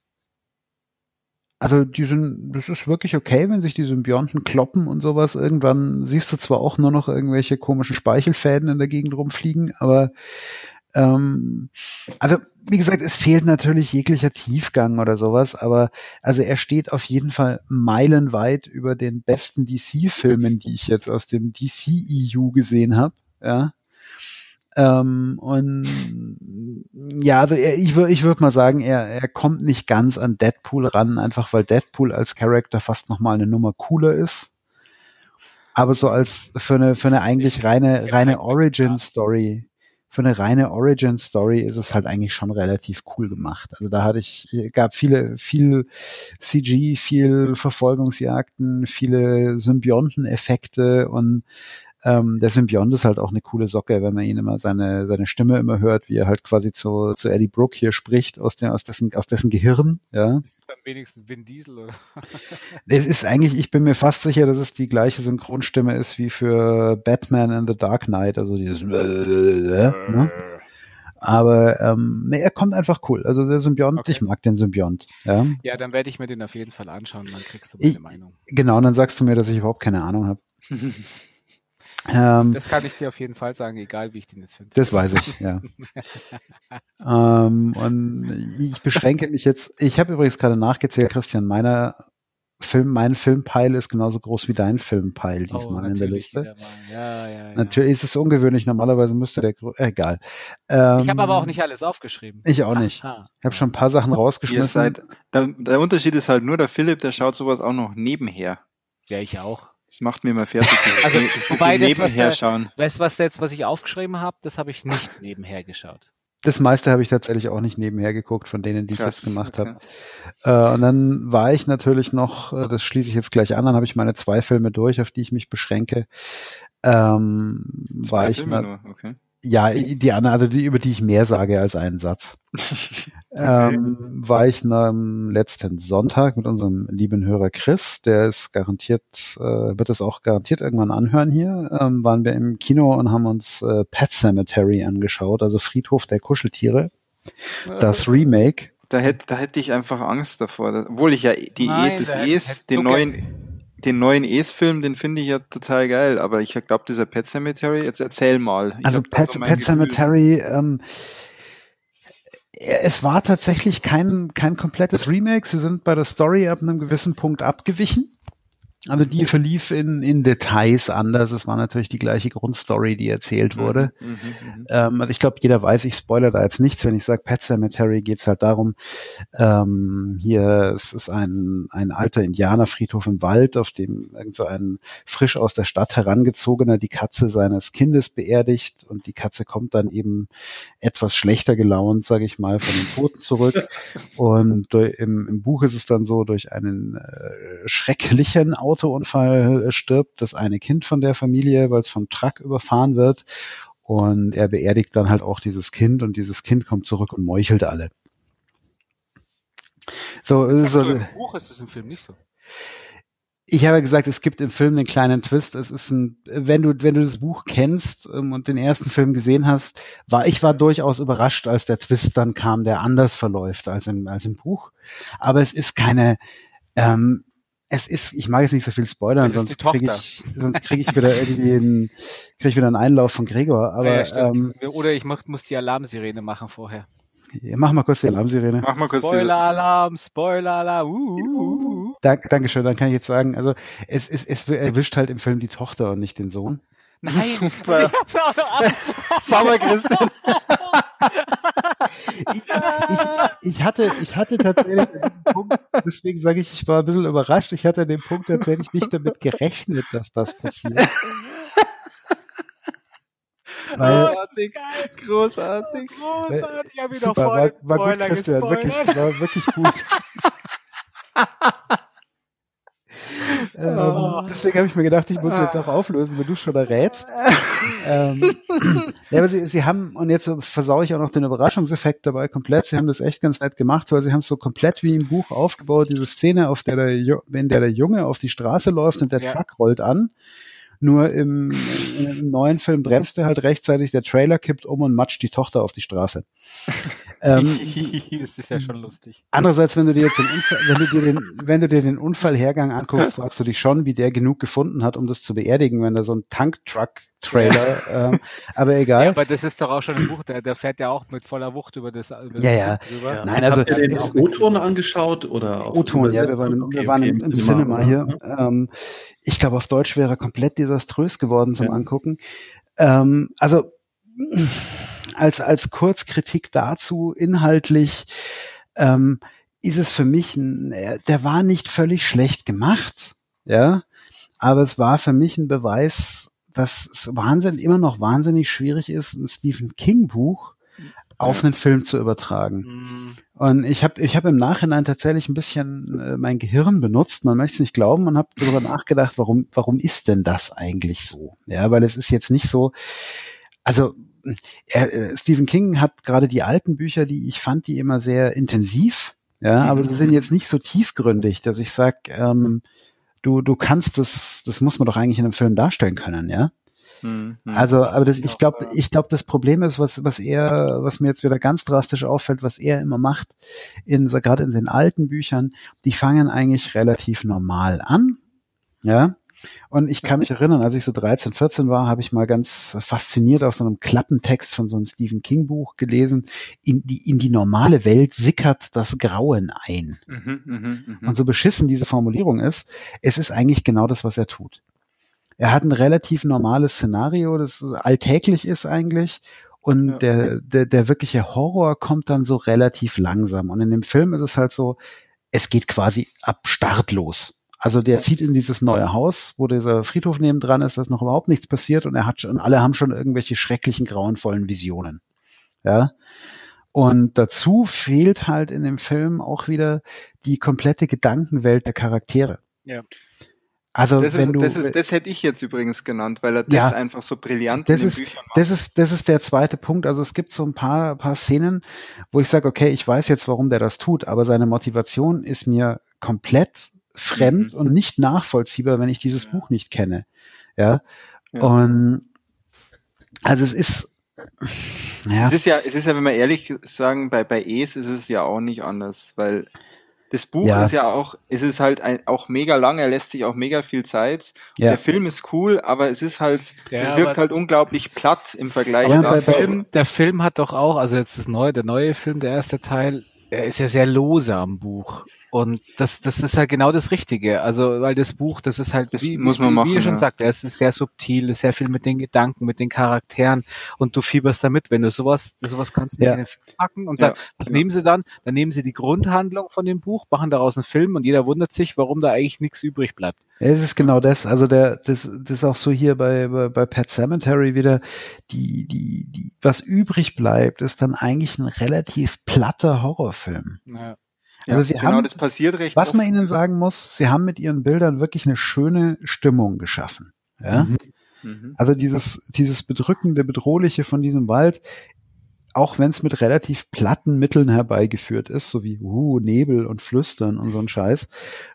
S1: Also die sind, das ist wirklich okay, wenn sich die Symbionten kloppen und sowas. Irgendwann siehst du zwar auch nur noch irgendwelche komischen Speichelfäden in der Gegend rumfliegen, aber ähm, also wie gesagt, es fehlt natürlich jeglicher Tiefgang oder sowas, aber also er steht auf jeden Fall meilenweit über den besten DC-Filmen, die ich jetzt aus dem DC-EU gesehen habe. Ja. Ähm, und ja, also er, ich würde ich würd mal sagen, er, er kommt nicht ganz an Deadpool ran, einfach weil Deadpool als Charakter fast nochmal eine Nummer cooler ist. Aber so als für eine, für eine eigentlich reine, reine Origin-Story für eine reine Origin-Story ist es halt eigentlich schon relativ cool gemacht. Also da hatte ich, gab viele, viel CG, viel Verfolgungsjagden, viele Symbionten-Effekte und ähm, der Symbiont ist halt auch eine coole Socke, wenn man ihn immer seine, seine Stimme immer hört, wie er halt quasi zu, zu Eddie Brooke hier spricht, aus, der, aus, dessen, aus dessen Gehirn. Ja. Ist dann wenigstens Vin Diesel, oder? es ist eigentlich, ich bin mir fast sicher, dass es die gleiche Synchronstimme ist wie für Batman in the Dark Knight, also dieses ne? Aber ähm, nee, er kommt einfach cool. Also der Symbiont, okay. ich mag den Symbiont. Ja,
S3: ja dann werde ich mir den auf jeden Fall anschauen, dann kriegst du meine ich, Meinung.
S1: Genau, dann sagst du mir, dass ich überhaupt keine Ahnung habe.
S3: Ähm, das kann ich dir auf jeden Fall sagen, egal wie ich den jetzt finde.
S1: Das weiß ich, ja. ähm, und ich beschränke mich jetzt, ich habe übrigens gerade nachgezählt, Christian, meiner Film, mein Filmpeil ist genauso groß wie dein Filmpeil oh, diesmal oh, in der Liste. Ja, ja, ja. Natürlich ist es ungewöhnlich, normalerweise müsste der, äh, egal.
S3: Ähm, ich habe aber auch nicht alles aufgeschrieben.
S1: Ich auch nicht. Aha. Ich habe schon ein paar Sachen rausgeschmissen.
S2: Seid, der, der Unterschied ist halt nur, der Philipp, der schaut sowas auch noch nebenher.
S3: Ja, ich auch.
S2: Das macht mir mal fertig.
S3: also, wobei das, was, der, schauen. weißt, was jetzt, was ich aufgeschrieben habe, das habe ich nicht nebenher geschaut.
S1: Das meiste habe ich tatsächlich auch nicht nebenher geguckt, von denen, die Krass, ich jetzt gemacht okay. habe. Äh, und dann war ich natürlich noch, äh, das schließe ich jetzt gleich an, dann habe ich meine zwei Filme durch, auf die ich mich beschränke. Ähm, zwei war ich Filme nur, okay. Ja, die andere, also die, über die ich mehr sage als einen Satz. ähm, war ich am letzten Sonntag mit unserem lieben Hörer Chris, der ist garantiert, äh, wird es auch garantiert irgendwann anhören hier, ähm, waren wir im Kino und haben uns äh, Pet Cemetery angeschaut, also Friedhof der Kuscheltiere. Das Remake.
S2: Da hätte, da hätte ich einfach Angst davor, obwohl ich ja die Nein, e, das Es, den neuen den neuen Es-Film, den finde ich ja total geil, aber ich glaube, dieser Pet Cemetery, jetzt erzähl mal.
S1: Ich also Pet, so Pet Cemetery, ähm, es war tatsächlich kein, kein komplettes Remake. Sie sind bei der Story ab einem gewissen Punkt abgewichen. Also die verlief in, in Details anders. Es war natürlich die gleiche Grundstory, die erzählt mhm, wurde. Mhm, mhm, ähm, also ich glaube, jeder weiß, ich spoilere da jetzt nichts. Wenn ich sage Pet Cemetery, geht es halt darum, ähm, hier es ist ein, ein alter Indianerfriedhof im Wald, auf dem irgend so ein frisch aus der Stadt herangezogener die Katze seines Kindes beerdigt und die Katze kommt dann eben etwas schlechter gelaunt, sage ich mal, von den Toten zurück. und im, im Buch ist es dann so, durch einen äh, schrecklichen Autounfall äh, stirbt das eine Kind von der Familie, weil es vom Truck überfahren wird. Und er beerdigt dann halt auch dieses Kind und dieses Kind kommt zurück und meuchelt alle.
S3: So, das so, im Buch ist es im Film nicht so.
S1: Ich habe gesagt, es gibt im Film einen kleinen Twist. Es ist ein, wenn du, wenn du das Buch kennst ähm, und den ersten Film gesehen hast, war ich war durchaus überrascht, als der Twist dann kam, der anders verläuft als im, als im Buch. Aber es ist keine, ähm, es ist, ich mag jetzt nicht so viel spoilern, sonst kriege ich, sonst kriege ich wieder irgendwie einen, krieg ich wieder einen Einlauf von Gregor. Aber, ja, ähm,
S3: Oder ich mach, muss die Alarmsirene machen vorher.
S1: Ja, mach mal kurz die Alarmsirene.
S3: Mach mal kurz Spoiler-Alarm, Spoiler-Alarm. Uh, uh, uh.
S1: Dank, Dankeschön, dann kann ich jetzt sagen, also es, es, es erwischt halt im Film die Tochter und nicht den Sohn.
S3: Nein, super.
S1: Sag mal, Christian. ich, ich, hatte, ich hatte tatsächlich den Punkt, deswegen sage ich, ich war ein bisschen überrascht, ich hatte den Punkt tatsächlich nicht damit gerechnet, dass das passiert.
S3: Weil, großartig, großartig, großartig. Ich habe super, voll
S1: war, war gut, Christian, wirklich, war wirklich gut. Ähm, oh. Deswegen habe ich mir gedacht, ich muss jetzt auch auflösen, wenn du schon errätst. ähm, ja, aber sie, sie haben, und jetzt versaue ich auch noch den Überraschungseffekt dabei komplett, sie haben das echt ganz nett gemacht, weil sie haben es so komplett wie im Buch aufgebaut, diese Szene, auf der der, wenn der, der Junge auf die Straße läuft und der ja. Truck rollt an nur im, im neuen Film bremst er halt rechtzeitig, der Trailer kippt um und matscht die Tochter auf die Straße.
S3: ähm, das ist ja schon lustig.
S1: Andererseits, wenn du dir jetzt den Unfall, wenn du dir den, wenn du dir den Unfallhergang anguckst, fragst du dich schon, wie der genug gefunden hat, um das zu beerdigen, wenn da so ein Tanktruck Trailer, ähm, aber egal. Ja,
S3: aber das ist doch auch schon ein Buch, der, der fährt ja auch mit voller Wucht über das, über
S1: ja, ja. drüber. Ja. Nein, also
S4: Habt ihr den auf O-Ton angeschaut oder
S1: O-Ton, ja, wir waren, im, okay, wir waren okay, im, im Cinema, Cinema hier. Ähm, ich glaube, auf Deutsch wäre komplett desaströs geworden zum ja. Angucken. Ähm, also als, als Kurzkritik dazu, inhaltlich, ähm, ist es für mich, ein, der war nicht völlig schlecht gemacht, ja, aber es war für mich ein Beweis, dass es wahnsinnig, immer noch wahnsinnig schwierig ist, ein Stephen King Buch auf einen Film zu übertragen. Mhm. Und ich habe ich hab im Nachhinein tatsächlich ein bisschen äh, mein Gehirn benutzt, man möchte es nicht glauben, und habe darüber nachgedacht, warum, warum ist denn das eigentlich so? Ja, weil es ist jetzt nicht so, also er, äh, Stephen King hat gerade die alten Bücher, die ich fand, die immer sehr intensiv, ja, aber sie sind jetzt nicht so tiefgründig, dass ich sag, ähm, du, du kannst das, das muss man doch eigentlich in einem Film darstellen können, ja. Mhm. Also, aber das, ich glaube, ich glaube, das Problem ist, was, was er, was mir jetzt wieder ganz drastisch auffällt, was er immer macht, in, so, gerade in den alten Büchern, die fangen eigentlich relativ normal an, ja. Und ich kann mich erinnern, als ich so 13, 14 war, habe ich mal ganz fasziniert auf so einem Klappentext von so einem Stephen King Buch gelesen, in die, in die normale Welt sickert das Grauen ein. Mhm, mh, mh. Und so beschissen diese Formulierung ist, es ist eigentlich genau das, was er tut. Er hat ein relativ normales Szenario, das alltäglich ist eigentlich. Und ja. der, der, der wirkliche Horror kommt dann so relativ langsam. Und in dem Film ist es halt so, es geht quasi ab Start los. Also der zieht in dieses neue Haus, wo dieser Friedhof nebendran ist, da ist noch überhaupt nichts passiert und er hat schon, alle haben schon irgendwelche schrecklichen, grauenvollen Visionen. Ja. Und dazu fehlt halt in dem Film auch wieder die komplette Gedankenwelt der Charaktere.
S2: Ja. Also das wenn ist, du, das, ist, das hätte ich jetzt übrigens genannt, weil er das ja, einfach so brillant
S1: das in den ist, Büchern macht. Das ist, das ist der zweite Punkt. Also es gibt so ein paar, paar Szenen, wo ich sage, okay, ich weiß jetzt, warum der das tut, aber seine Motivation ist mir komplett fremd mhm. und nicht nachvollziehbar, wenn ich dieses ja. Buch nicht kenne. Ja? ja. Und also es ist
S2: ja. Es ist ja, es ist ja, wenn wir ehrlich sagen, bei, bei Es ist es ja auch nicht anders, weil das Buch ja. ist ja auch, es ist halt ein, auch mega lang, er lässt sich auch mega viel Zeit. Ja. Der Film ist cool, aber es ist halt, ja, es wirkt halt unglaublich platt im Vergleich
S3: dazu. Der Film, der Film hat doch auch, also jetzt das neue, der neue Film, der erste Teil, er ist ja sehr lose am Buch. Und das, das ist halt genau das Richtige. Also, weil das Buch, das ist halt,
S2: das wie, muss man wie, machen,
S3: wie ihr schon ja. sagt, es ist sehr subtil, ist sehr viel mit den Gedanken, mit den Charakteren und du fieberst damit, wenn du sowas, sowas kannst du ja. nicht in den Film packen. Und dann, ja, was nehmen sie dann? Dann nehmen sie die Grundhandlung von dem Buch, machen daraus einen Film und jeder wundert sich, warum da eigentlich nichts übrig bleibt.
S1: Ja, es ist genau das. Also der, das, das ist auch so hier bei, bei, bei Pet Cemetery wieder, die, die, die, was übrig bleibt, ist dann eigentlich ein relativ platter Horrorfilm. Ja. Also sie genau, haben, das passiert recht. Was oft. man ihnen sagen muss, sie haben mit ihren Bildern wirklich eine schöne Stimmung geschaffen. Ja? Mhm. Mhm. Also dieses, dieses bedrückende, bedrohliche von diesem Wald, auch wenn es mit relativ platten Mitteln herbeigeführt ist, so wie uh, Nebel und Flüstern und so ein Scheiß,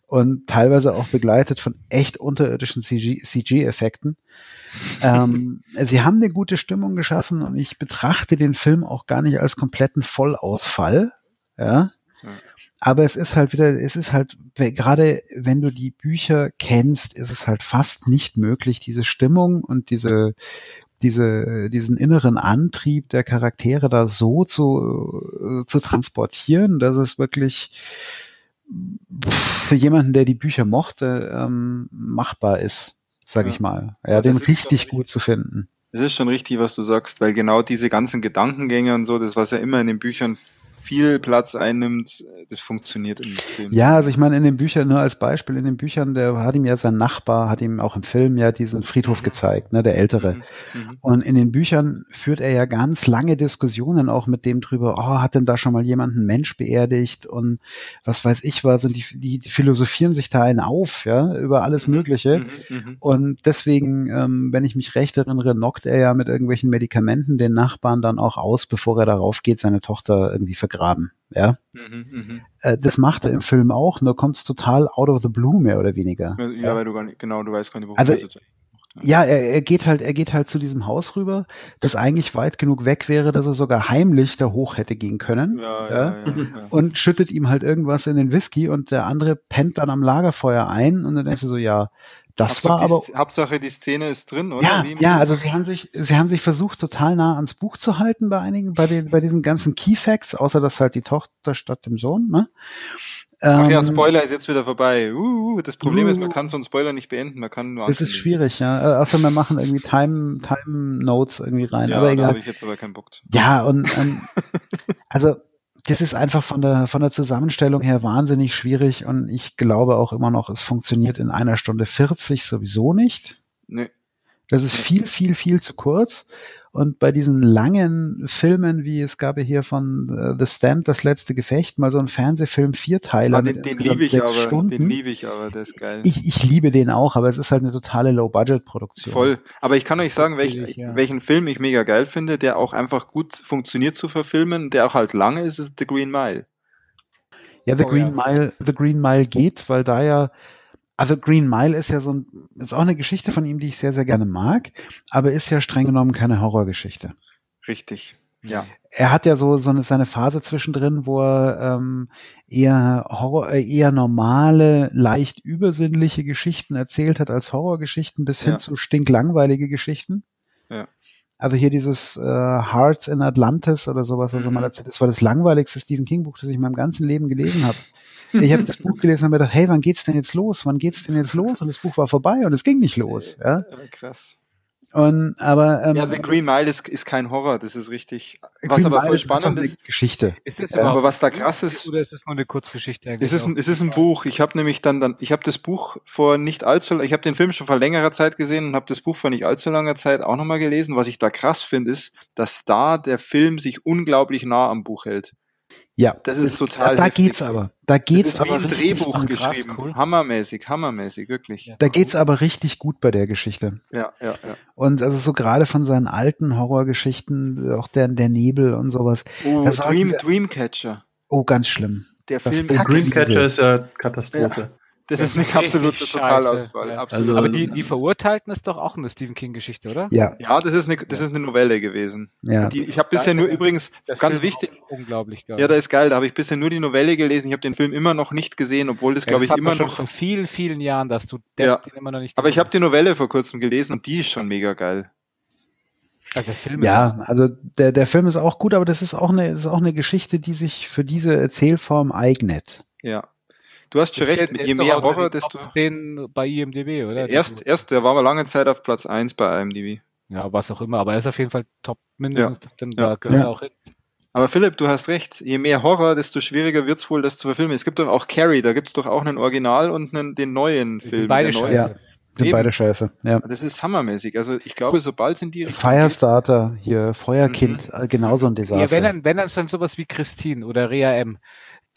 S1: und teilweise auch begleitet von echt unterirdischen CG-Effekten. ähm, sie haben eine gute Stimmung geschaffen und ich betrachte den Film auch gar nicht als kompletten Vollausfall. Ja, aber es ist halt wieder, es ist halt, gerade wenn du die Bücher kennst, ist es halt fast nicht möglich, diese Stimmung und diese, diese, diesen inneren Antrieb der Charaktere da so zu, zu transportieren, dass es wirklich für jemanden, der die Bücher mochte, ähm, machbar ist, sag ja. ich mal. Ja, den richtig gut zu finden.
S2: Es ist schon richtig, was du sagst, weil genau diese ganzen Gedankengänge und so, das was ja immer in den Büchern viel Platz einnimmt, das funktioniert im Film.
S1: Ja, also ich meine, in den Büchern, nur als Beispiel, in den Büchern, der hat ihm ja sein Nachbar, hat ihm auch im Film ja diesen Friedhof mhm. gezeigt, ne, der Ältere. Mhm. mhm. Und in den Büchern führt er ja ganz lange Diskussionen auch mit dem drüber, oh, hat denn da schon mal jemand einen Mensch beerdigt und was weiß ich was und die, die, philosophieren sich da einen auf, ja, über alles mhm. Mögliche. Mhm. Und deswegen, ähm, wenn ich mich recht erinnere, knockt er ja mit irgendwelchen Medikamenten den Nachbarn dann auch aus, bevor er darauf geht, seine Tochter irgendwie vergraben vergraben. Ja, mhm, mhm, äh, das macht er im Film auch, nur kommt es total out of the blue mehr oder weniger.
S2: Ja, ja, weil du gar nicht, genau, du weißt gar nicht,
S1: warum also, das ja, er, er geht halt, er geht halt zu diesem Haus rüber, das eigentlich weit genug weg wäre, dass er sogar heimlich da hoch hätte gehen können. Ja, ja, ja Und schüttet ihm halt irgendwas in den Whisky und der andere pennt dann am Lagerfeuer ein und dann denkst du so, ja, das Hauptsache war aber
S2: die, Hauptsache die Szene ist drin, oder?
S1: Ja, ja, also sie haben sich, sie haben sich versucht total nah ans Buch zu halten bei einigen, bei den, bei diesen ganzen Key Facts, außer dass halt die Tochter statt dem Sohn, ne?
S2: Ach ja, ähm, Spoiler ist jetzt wieder vorbei. Uh, das Problem uh, ist, man kann so einen Spoiler nicht beenden, man kann nur.
S1: Das ist schwierig, ja. Äh, außer wir machen irgendwie Time, Time Notes irgendwie rein.
S2: Ja,
S1: aber
S2: egal. da habe ich jetzt aber keinen Bock.
S1: Ja, und ähm, also das ist einfach von der, von der Zusammenstellung her wahnsinnig schwierig und ich glaube auch immer noch, es funktioniert in einer Stunde 40 sowieso nicht.
S2: Nee.
S1: Das ist viel, viel, viel zu kurz. Und bei diesen langen Filmen, wie es gab ja hier von uh, The Stand, das letzte Gefecht, mal so ein Fernsehfilm, Vierteiler. Ah,
S2: den, den liebe ich aber, Stunden. den liebe ich aber, der ist geil.
S1: Ich, ich liebe den auch, aber es ist halt eine totale Low-Budget-Produktion.
S2: Voll. Aber ich kann euch sagen, welch, ich, ja. welchen Film ich mega geil finde, der auch einfach gut funktioniert zu verfilmen, der auch halt lange ist, ist The Green Mile.
S1: Ja, The oh, Green ja. Mile, The Green Mile geht, weil da ja also Green Mile ist ja so ein, ist auch eine Geschichte von ihm, die ich sehr, sehr gerne mag, aber ist ja streng genommen keine Horrorgeschichte.
S2: Richtig, ja.
S1: Er hat ja so, so eine, seine Phase zwischendrin, wo er ähm, eher Horror, äh, eher normale, leicht übersinnliche Geschichten erzählt hat als Horrorgeschichten bis hin ja. zu stinklangweilige Geschichten.
S2: Ja.
S1: Also hier dieses äh, Hearts in Atlantis oder sowas, was mhm. er mal erzählt, das war das langweiligste Stephen King Buch, das ich in meinem ganzen Leben gelesen habe. Ich habe das Buch gelesen und mir gedacht, hey, wann geht's denn jetzt los? Wann geht's denn jetzt los? Und das Buch war vorbei und es ging nicht los. Ja,
S2: ja krass.
S1: Und, aber, ähm,
S2: ja, The Green Mile ist, ist kein Horror, das ist richtig. Was Green aber voll Mile spannend ist, ist
S1: Geschichte.
S2: Ist das aber was da krass ist,
S3: oder ist es nur eine Kurzgeschichte? Eigentlich
S2: es ist ein, es ist ein Buch. Ich habe nämlich dann, dann, ich habe das Buch vor nicht allzu, ich habe den Film schon vor längerer Zeit gesehen und habe das Buch vor nicht allzu langer Zeit auch nochmal gelesen. Was ich da krass finde, ist, dass da der Film sich unglaublich nah am Buch hält.
S1: Ja,
S2: das ist total.
S1: Da, da geht's aber. Da geht's
S2: das ist
S1: aber
S2: wie ein Drehbuch geschrieben. Cool. Hammermäßig, hammermäßig, wirklich.
S1: Ja, da geht's aber richtig gut bei der Geschichte.
S2: Ja, ja, ja.
S1: Und also so gerade von seinen alten Horrorgeschichten, auch der, der Nebel und sowas.
S2: Oh, Dream, Dreamcatcher.
S1: Oh, ganz schlimm.
S2: Der Film
S4: Dreamcatcher ist ja Katastrophe. Ja.
S2: Das, ist eine absolute Totalausfall. Ja.
S3: Absolut. Also, aber die, die Verurteilten ist doch auch eine Stephen King-Geschichte, oder?
S1: Ja.
S2: Ja, das ist eine, das ist eine Novelle gewesen.
S1: Ja.
S2: Die, ich habe bisher nur übrigens ganz Film wichtig.
S3: Unglaublich
S2: geil. Ja, da ist geil. Da habe ich bisher nur die Novelle gelesen. Ich habe den Film immer noch nicht gesehen, obwohl das, ja, glaube ich, immer
S3: schon
S2: noch.
S3: vor vielen, vielen Jahren, dass du
S2: ja. den immer noch nicht. Aber ich habe die Novelle vor kurzem gelesen und die ist schon mega geil.
S1: Also der Film ja, also der, der Film ist auch gut, aber das ist auch eine, ist auch eine Geschichte, die sich für diese Erzählform eignet.
S2: Ja. Du hast schon recht, je mehr Horror, desto.
S3: bei IMDb, oder?
S2: Erst, erst, der war mal lange Zeit auf Platz 1 bei IMDb.
S3: Ja, was auch immer, aber er ist auf jeden Fall top, mindestens ja. top, denn ja. da gehört ja. er auch hin.
S2: Aber Philipp, du hast recht, je mehr Horror, desto schwieriger wird's wohl, das zu verfilmen. Es gibt doch auch Carrie, da gibt's doch auch einen Original und einen, den neuen Film. Sind
S3: beide scheiße. Ja,
S1: sind beide scheiße, ja.
S2: Das ist hammermäßig. Also ich glaube, sobald sind die
S1: Firestarter, hier, Feuerkind, mhm. genauso ein Desaster. Ja,
S3: wenn dann, wenn dann sowas wie Christine oder Rea M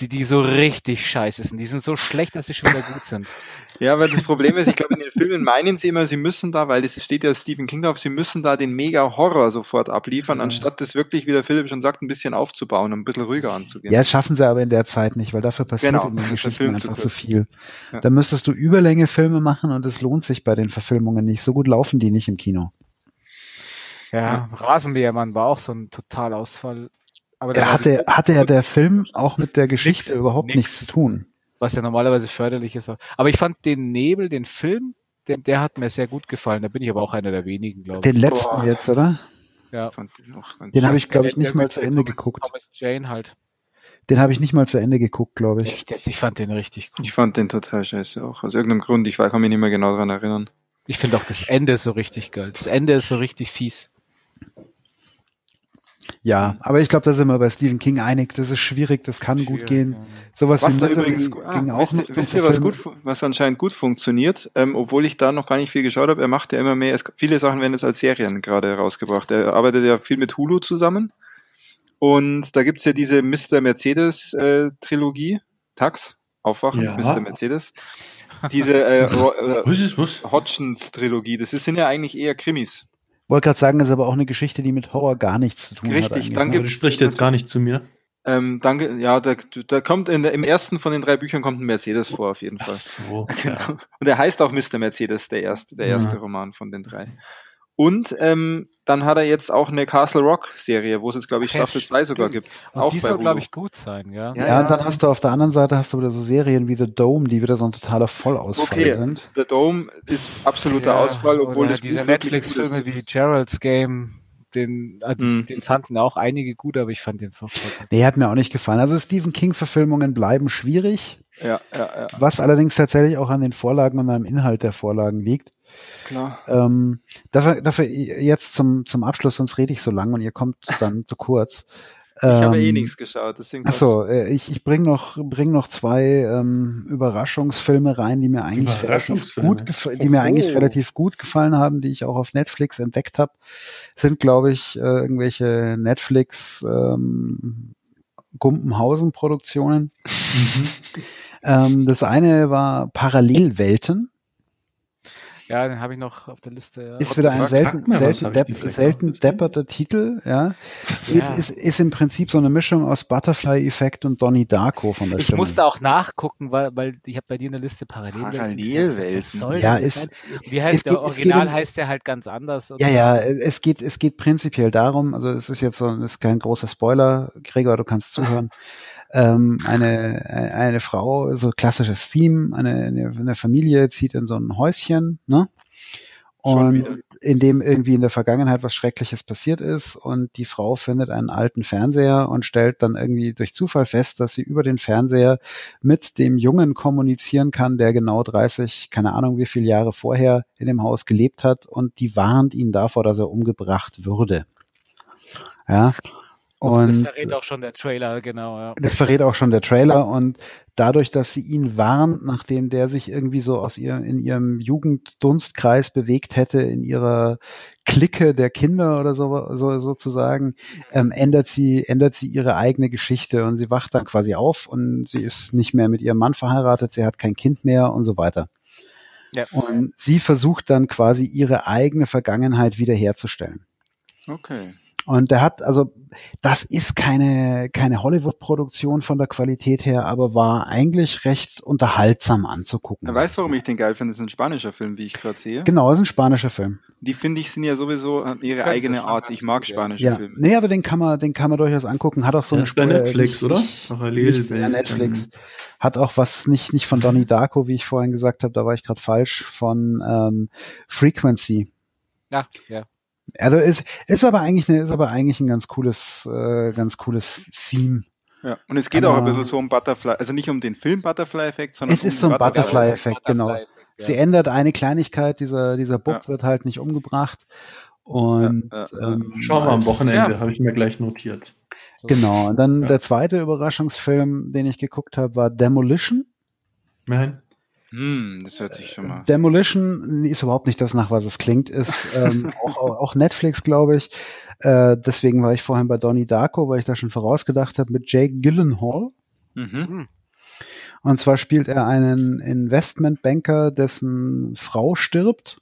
S3: die, die so richtig scheiße sind. Die sind so schlecht, dass sie schon wieder gut sind.
S2: Ja, aber das Problem ist, ich glaube, in den Filmen meinen sie immer, sie müssen da, weil es steht ja Stephen King drauf, sie müssen da den Mega-Horror sofort abliefern, ja. anstatt das wirklich, wie der Philipp schon sagt, ein bisschen aufzubauen und ein bisschen ruhiger anzugehen.
S1: Ja, das schaffen sie aber in der Zeit nicht, weil dafür passiert genau, in den Geschichten einfach zu viel. Ja. Da müsstest du Überlänge Filme machen und es lohnt sich bei den Verfilmungen nicht. So gut laufen die nicht im Kino.
S3: Ja, ja. Rasenmähermann war auch so ein Totalausfall.
S1: Aber er hatte, hatte ja der Film auch mit der Geschichte nix, überhaupt nix, nichts zu tun.
S3: Was ja normalerweise förderlich ist. Aber ich fand den Nebel, den Film, der, der hat mir sehr gut gefallen. Da bin ich aber auch einer der wenigen, glaube
S1: ich. Den letzten Boah. jetzt, oder?
S3: Ja.
S1: Den, den habe ich, glaube ich, nicht mal zu Ende geguckt.
S3: Thomas Jane halt.
S1: Den habe ich nicht mal zu Ende geguckt, glaube ich.
S3: Echt jetzt? Ich fand den richtig
S2: cool. Ich fand den total scheiße auch. Aus irgendeinem Grund. Ich kann mich nicht mehr genau daran erinnern.
S3: Ich finde auch das Ende so richtig geil. Das Ende ist so richtig fies.
S1: Ja, aber ich glaube, da sind wir bei Stephen King einig. Das ist schwierig, das kann schwierig, gut gehen. Ja.
S2: Sowas was wie da übrigens ah, ging auch wisst, noch wisst ihr, was, gut, was anscheinend gut funktioniert, ähm, obwohl ich da noch gar nicht viel geschaut habe. Er macht ja immer mehr, es, viele Sachen werden jetzt als Serien gerade rausgebracht. Er arbeitet ja viel mit Hulu zusammen. Und da gibt's ja diese Mr. Mercedes-Trilogie. Äh, Tax, Aufwachen, ja. Mr. Mercedes. Diese äh, äh, Hodgins-Trilogie, das sind ja eigentlich eher Krimis.
S1: Wollte gerade sagen, das ist aber auch eine Geschichte, die mit Horror gar nichts zu tun
S2: Richtig, hat.
S1: Richtig,
S2: dann gibt
S4: es. spricht jetzt gar nicht zu mir.
S2: Ähm, danke, ja, da, da kommt in der, im ersten von den drei Büchern kommt ein Mercedes vor, auf jeden Fall. Ach
S4: so, genau. Ja.
S2: Und er heißt auch Mr. Mercedes, der erste, der erste ja. Roman von den drei. Und ähm, dann hat er jetzt auch eine Castle Rock Serie, wo es jetzt glaube ich Staffel 2 sogar gibt.
S3: Und auch die soll glaube ich gut sein, ja.
S1: Ja, ja, und dann hast du auf der anderen Seite hast du wieder so Serien wie The Dome, die wieder so ein totaler Vollausfall okay. sind.
S2: The Dome ist absoluter ja, Ausfall, obwohl es
S3: diese Netflix-Filme wie Gerald's Game den, also mm. den fanden auch einige gut, aber ich fand den furchtbar.
S1: Nee, hat mir auch nicht gefallen. Also Stephen King-Verfilmungen bleiben schwierig.
S2: Ja, ja, ja.
S1: Was allerdings tatsächlich auch an den Vorlagen und am Inhalt der Vorlagen liegt.
S2: Klar.
S1: Ähm, dafür, dafür jetzt zum, zum Abschluss, sonst rede ich so lang und ihr kommt dann zu kurz.
S2: Ich habe eh ähm, nichts geschaut, deswegen.
S1: Achso, äh, ich, ich bringe noch, bring noch zwei ähm, Überraschungsfilme rein, die mir eigentlich relativ gut, die mir eigentlich oh. relativ gut gefallen haben, die ich auch auf Netflix entdeckt habe. Sind, glaube ich, äh, irgendwelche Netflix ähm, Gumpenhausen-Produktionen. Mhm. ähm, das eine war Parallelwelten.
S3: Ja, den habe ich noch auf der Liste. Ja.
S1: Ist wieder ein selten, selten, depp, selten depperter Titel, ja. ja. Ist, ist im Prinzip so eine Mischung aus Butterfly-Effekt und Donnie Darko von der
S3: Ich
S1: Stimme.
S3: musste auch nachgucken, weil, weil ich habe bei dir eine Liste parallel.
S2: Parallelwelten.
S1: Ja, ist,
S3: Wie heißt der? Geht, Original um, heißt der halt ganz anders.
S1: Oder? Ja, ja, es geht, es geht prinzipiell darum, also es ist jetzt so, es ist kein großer Spoiler, Gregor, du kannst zuhören. ähm, eine, eine Frau, so klassisches Theme, eine, eine Familie zieht in so ein Häuschen, ne? Und in dem irgendwie in der Vergangenheit was Schreckliches passiert ist und die Frau findet einen alten Fernseher und stellt dann irgendwie durch Zufall fest, dass sie über den Fernseher mit dem Jungen kommunizieren kann, der genau 30, keine Ahnung wie viele Jahre vorher in dem Haus gelebt hat und die warnt ihn davor, dass er umgebracht würde. Ja. Und das
S3: verrät auch schon der Trailer, genau. Ja.
S1: Das verrät auch schon der Trailer und dadurch, dass sie ihn warnt, nachdem der sich irgendwie so aus ihr in ihrem Jugenddunstkreis bewegt hätte, in ihrer Clique der Kinder oder so, so sozusagen, ähm, ändert sie ändert sie ihre eigene Geschichte und sie wacht dann quasi auf und sie ist nicht mehr mit ihrem Mann verheiratet, sie hat kein Kind mehr und so weiter. Ja. Und sie versucht dann quasi ihre eigene Vergangenheit wiederherzustellen.
S2: Okay.
S1: Und der hat, also das ist keine, keine Hollywood-Produktion von der Qualität her, aber war eigentlich recht unterhaltsam anzugucken.
S2: Du weißt, warum ich den geil finde? Das ist ein spanischer Film, wie ich gerade sehe.
S1: Genau, das ist ein spanischer Film.
S2: Die finde ich sind ja sowieso ihre ja, eigene Art. Ich mag spanische
S1: ja.
S2: Filme.
S1: Nee, aber den kann man, den kann man durchaus angucken. Hat auch so
S4: ja, eine bei Netflix, oder?
S1: Parallel. Bei Netflix. Hat auch was nicht, nicht von Donnie Darko, wie ich vorhin gesagt habe, da war ich gerade falsch, von ähm, Frequency.
S3: Ja, ja.
S1: Also ist, ist aber eigentlich eine, ist aber eigentlich ein ganz cooles, äh, ganz cooles Theme.
S2: Ja, und es geht aber, auch ein bisschen so um Butterfly, also nicht um den Film Butterfly-Effekt, sondern
S1: es ist um so ein Butterfly-Effekt, genau. Butterfly ja. Sie ändert eine Kleinigkeit, dieser, dieser Bub ja. wird halt nicht umgebracht. Und ja,
S4: ähm, schauen wir am Wochenende, habe ich mir gleich notiert.
S1: Genau. Und dann der zweite Überraschungsfilm, den ich geguckt habe, war Demolition.
S4: Nein.
S2: Hm, das hört sich schon mal.
S1: Demolition ist überhaupt nicht das, nach was es klingt. Ist ähm, auch, auch Netflix, glaube ich. Äh, deswegen war ich vorhin bei Donnie Darko, weil ich da schon vorausgedacht habe, mit Jake Gyllenhaal. Mhm. Hm. Und zwar spielt er einen Investmentbanker, dessen Frau stirbt.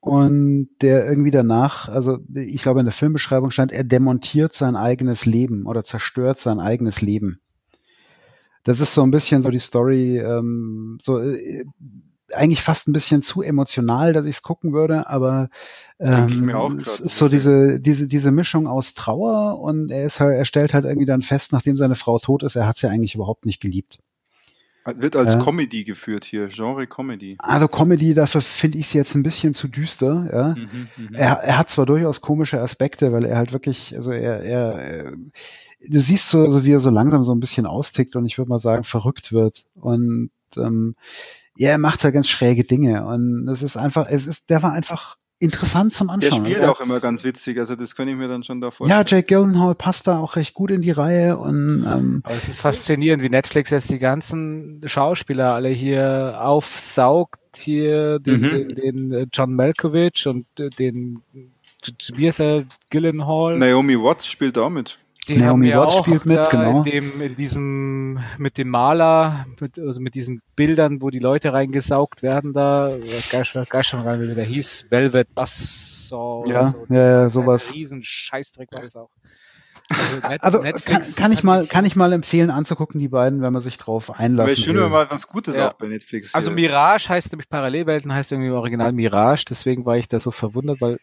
S1: Und der irgendwie danach, also ich glaube in der Filmbeschreibung stand, er demontiert sein eigenes Leben oder zerstört sein eigenes Leben das ist so ein bisschen so die Story, ähm, so äh, eigentlich fast ein bisschen zu emotional, dass ich es gucken würde, aber ähm, es ist so diese, diese, diese Mischung aus Trauer und er ist halt, er stellt halt irgendwie dann fest, nachdem seine Frau tot ist, er hat sie ja eigentlich überhaupt nicht geliebt.
S2: Wird als ja. Comedy geführt hier, Genre Comedy.
S1: Also Comedy, dafür finde ich es jetzt ein bisschen zu düster. Ja. Mhm, mhm, er, er hat zwar durchaus komische Aspekte, weil er halt wirklich, also er, er, du siehst so, so, wie er so langsam so ein bisschen austickt und ich würde mal sagen, verrückt wird. Und ähm, ja, er macht da ganz schräge Dinge. Und es ist einfach, es ist, der war einfach interessant zum Anschauen.
S2: Der spielt auch immer ganz witzig, also das kann ich mir dann schon da vorstellen.
S1: Ja, Jake Gyllenhaal passt da auch recht gut in die Reihe und ähm,
S3: Aber es ist faszinierend, wie Netflix jetzt die ganzen Schauspieler alle hier aufsaugt, hier den, mhm. den, den äh, John Malkovich und äh, den wie ist er, Gyllenhaal.
S2: Naomi Watts spielt auch mit.
S3: Die Naomi haben Watts spielt mit, genau. In, dem, in diesem, mit dem Maler, mit, also mit diesen Bildern, wo die Leute reingesaugt werden, da, gar schon rein, wie der hieß, Velvet Buzzsaw
S1: ja, so. Ja, ja, sowas.
S3: Ein riesen Scheißdreck war das auch.
S1: Also, Net also Netflix kann, kann ich mal, kann ich mal empfehlen anzugucken, die beiden, wenn man sich drauf einlassen
S2: will. schön, wenn mal was Gutes ja. auch bei Netflix.
S3: Also Mirage heißt nämlich Parallelwelten, heißt irgendwie im Original Mirage, deswegen war ich da so verwundert, weil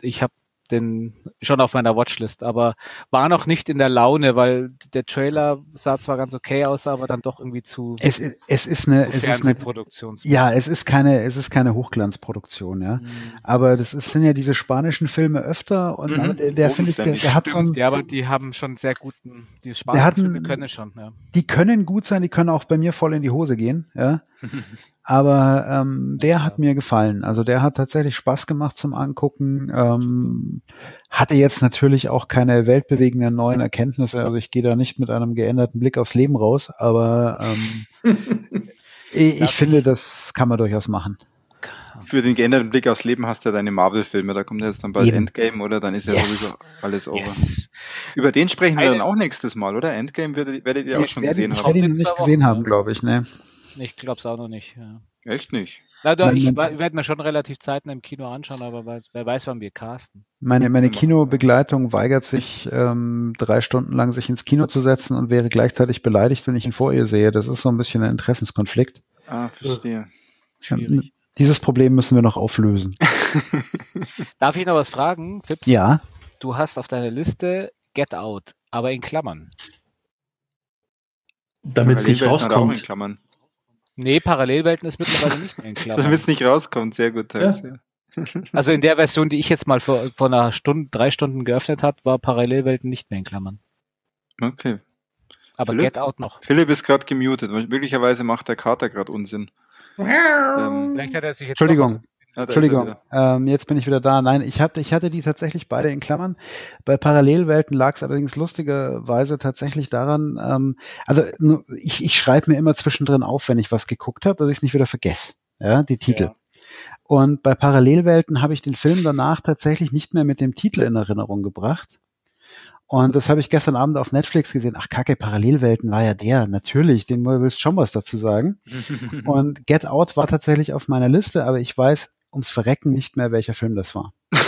S3: ich habe den schon auf meiner Watchlist, aber war noch nicht in der Laune, weil der Trailer sah zwar ganz okay aus, aber dann doch irgendwie zu.
S1: Es, es ist eine, es ist eine Produktion. Ja, es ist keine, es ist keine Hochglanzproduktion, ja. Mhm. Aber das ist, sind ja diese spanischen Filme öfter und mhm. der, der finde ich, der, der hat so ein.
S3: Ja, aber die haben schon sehr guten, die spanischen hatten, Filme können schon, ja.
S1: Die können gut sein, die können auch bei mir voll in die Hose gehen, ja. Aber ähm, der hat mir gefallen. Also der hat tatsächlich Spaß gemacht zum Angucken. Ähm, hatte jetzt natürlich auch keine weltbewegenden neuen Erkenntnisse. Also ich gehe da nicht mit einem geänderten Blick aufs Leben raus. Aber ähm, ich, ich finde, das kann man durchaus machen.
S2: Für den geänderten Blick aufs Leben hast du ja deine Marvel-Filme. Da kommt jetzt dann bald Eben. Endgame, oder? Dann ist ja yes. sowieso alles over. Yes. Über den sprechen wir dann auch nächstes Mal, oder? Endgame werdet, werdet ihr auch schon gesehen
S1: haben. Ich werde ihn nicht gesehen haben, glaube ich, ne?
S3: Ich glaube es auch noch nicht. Ja.
S2: Echt nicht?
S3: Na, doch, ich werde mir schon relativ zeitnah im Kino anschauen, aber wer weiß, wann wir casten.
S1: Meine, meine Kinobegleitung weigert sich, ähm, drei Stunden lang sich ins Kino zu setzen und wäre gleichzeitig beleidigt, wenn ich ihn vor ihr sehe. Das ist so ein bisschen ein Interessenskonflikt.
S2: Ah, verstehe.
S1: Schwierig. Dieses Problem müssen wir noch auflösen.
S3: Darf ich noch was fragen,
S1: Fips? Ja.
S3: Du hast auf deiner Liste Get Out, aber in Klammern.
S4: Damit es nicht rauskommt.
S3: Nee, Parallelwelten ist mittlerweile nicht mehr in Klammern.
S2: Damit es nicht rauskommt, sehr gut. Ja.
S3: Also in der Version, die ich jetzt mal vor, vor einer Stunde, drei Stunden geöffnet habe, war Parallelwelten nicht mehr in Klammern.
S2: Okay.
S3: Aber Philipp, Get Out noch.
S2: Philipp ist gerade gemutet. Möglicherweise macht der Kater gerade Unsinn.
S1: ähm, Vielleicht hat er sich jetzt Entschuldigung. Ah, Entschuldigung, ähm, jetzt bin ich wieder da. Nein, ich hatte, ich hatte die tatsächlich beide in Klammern. Bei Parallelwelten lag es allerdings lustigerweise tatsächlich daran, ähm, also ich, ich schreibe mir immer zwischendrin auf, wenn ich was geguckt habe, dass ich es nicht wieder vergesse. Ja, die Titel. Ja. Und bei Parallelwelten habe ich den Film danach tatsächlich nicht mehr mit dem Titel in Erinnerung gebracht. Und das habe ich gestern Abend auf Netflix gesehen. Ach, Kacke, Parallelwelten war ja der. Natürlich, den willst schon was dazu sagen. und Get Out war tatsächlich auf meiner Liste, aber ich weiß ums Verrecken nicht mehr, welcher Film das war.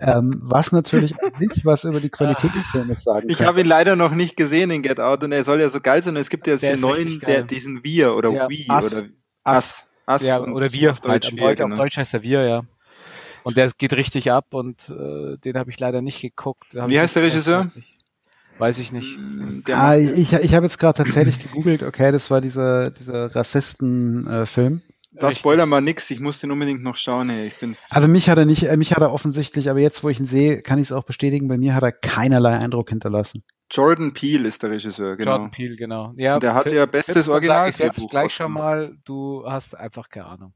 S1: ähm, was natürlich nicht was über die Qualität des Films sagen
S2: Ich habe ihn leider noch nicht gesehen in Get Out und er soll ja so geil sein. Und es gibt ja jetzt den neuen, der, diesen Wir oder ja,
S3: Wii oder Ass. Ass. Ja, oder Wir. Auf Deutsch, halt, Deutsch, auf Deutsch heißt er Wir, ja. Und der geht richtig ab und äh, den habe ich leider nicht geguckt.
S2: Wie heißt der Regisseur?
S3: Weiß ich nicht.
S1: Mm, ah, ich ich habe jetzt gerade tatsächlich gegoogelt, okay, das war dieser, dieser Rassisten-Film. Äh,
S2: da spoiler mal nix, ich muss den unbedingt noch schauen. Ey. Ich bin
S1: also mich hat er nicht, äh, mich hat er offensichtlich, aber jetzt, wo ich ihn sehe, kann ich es auch bestätigen, bei mir hat er keinerlei Eindruck hinterlassen.
S2: Jordan Peele ist der Regisseur, genau.
S3: Jordan Peele, genau. Ja,
S2: der hat ja bestes Original.
S3: Ich jetzt gleich schon mal, du hast einfach keine Ahnung.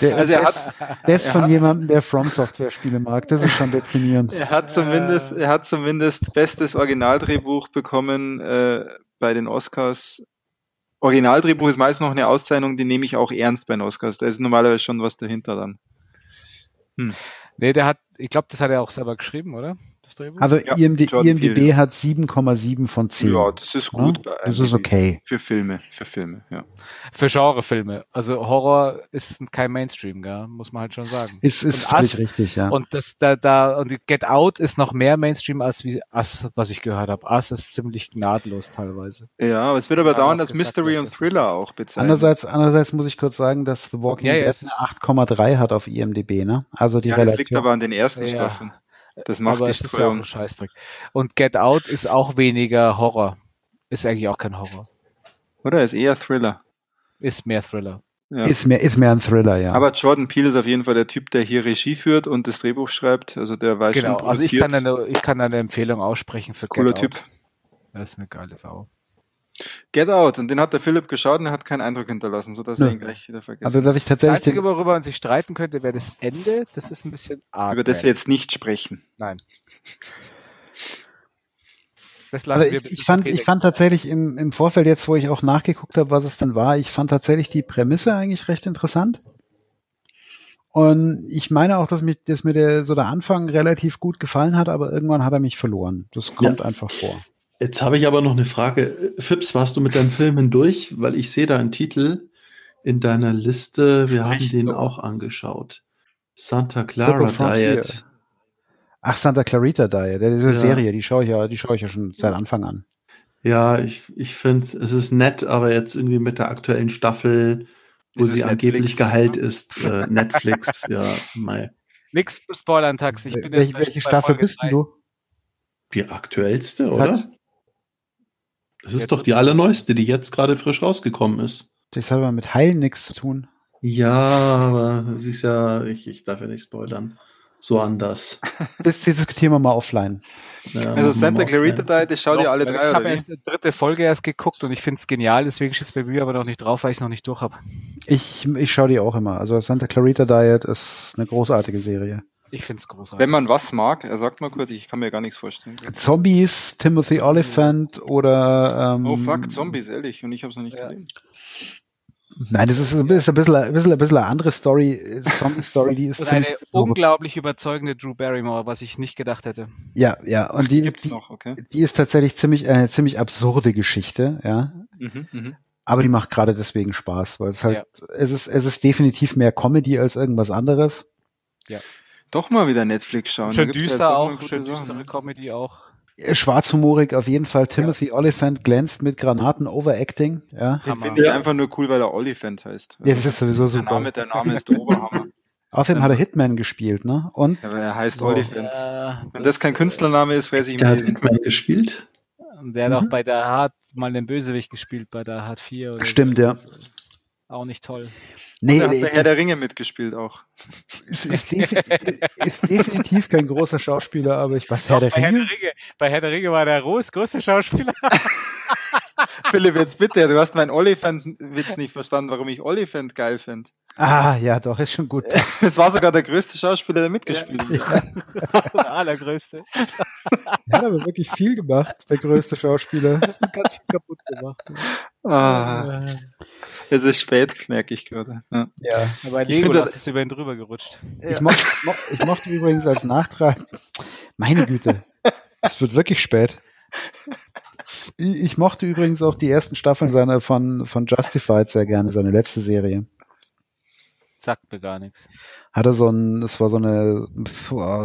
S1: der, also er hat, ist, der ist von jemandem, der From Software Spiele mag. Das ist schon deprimierend.
S2: Er hat zumindest, er hat zumindest bestes Originaldrehbuch bekommen äh, bei den Oscars Originaldrehbuch ist meist noch eine Auszeichnung, die nehme ich auch ernst bei den Oscars. Da ist normalerweise schon was dahinter dann.
S3: Hm. Nee, der hat, ich glaube, das hat er auch selber geschrieben, oder?
S1: Das Drehbuch? Also ja, IMD, IMDB Peele. hat 7,7 von 10.
S2: Ja, das ist gut.
S1: Ja? Das ist okay.
S2: Für Filme, für Filme, ja.
S3: Für Genrefilme. Also Horror ist kein Mainstream, gell? muss man halt schon sagen.
S1: Ist, ist völlig richtig, ja.
S3: Und das da, da, und Get Out ist noch mehr Mainstream als wie Us, was ich gehört habe. Us ist ziemlich gnadlos teilweise.
S2: Ja, aber es wird aber ja, dauern, dass Mystery und Thriller auch bezeichnen.
S1: Andererseits, andererseits muss ich kurz sagen, dass The Walking ja, Dead 8,3 hat auf IMDB, ne? Also die
S2: ja,
S1: Relation.
S2: Das liegt aber an den ersten Staffeln.
S3: Das macht aber es ist ja auch ein Scheißdreck. Und Get Out ist auch weniger Horror. Ist eigentlich auch kein Horror.
S2: Oder ist eher Thriller.
S3: Ist mehr Thriller.
S1: Ja. Ist, mehr, ist mehr ein Thriller, ja.
S2: Aber Jordan Peele ist auf jeden Fall der Typ, der hier Regie führt und das Drehbuch schreibt. Also der weiß
S3: genau, schon. Genau, also ich kann, eine, ich kann eine Empfehlung aussprechen für
S2: Cooler Get Typ. Out.
S3: Das ist eine geile Sau.
S2: Get Out, und den hat der Philipp geschaut und er hat keinen Eindruck hinterlassen, sodass ja. er ihn gleich wieder vergessen
S1: Also, dass ich tatsächlich.
S3: Das Einzige, worüber man sich streiten könnte, wäre das Ende. Das ist ein bisschen
S2: arg. Über das wir jetzt nicht sprechen.
S3: Nein.
S1: Das lassen also wir ich, ich fand, ich fand tatsächlich im, im Vorfeld jetzt, wo ich auch nachgeguckt habe, was es denn war, ich fand tatsächlich die Prämisse eigentlich recht interessant. Und ich meine auch, dass, mich, dass mir der, so der Anfang relativ gut gefallen hat, aber irgendwann hat er mich verloren. Das kommt ja. einfach vor.
S4: Jetzt habe ich aber noch eine Frage. Fips, warst du mit deinen Filmen durch? Weil ich sehe da einen Titel in deiner Liste. Wir haben den auch angeschaut. Santa Clara Diet.
S1: Ach, Santa Clarita Diet, diese ja. Serie, die schaue ich ja, die schaue ich ja schon seit Anfang an.
S4: Ja, ich, ich finde, es ist nett, aber jetzt irgendwie mit der aktuellen Staffel, wo sie angeblich Netflix, geheilt ist, äh, Netflix, ja, mei.
S3: Nix spoilern, Tax. Ich
S1: bin welche Staffel bist du?
S4: Die aktuellste, oder? Tax? Das ist doch die allerneueste, die jetzt gerade frisch rausgekommen ist.
S1: Das hat aber mit Heilen nichts zu tun.
S4: Ja, aber es ist ja, ich, ich darf ja nicht spoilern. So anders.
S1: Das diskutieren wir mal offline.
S2: Ja, also Santa Clarita Diet, ich schaue dir alle drei.
S3: Ich habe erst die dritte Folge erst geguckt und ich finde es genial, deswegen steht es bei mir aber noch nicht drauf, weil ich es noch nicht durch habe.
S1: Ich, ich schaue die auch immer. Also Santa Clarita Diet ist eine großartige Serie.
S3: Ich finde es großartig.
S2: Wenn man was mag, er sagt mal kurz, ich kann mir gar nichts vorstellen.
S1: Zombies, Timothy Oliphant oder
S2: ähm, Oh fuck, Zombies, ehrlich, und ich habe es noch nicht ja. gesehen.
S1: Nein, das ist ein bisschen, ein bisschen, ein bisschen, ein bisschen eine andere Story, Zombie-Story, die ist
S3: und eine unglaublich überzeugende Drew Barrymore, was ich nicht gedacht hätte.
S1: Ja, ja, und die, die, noch, okay. die ist tatsächlich ziemlich, äh, ziemlich absurde Geschichte, ja. Mhm, mh. Aber die macht gerade deswegen Spaß, weil es halt, ja. es ist, es ist definitiv mehr Comedy als irgendwas anderes.
S2: Ja. Doch mal wieder Netflix schauen.
S3: Schön düster auch, schön düstere Comedy auch.
S1: Schwarzhumorig auf jeden Fall. Timothy ja. Oliphant glänzt mit Granaten Overacting. Ja.
S2: Den finde ich ja. einfach nur cool, weil er Oliphant heißt.
S1: Ja, das ist sowieso super.
S2: Der Name, der Name ist der Oberhammer.
S1: Außerdem hat er Hitman gespielt, ne? Und?
S2: Ja, aber er heißt so. Oliphant. Ja, Wenn das, kein Künstlername ist, weiß ich
S4: Der hat Hitman gespielt?
S3: Der hat mhm. auch bei der Hard mal den Bösewicht gespielt, bei der Hard 4.
S1: Oder Stimmt, so. ja.
S3: Auch nicht toll.
S2: Nee, er hat bei Herr der Ringe mitgespielt auch.
S1: Ist, ist, defi ist, definitiv kein großer Schauspieler, aber ich weiß, Herr der,
S3: bei Herr der Ringe. Bei Herr der Ringe war der Rose größte Schauspieler.
S2: Philipp, jetzt bitte, du hast meinen Oliphant-Witz nicht verstanden, warum ich Oliphant geil finde.
S1: Ah, ja, doch, ist schon gut.
S2: Es war sogar der größte Schauspieler, der mitgespielt hat. Ja.
S3: der allergrößte.
S1: Er hat aber wirklich viel gemacht, der größte Schauspieler. Ganz viel kaputt gemacht.
S2: Ah. Es ist spät, merke ich gerade. Ja.
S3: ja. Aber ein Legolas ist über ihn drüber gerutscht.
S1: Ich, mochte, ich mochte übrigens als Nachtrag, meine Güte, es wird wirklich spät. Ich mochte übrigens auch die ersten Staffeln seiner von, von Justified sehr gerne, seine letzte Serie.
S3: Sagt mir gar nichts.
S1: Hatte so ein, es war so eine,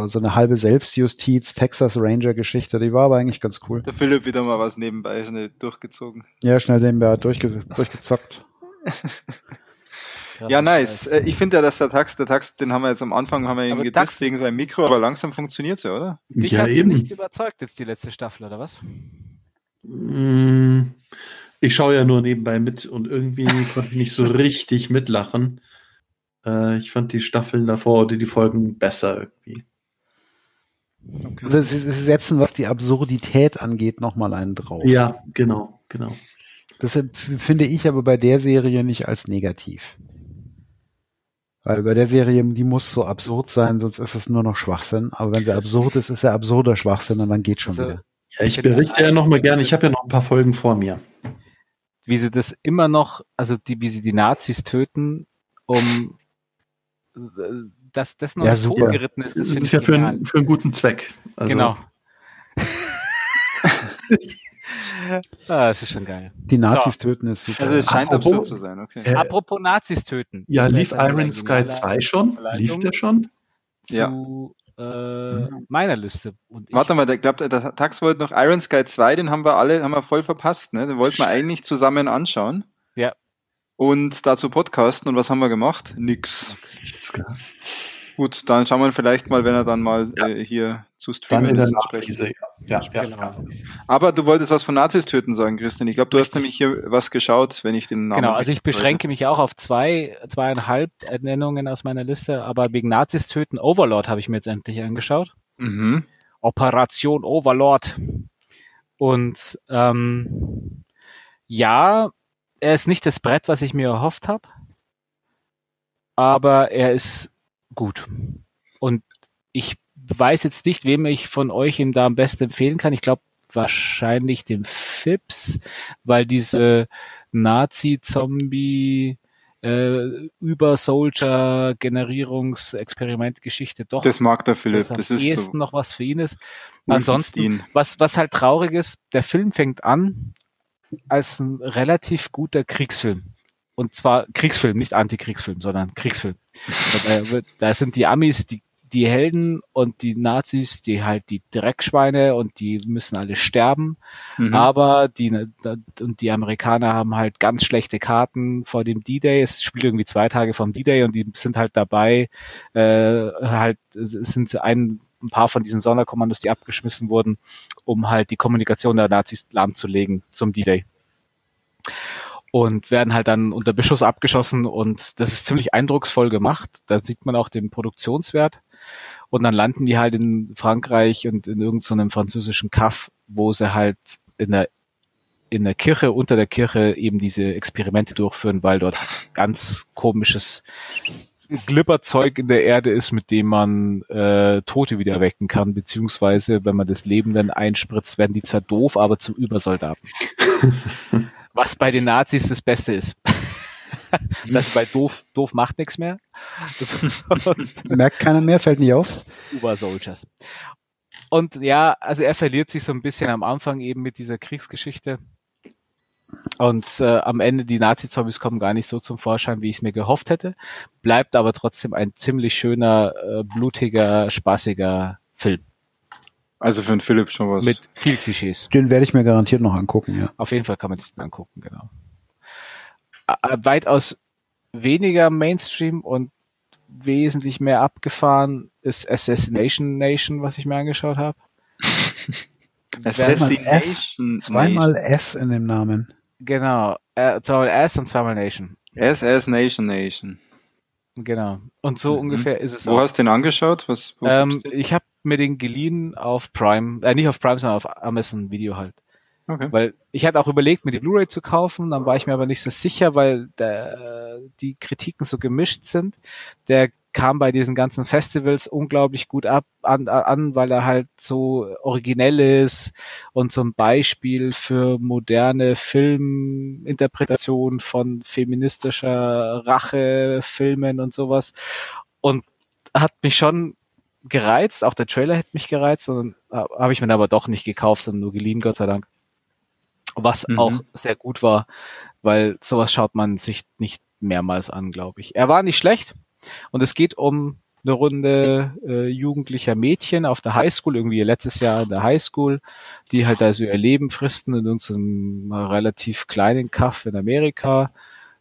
S1: so eine halbe Selbstjustiz, Texas Ranger Geschichte, die war aber eigentlich ganz cool.
S2: Der Philipp wieder mal was nebenbei schnell durchgezogen.
S1: Ja, schnell nebenbei durchge durchgezockt.
S2: ja, nice. Äh, ich finde ja, dass der Tax, der Tax, den haben wir jetzt am Anfang, haben wir ihn gedisst wegen seinem Mikro, aber langsam funktioniert es ja, oder?
S3: Dich ja, eben. nicht überzeugt jetzt die letzte Staffel, oder was?
S4: Mm, ich schaue ja nur nebenbei mit und irgendwie konnte ich nicht so richtig mitlachen. Äh, ich fand die Staffeln davor oder die Folgen besser irgendwie.
S1: Okay. Also sie, sie setzen, was die Absurdität angeht, nochmal einen drauf.
S4: Ja, genau, genau.
S1: Das finde ich aber bei der Serie nicht als negativ. Weil bei der Serie, die muss so absurd sein, sonst ist es nur noch Schwachsinn. Aber wenn sie absurd ist, ist er absurder Schwachsinn und dann geht schon also, wieder.
S4: Ja, ich berichte ja noch mal gerne. Ich habe ja noch ein paar Folgen vor mir.
S3: Wie sie das immer noch, also die, wie sie die Nazis töten, um dass das noch
S1: ja, super.
S3: geritten ist.
S4: Das, das ist ja für, ein, für einen guten Zweck.
S3: Also. Genau. ah, das ist schon geil.
S1: Die Nazis so. töten ist super.
S2: Also es scheint Apropos, absurd zu sein, okay.
S3: Äh, Apropos Nazis töten.
S4: Ja, lief Iron Sky 2 schon? Lief der schon?
S3: Zu ja. äh, meiner Liste.
S2: Warte mal, ich glaube, der Tax wollte noch Iron Sky 2, den haben wir alle, haben wir voll verpasst, ne? Den wollten wir eigentlich zusammen anschauen.
S3: Ja
S2: und dazu podcasten. Und was haben wir gemacht? Nix. Gut, dann schauen wir vielleicht mal, wenn er dann mal ja. äh, hier zu streamen
S4: ist. Sprechen. Ja, ja,
S2: genau. Aber du wolltest was von Nazis töten sagen, Christian. Ich glaube, du hast nämlich hier was geschaut, wenn ich den Namen.
S3: Genau, also ich beschränke mich auch auf zwei, zweieinhalb Nennungen aus meiner Liste, aber wegen Nazis töten Overlord habe ich mir jetzt endlich angeschaut. Mhm. Operation Overlord. Und ähm, ja, er ist nicht das Brett, was ich mir erhofft habe, aber er ist gut. Und ich weiß jetzt nicht, wem ich von euch ihm da am besten empfehlen kann. Ich glaube wahrscheinlich dem Fips, weil diese Nazi-Zombie äh, über Soldier Generierungsexperimentgeschichte doch.
S2: Das mag der Philipp. Das,
S3: das ist so noch was für ihn ist. Ansonsten, was, was halt traurig ist, der Film fängt an als ein relativ guter Kriegsfilm. Und zwar Kriegsfilm, nicht Antikriegsfilm, sondern Kriegsfilm. da, da sind die Amis, die die Helden und die Nazis, die halt die Dreckschweine und die müssen alle sterben. Mhm. Aber die und die Amerikaner haben halt ganz schlechte Karten vor dem D-Day. Es spielt irgendwie zwei Tage vom D-Day und die sind halt dabei, äh, halt sind ein, ein paar von diesen Sonderkommandos, die abgeschmissen wurden, um halt die Kommunikation der Nazis lahmzulegen zum D-Day und werden halt dann unter Beschuss abgeschossen und das ist ziemlich eindrucksvoll gemacht. Da sieht man auch den Produktionswert. Und dann landen die halt in Frankreich und in irgendeinem so französischen Kaff, wo sie halt in der in der Kirche, unter der Kirche eben diese Experimente durchführen, weil dort ganz komisches Glibberzeug in der Erde ist, mit dem man äh, Tote wieder wecken kann, beziehungsweise wenn man das Leben dann einspritzt, werden die zwar doof, aber zum Übersoldaten. Was bei den Nazis das Beste ist. das bei doof, doof macht nichts mehr. Das
S1: Merkt keiner mehr, fällt nicht auf.
S3: Uber Soldiers. Und ja, also er verliert sich so ein bisschen am Anfang eben mit dieser Kriegsgeschichte. Und äh, am Ende die Nazi-Zombies kommen gar nicht so zum Vorschein, wie ich es mir gehofft hätte. Bleibt aber trotzdem ein ziemlich schöner, äh, blutiger, spaßiger Film.
S2: Also für einen Philipp schon was.
S3: Mit viel Klischees.
S1: Den werde ich mir garantiert noch angucken, ja.
S3: Auf jeden Fall kann man sich den angucken, genau. Weitaus weniger Mainstream und wesentlich mehr abgefahren ist Assassination Nation, was ich mir angeschaut habe.
S1: Assassination Zweimal S in dem Namen.
S3: Genau. Äh, zweimal S und zweimal Nation.
S2: SS Nation Nation.
S3: Genau. Und so mhm. ungefähr ist es
S2: Wo auch. hast du den angeschaut? Was,
S3: ähm, ich habe mir den geliehen auf Prime, äh, nicht auf Prime, sondern auf Amazon Video halt. Okay. Weil ich hatte auch überlegt, mir die Blu-ray zu kaufen, dann war ich mir aber nicht so sicher, weil der, die Kritiken so gemischt sind. Der kam bei diesen ganzen Festivals unglaublich gut ab an, an, weil er halt so originell ist und so ein Beispiel für moderne Filminterpretation von feministischer Rache, Filmen und sowas. Und hat mich schon gereizt, auch der Trailer hätte mich gereizt, und habe ich mir aber doch nicht gekauft, sondern nur geliehen, Gott sei Dank. Was mhm. auch sehr gut war, weil sowas schaut man sich nicht mehrmals an, glaube ich. Er war nicht schlecht und es geht um eine Runde äh, jugendlicher Mädchen auf der Highschool, irgendwie letztes Jahr in der Highschool, die halt also ihr Leben fristen in irgendeinem relativ kleinen Kaff in Amerika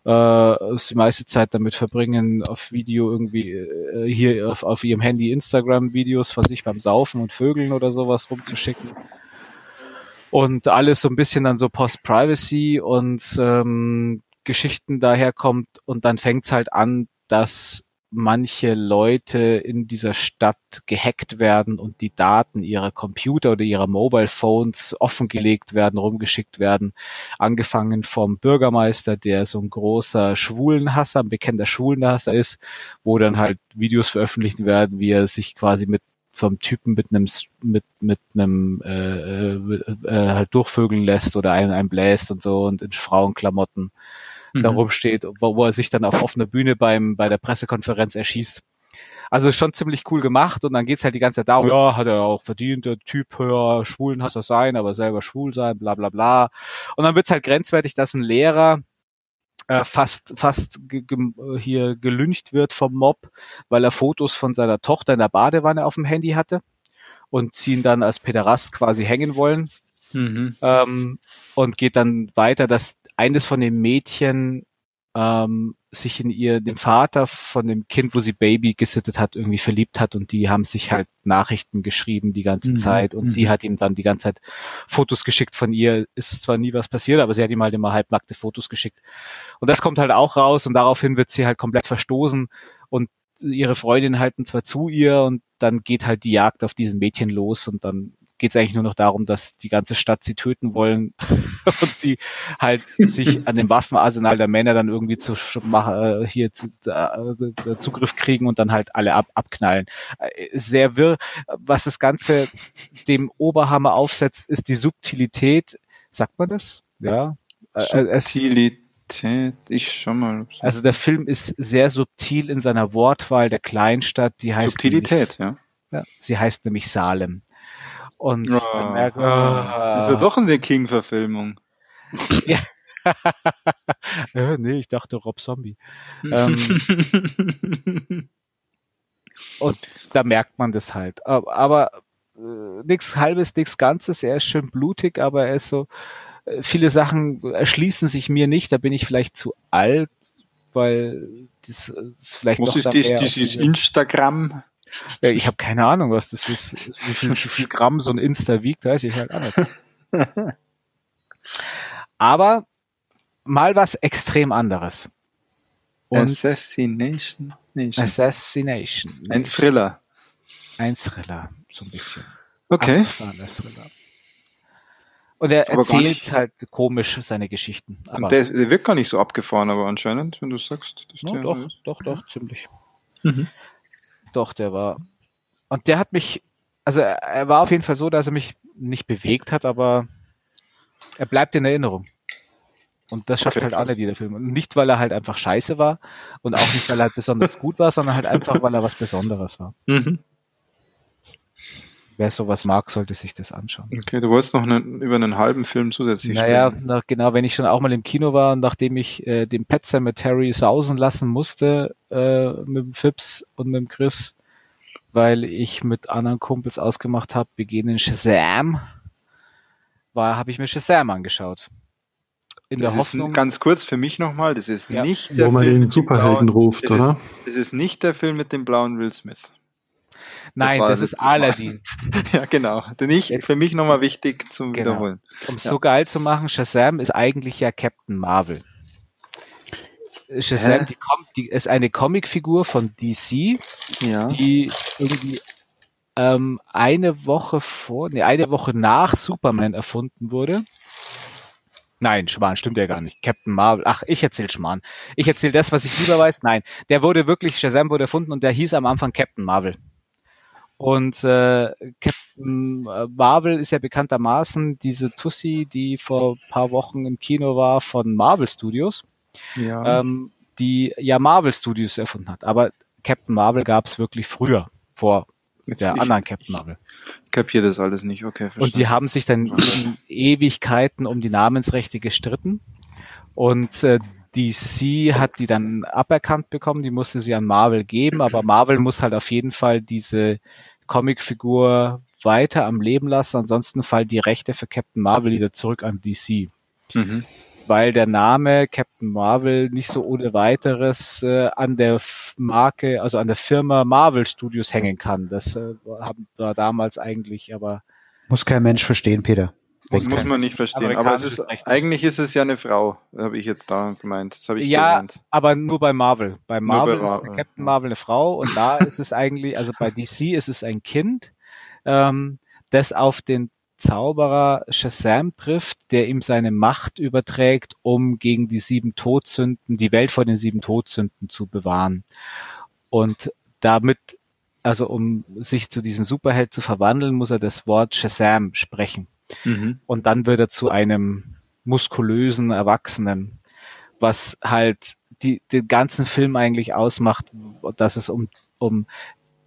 S3: äh, die meiste Zeit damit verbringen, auf Video irgendwie äh, hier auf, auf ihrem Handy Instagram-Videos von sich beim Saufen und Vögeln oder sowas rumzuschicken. Und alles so ein bisschen dann so Post-Privacy und ähm, Geschichten daherkommt und dann fängt's halt an, dass manche Leute in dieser Stadt gehackt werden und die Daten ihrer Computer oder ihrer Mobile Phones offengelegt werden, rumgeschickt werden. Angefangen vom Bürgermeister, der so ein großer Schwulenhasser, ein bekannter Schwulenhasser ist, wo dann halt Videos veröffentlicht werden, wie er sich quasi mit vom Typen mit einem mit mit einem äh, äh, äh, halt durchvögeln lässt oder einen, einen bläst und so und in Frauenklamotten mhm. da rumsteht, wo, wo er sich dann auf offener Bühne beim, bei der Pressekonferenz erschießt. Also schon ziemlich cool gemacht und dann geht's halt die ganze Zeit darum, ja, hat er auch verdient, der Typ, ja, Schwulen hast du sein, aber selber schwul sein, bla bla bla. Und dann wird's halt grenzwertig, dass ein Lehrer äh, fast fast ge ge hier gelüncht wird vom Mob, weil er Fotos von seiner Tochter in der Badewanne auf dem Handy hatte und sie ihn dann als Pederast quasi hängen wollen. Mhm. Ähm, und geht dann weiter, dass eines von den Mädchen ähm, sich in ihr, dem Vater von dem Kind, wo sie Baby gesittet hat, irgendwie verliebt hat und die haben sich halt Nachrichten geschrieben die ganze mhm. Zeit und mhm. sie hat ihm dann die ganze Zeit Fotos geschickt von ihr. Ist zwar nie was passiert, aber sie hat ihm halt immer halbnackte Fotos geschickt. Und das kommt halt auch raus und daraufhin wird sie halt komplett verstoßen und ihre Freundin halten zwar zu ihr und dann geht halt die Jagd auf diesen Mädchen los und dann geht es eigentlich nur noch darum, dass die ganze Stadt sie töten wollen und sie halt sich an dem Waffenarsenal der Männer dann irgendwie zu machen, äh, hier zu, äh, Zugriff kriegen und dann halt alle ab, abknallen. Äh, sehr wirr. Was das Ganze dem Oberhammer aufsetzt, ist die Subtilität. Sagt man das? Ja.
S2: Subtilität. Ich schon mal.
S3: Also der Film ist sehr subtil in seiner Wortwahl der Kleinstadt. Die heißt
S2: Subtilität,
S3: nämlich, ja. ja. Sie heißt nämlich Salem. Und
S2: oh, dann merkt man, ah, ist ja doch eine King-Verfilmung.
S3: ja. äh, nee, ich dachte Rob Zombie. ähm, Und da merkt man das halt. Aber, aber äh, nichts halbes, nichts Ganzes. Er ist schön blutig, aber er ist so, äh, viele Sachen erschließen sich mir nicht. Da bin ich vielleicht zu alt, weil das ist vielleicht
S2: Was ist das, dieses Instagram?
S3: Ja, ich habe keine Ahnung, was das ist. Wie viel, wie viel Gramm so ein Insta wiegt, weiß ich halt auch nicht. Aber mal was extrem anderes.
S2: Und Assassination.
S3: Nation. Assassination.
S2: Ein Thriller.
S3: Ein Thriller, so ein bisschen.
S2: Okay.
S3: Thriller. Und er aber erzählt halt komisch seine Geschichten.
S2: Aber der, der, wirkt gar nicht so abgefahren, aber anscheinend, wenn du sagst.
S3: No, doch, doch, doch, ziemlich. Mhm. Doch, der war. Und der hat mich, also er war auf jeden Fall so, dass er mich nicht bewegt hat, aber er bleibt in Erinnerung. Und das schafft okay, halt alle jeder Film. Und nicht, weil er halt einfach scheiße war und auch nicht, weil er halt besonders gut war, sondern halt einfach, weil er was Besonderes war. Mhm. Wer sowas mag, sollte sich das anschauen.
S2: Okay, du wolltest noch einen, über einen halben Film zusätzlich
S3: Naja, nach, genau, wenn ich schon auch mal im Kino war und nachdem ich äh, den Pet Cemetery sausen lassen musste äh, mit dem Fips und mit dem Chris, weil ich mit anderen Kumpels ausgemacht habe, wir gehen in Shazam, war, habe ich mir Shazam angeschaut
S2: in das der Hoffnung. ganz kurz für mich nochmal, das ist ja. nicht
S4: der Wo man Film den Superhelden blauen, ruft,
S2: das
S4: oder?
S2: Ist, das ist nicht der Film mit dem blauen Will Smith.
S3: Nein, das, das ist Aladdin.
S2: ja, genau. Denn ich, Jetzt, für mich nochmal wichtig zum genau. Wiederholen.
S3: Um es ja. so geil zu machen, Shazam ist eigentlich ja Captain Marvel. Shazam die, die, ist eine Comicfigur von DC, ja. die irgendwie ähm, eine Woche vor, nee, eine Woche nach Superman erfunden wurde. Nein, Schmarrn, stimmt ja gar nicht. Captain Marvel. Ach, ich erzähl Schmarrn. Ich erzähl das, was ich lieber weiß. Nein, der wurde wirklich, Shazam wurde erfunden und der hieß am Anfang Captain Marvel. Und äh, Captain Marvel ist ja bekanntermaßen diese Tussi, die vor paar Wochen im Kino war von Marvel Studios, ja. ähm, die ja Marvel Studios erfunden hat. Aber Captain Marvel gab es wirklich früher, vor Jetzt der ich, anderen Captain Marvel.
S2: Ich kapiere das alles nicht, okay.
S3: Verstanden. Und die haben sich dann in Ewigkeiten um die Namensrechte gestritten. Und äh, DC hat die dann aberkannt bekommen, die musste sie an Marvel geben, aber Marvel muss halt auf jeden Fall diese Comicfigur weiter am Leben lassen, ansonsten fallen die Rechte für Captain Marvel wieder zurück an DC. Mhm weil der Name Captain Marvel nicht so ohne weiteres äh, an der Marke, also an der Firma Marvel Studios hängen kann. Das äh, war damals eigentlich, aber
S1: muss kein Mensch verstehen, Peter.
S2: Das muss man nicht verstehen. Aber es ist, eigentlich ist es ja eine Frau, habe ich jetzt da gemeint. Das habe ich ja, gelernt.
S3: aber nur bei Marvel. Bei Marvel bei ist Marvel. Captain Marvel eine Frau und da ist es eigentlich, also bei DC ist es ein Kind, ähm, das auf den Zauberer Shazam trifft, der ihm seine Macht überträgt, um gegen die sieben Todsünden, die Welt vor den sieben Todsünden zu bewahren. Und damit, also um sich zu diesem Superheld zu verwandeln, muss er das Wort Shazam sprechen. Mhm. Und dann wird er zu einem muskulösen Erwachsenen, was halt die, den ganzen Film eigentlich ausmacht, dass es um, um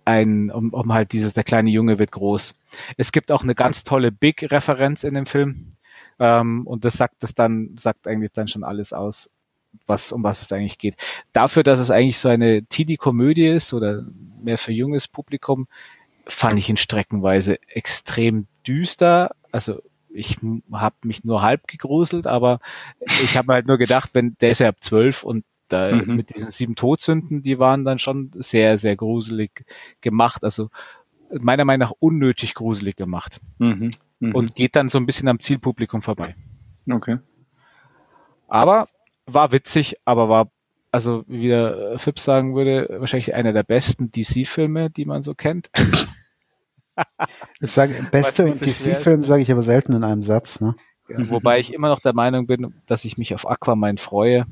S3: ein, um, um halt dieses, der kleine Junge wird groß. Es gibt auch eine ganz tolle Big-Referenz in dem Film. Ähm, und das sagt das dann, sagt eigentlich dann schon alles aus, was, um was es da eigentlich geht. Dafür, dass es eigentlich so eine Teenie-Komödie ist oder mehr für junges Publikum, fand ich ihn streckenweise extrem düster. Also ich habe mich nur halb gegruselt, aber ich habe halt nur gedacht, wenn der ist ja ab zwölf und da mhm. mit diesen sieben Todsünden, die waren dann schon sehr, sehr gruselig gemacht. Also meiner Meinung nach unnötig gruselig gemacht. Mhm. Mhm. Und geht dann so ein bisschen am Zielpublikum vorbei.
S2: Okay.
S3: Aber war witzig, aber war, also wie der Phipps sagen würde, wahrscheinlich einer der besten DC-Filme, die man so kennt.
S1: ich sage, beste und DC-Film sage ich aber selten in einem Satz. Ne?
S3: Ja, wobei ich immer noch der Meinung bin, dass ich mich auf Aquaman freue.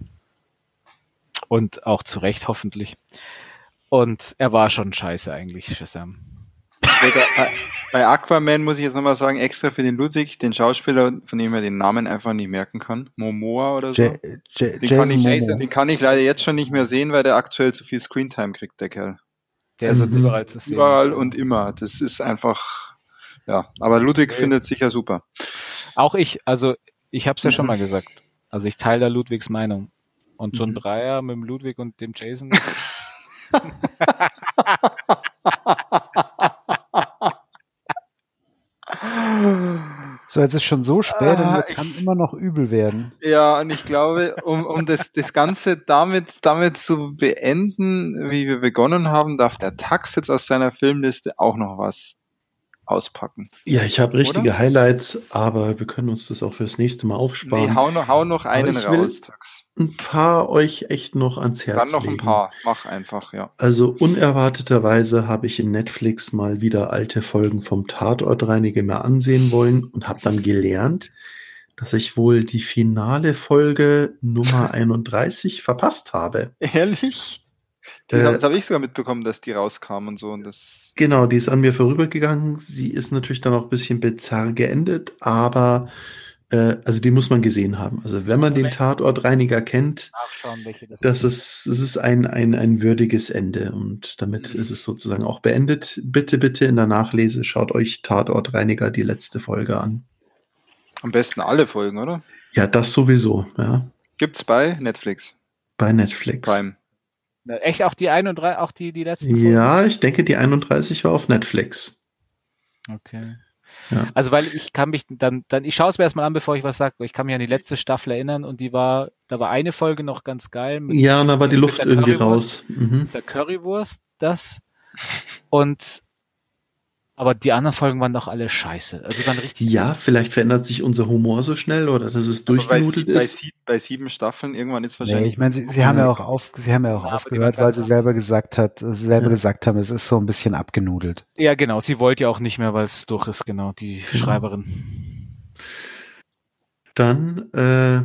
S3: Und auch zu Recht hoffentlich. Und er war schon scheiße eigentlich, Shazam.
S2: Bei Aquaman muss ich jetzt nochmal sagen, extra für den Ludwig, den Schauspieler, von dem er den Namen einfach nicht merken kann, Momoa oder so. J J den, kann ich, den, kann ich, leider jetzt schon nicht mehr sehen, weil der aktuell zu viel Screentime kriegt, der Kerl. Der also ist überall zu sehen. Überall und immer. Das ist einfach, ja. Aber Ludwig okay. findet sicher super.
S3: Auch ich, also ich habe es ja schon mal gesagt. Also ich teile da Ludwigs Meinung. Und John mhm. Breyer mit dem Ludwig und dem Jason.
S1: So, jetzt ist schon so spät ah, und kann immer noch übel werden.
S2: Ja, und ich glaube, um, um das, das Ganze damit, damit zu beenden, wie wir begonnen haben, darf der Tax jetzt aus seiner Filmliste auch noch was auspacken.
S4: Ja, ich habe richtige Oder? Highlights, aber wir können uns das auch fürs nächste Mal aufsparen. Nee,
S2: hau noch, hau noch einen raus, Tax.
S4: Ein paar euch echt noch ans Herz
S2: Dann noch legen. ein paar, mach einfach, ja.
S4: Also unerwarteterweise habe ich in Netflix mal wieder alte Folgen vom Tatortreiniger mir ansehen wollen und habe dann gelernt, dass ich wohl die finale Folge Nummer 31 verpasst habe.
S2: Ehrlich? Das, äh, das habe ich sogar mitbekommen, dass die rauskam und so. Und das
S4: genau, die ist an mir vorübergegangen. Sie ist natürlich dann auch ein bisschen bizarr geendet, aber äh, also die muss man gesehen haben. Also wenn man den Tatortreiniger kennt, das, das ist, es ist ein, ein, ein würdiges Ende und damit mhm. ist es sozusagen auch beendet. Bitte, bitte in der Nachlese schaut euch Tatortreiniger die letzte Folge an.
S2: Am besten alle Folgen, oder?
S4: Ja, das sowieso, ja.
S2: Gibt's bei Netflix.
S4: Bei Netflix.
S3: Prime. Echt auch die 31, auch die, die letzten
S4: Folgen? Ja, ich denke, die 31 war auf Netflix.
S3: Okay. Ja. Also weil ich kann mich dann, dann ich schaue es mir erstmal an, bevor ich was sage. Ich kann mich an die letzte Staffel erinnern und die war, da war eine Folge noch ganz geil.
S4: Mit, ja, und da war die Luft irgendwie raus.
S3: Mhm. Der Currywurst, das. Und aber die anderen Folgen waren doch alle scheiße. Also waren richtig.
S4: Ja, vielleicht verändert sich unser Humor so schnell oder dass es durchgenudelt
S2: bei,
S4: ist.
S2: Bei, sieben, bei sieben Staffeln irgendwann ist wahrscheinlich. Nee,
S1: ich meine, sie, sie haben ja auch auf, sie haben ja auch ja, aufgehört, weil sie selber gesagt hat, sie selber ja. gesagt haben, es ist so ein bisschen abgenudelt.
S3: Ja, genau. Sie wollte ja auch nicht mehr, weil es durch ist, genau, die genau. Schreiberin.
S4: Dann äh,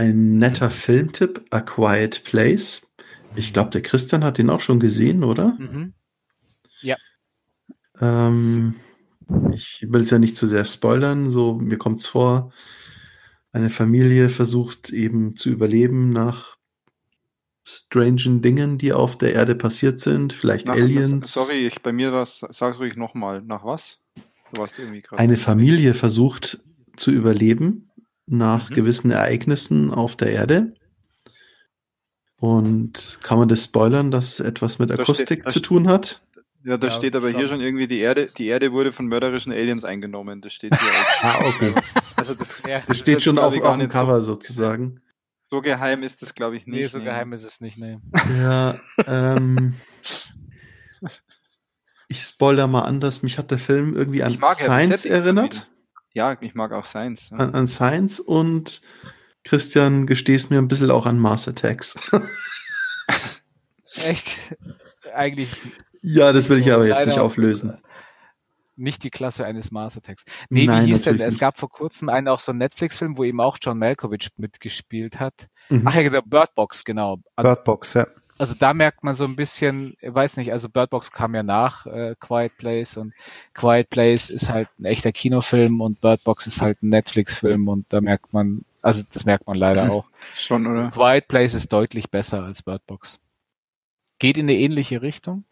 S4: ein netter Filmtipp, A Quiet Place. Ich glaube, der Christian hat den auch schon gesehen, oder? Mhm. Ähm, ich will es ja nicht zu sehr spoilern, so mir kommt es vor, eine Familie versucht eben zu überleben nach strangen Dingen, die auf der Erde passiert sind, vielleicht nach, Aliens.
S2: Sorry, ich, bei mir war es, sag's ruhig nochmal, nach was?
S4: Du warst irgendwie gerade. Eine Familie versucht zu überleben nach mhm. gewissen Ereignissen auf der Erde. Und kann man das spoilern, dass etwas mit Akustik steht, zu tun hat?
S2: Ja, da ja, steht aber schon. hier schon irgendwie, die Erde, die Erde wurde von mörderischen Aliens eingenommen. Das steht hier.
S4: ah, okay. Also das, ja, das, das steht schon auf, auf dem Cover so, sozusagen.
S2: So geheim ist das, glaube ich, nicht. Nee,
S3: so nee. geheim ist es nicht, nee.
S4: Ja, ähm. ich spoiler mal anders. Mich hat der Film irgendwie an Science erinnert.
S2: Ja, ich mag auch Science.
S4: Ja. An, an Science und Christian gestehst mir ein bisschen auch an Mars Attacks.
S3: Echt? Eigentlich
S4: ja, das will ich aber jetzt nicht auflösen.
S3: Nicht die Klasse eines Mars Attacks. Nee, Nein, wie hieß denn? Es gab vor kurzem einen auch so einen Netflix-Film, wo eben auch John Malkovich mitgespielt hat. Mhm. Ach ja, genau, Bird Box, genau.
S1: Bird Box, ja.
S3: Also da merkt man so ein bisschen, ich weiß nicht, also Bird Box kam ja nach äh, Quiet Place und Quiet Place ist halt ein echter Kinofilm und Bird Box ist halt ein Netflix-Film und da merkt man, also das merkt man leider auch.
S2: Schon, oder?
S3: Quiet Place ist deutlich besser als Bird Box geht in eine ähnliche Richtung.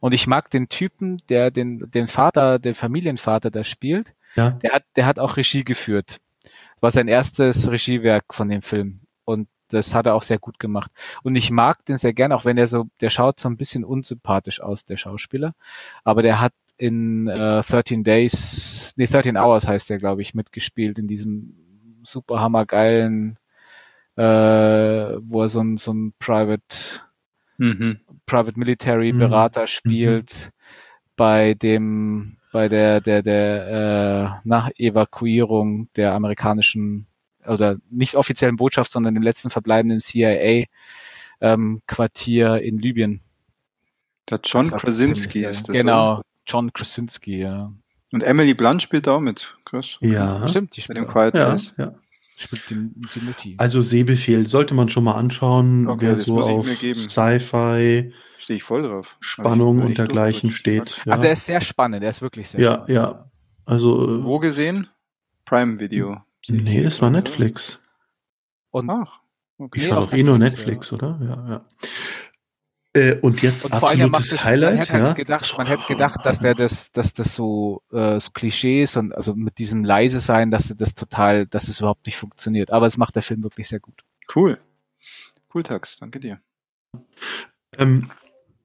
S3: Und ich mag den Typen, der den, den Vater, den Familienvater da spielt. Ja. Der hat, der hat auch Regie geführt. War sein erstes Regiewerk von dem Film. Und das hat er auch sehr gut gemacht. Und ich mag den sehr gern, auch wenn er so, der schaut so ein bisschen unsympathisch aus, der Schauspieler. Aber der hat in äh, 13 Days, nee, 13 Hours heißt der, glaube ich, mitgespielt in diesem super hammergeilen, äh, wo er so ein, so ein Private mhm. Private Military mhm. Berater mhm. spielt bei dem bei der der der äh, nach Evakuierung der amerikanischen oder nicht offiziellen Botschaft, sondern dem letzten verbleibenden CIA ähm, Quartier in Libyen.
S2: Der John Krasinski ist
S3: das. Genau, so? John Krasinski, ja.
S2: Und Emily Blunt spielt da auch mit,
S4: Chris. Ja.
S3: Stimmt, die spielt
S4: mit dem Quiet ja, ja. Spielt die, die Mutti. Also Sehbefehl sollte man schon mal anschauen, okay, wer so auf Sci-Fi,
S2: stehe ich voll drauf.
S4: Spannung und dergleichen steht.
S3: Ja. Also er ist sehr spannend, er ist wirklich sehr
S4: ja,
S3: spannend.
S4: Ja, ja. Also
S2: wo gesehen? Prime Video.
S4: Nee, das war Netflix.
S3: Und
S4: Ach, okay. Ich schaue doch eh nur Netflix, ja. oder? Ja, ja. Äh, und jetzt und absolutes es, Highlight.
S3: Man hätte, ja. gedacht, man hätte gedacht, dass der das, dass das so, äh, so Klischees und also mit diesem leise sein, dass das total, dass es überhaupt nicht funktioniert. Aber es macht der Film wirklich sehr gut.
S2: Cool. Cool, Tax. Danke dir.
S4: Ähm,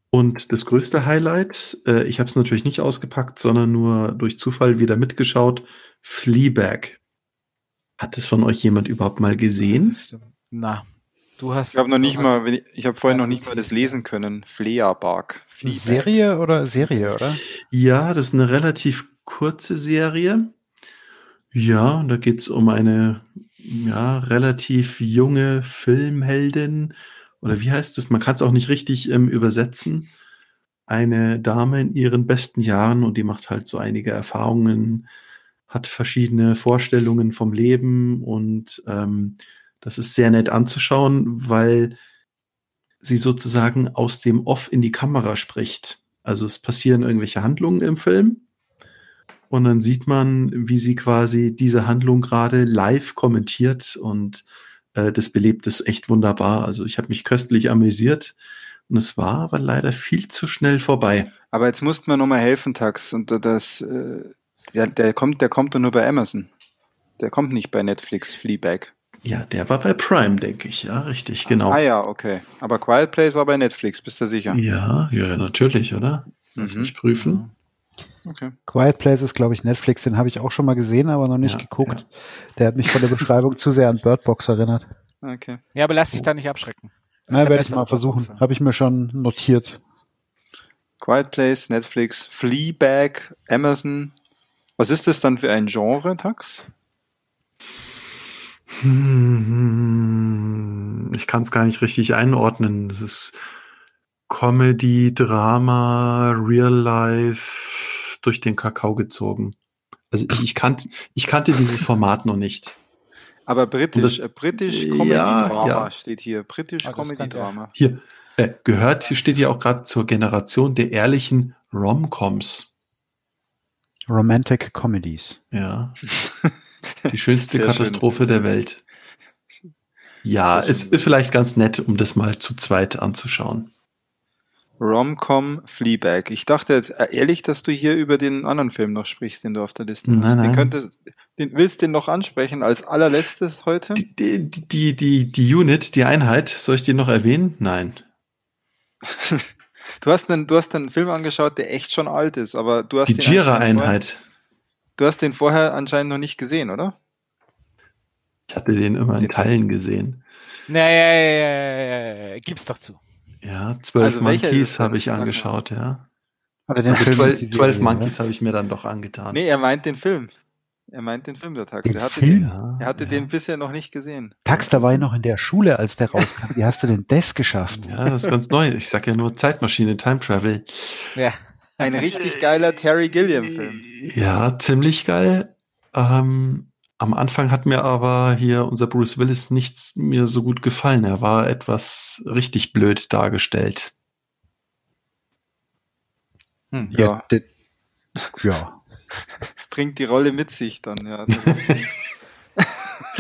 S4: Und das größte Highlight, äh, ich habe es natürlich nicht ausgepackt, sondern nur durch Zufall wieder mitgeschaut, Fleabag. Hat das von euch jemand überhaupt mal gesehen?
S3: Na, du hast.
S2: Ich habe noch nicht mal, ich, ich habe vorhin noch nicht mal das lesen können. Fleabag.
S1: Serie oder Serie, oder?
S4: Ja, das ist eine relativ kurze Serie. Ja, und da geht's um eine ja, relativ junge Filmheldin, oder wie heißt es? Man kann es auch nicht richtig ähm, übersetzen. Eine Dame in ihren besten Jahren und die macht halt so einige Erfahrungen, hat verschiedene Vorstellungen vom Leben und ähm, das ist sehr nett anzuschauen, weil sie sozusagen aus dem Off in die Kamera spricht. Also es passieren irgendwelche Handlungen im Film und dann sieht man, wie sie quasi diese Handlung gerade live kommentiert und äh, das belebt es echt wunderbar. Also ich habe mich köstlich amüsiert und es war aber leider viel zu schnell vorbei.
S2: Aber jetzt musst mir nochmal helfen, Tax. Und das, äh, der, der kommt, der kommt doch nur bei Amazon. Der kommt nicht bei Netflix, Fleabag.
S4: Ja, der war bei Prime, denke ich. Ja, richtig, genau.
S2: Ah ja, okay. Aber Quiet Place war bei Netflix, bist du sicher?
S4: Ja, ja, natürlich, oder? Lass mhm. mich prüfen.
S1: Okay. Quiet Place ist, glaube ich, Netflix. Den habe ich auch schon mal gesehen, aber noch nicht ja, geguckt. Ja. Der hat mich von der Beschreibung zu sehr an Bird Box erinnert.
S3: Okay. Ja, aber lass dich da nicht abschrecken.
S1: Das Na, werde ich mal versuchen. Habe ich mir schon notiert.
S2: Quiet Place, Netflix, Fleabag, Amazon. Was ist das dann für ein Genre, Tax?
S4: Hm, ich kann es gar nicht richtig einordnen. Das ist Comedy, Drama, Real Life durch den Kakao gezogen. Also ich, ich, kannte, ich kannte dieses Format noch nicht.
S2: Aber britisch, das, äh, britisch Comedy-Drama ja, ja. steht hier. Britisch ah, Comedy-Drama.
S4: Hier, äh, gehört, hier steht ja auch gerade zur Generation der ehrlichen Rom-Coms.
S1: Romantic Comedies.
S4: Ja. Die schönste Katastrophe schön. der Welt. Ja, es ist vielleicht ganz nett, um das mal zu zweit anzuschauen.
S2: Romcom Fleabag. Ich dachte jetzt äh, ehrlich, dass du hier über den anderen Film noch sprichst, den du auf der Liste
S4: nein, hast.
S2: Nein.
S4: Den
S2: könnte, den, willst du den noch ansprechen als allerletztes heute?
S4: Die, die, die, die Unit, die Einheit, soll ich die noch erwähnen? Nein.
S2: du hast einen, du hast einen Film angeschaut, der echt schon alt ist, aber du hast
S4: die Jira-Einheit.
S2: Du hast den vorher anscheinend noch nicht gesehen, oder?
S4: Ich hatte den immer in Teilen gesehen.
S3: Naja, ja, ja, ja, gib's doch zu.
S4: Ja, zwölf also Monkeys habe ich angeschaut, ja. Aber den also Film 12, Monkeys habe ich mir dann doch angetan.
S2: Nee, er meint den Film. Er meint den Film, der Tax. Den er hatte, Film? Den, er hatte ja. den bisher noch nicht gesehen.
S1: Tax, da war ich noch in der Schule, als der rauskam. Wie hast du denn das geschafft?
S4: Ja, das ist ganz neu. Ich sag ja nur Zeitmaschine, Time Travel.
S2: Ja. Ein richtig geiler Terry Gilliam-Film.
S4: Ja, ziemlich geil. Ähm, am Anfang hat mir aber hier unser Bruce Willis nicht mir so gut gefallen. Er war etwas richtig blöd dargestellt.
S1: Hm, ja. Ja. ja.
S2: Bringt die Rolle mit sich dann, ja.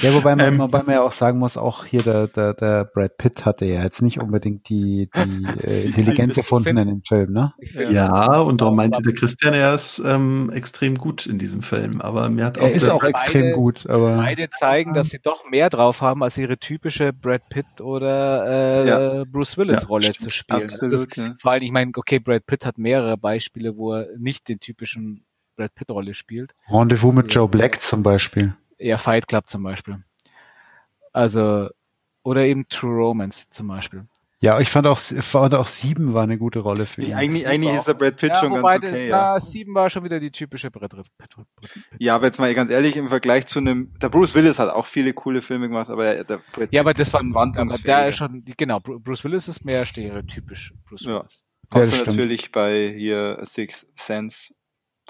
S1: Ja, wobei man, ähm, wobei man ja auch sagen muss, auch hier der, der, der Brad Pitt hatte ja jetzt nicht unbedingt die, die äh, Intelligenz erfunden in dem Film, ne?
S4: Ja, und darum meinte der Christian, er ist ähm, extrem gut in diesem Film. Aber mir hat
S1: auch er ist auch extrem beide, gut. Aber
S3: beide zeigen, dass sie doch mehr drauf haben, als ihre typische Brad Pitt oder äh, ja. Bruce Willis Rolle ja, zu spielen. Absolut, ist, ja. Vor allem, ich meine, okay, Brad Pitt hat mehrere Beispiele, wo er nicht den typischen Brad Pitt Rolle spielt.
S1: Rendezvous mit Joe Black zum Beispiel
S3: eher Fight Club zum Beispiel. Also, oder eben True Romance zum Beispiel.
S1: Ja, ich fand auch, fand auch Sieben war eine gute Rolle für ihn.
S2: Eigentlich, eigentlich ist der Brad Pitt ja, schon ganz okay.
S3: Ja, Sieben war schon wieder die typische Brad Pitt.
S2: Ja, aber jetzt mal ganz ehrlich, im Vergleich zu einem, der Bruce Willis hat auch viele coole Filme gemacht, aber der
S3: Brad Ja, aber das war ein aber der ist schon, genau, Bruce Willis ist mehr stereotypisch Bruce
S2: Willis. Ja. Außer natürlich bei hier Six Sense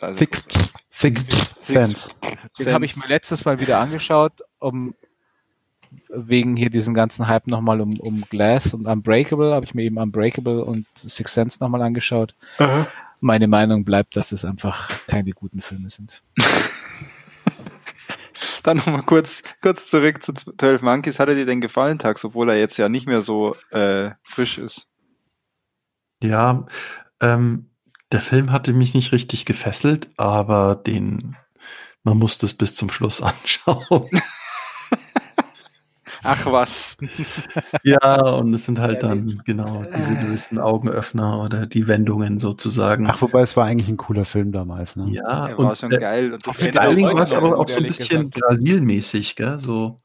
S1: also, Fix, Fix, Fans.
S3: Den habe ich mir letztes Mal wieder angeschaut, um wegen hier diesen ganzen Hype nochmal um, um Glass und Unbreakable, habe ich mir eben Unbreakable und Six Sense nochmal angeschaut. Aha. Meine Meinung bleibt, dass es einfach keine guten Filme sind.
S2: Dann nochmal kurz, kurz zurück zu 12 Monkeys. Hat er dir denn gefallen, Tags, obwohl er jetzt ja nicht mehr so äh, frisch ist?
S4: Ja, ähm, der Film hatte mich nicht richtig gefesselt, aber den, man musste es bis zum Schluss anschauen.
S2: Ach was.
S4: ja, und es sind halt dann genau diese gewissen Augenöffner oder die Wendungen sozusagen.
S1: Ach, wobei es war eigentlich ein cooler Film damals, ne?
S4: Ja,
S2: ja war schon äh, geil.
S4: Und auf Styling war es aber auch so ein bisschen Brasil-mäßig, gell? So.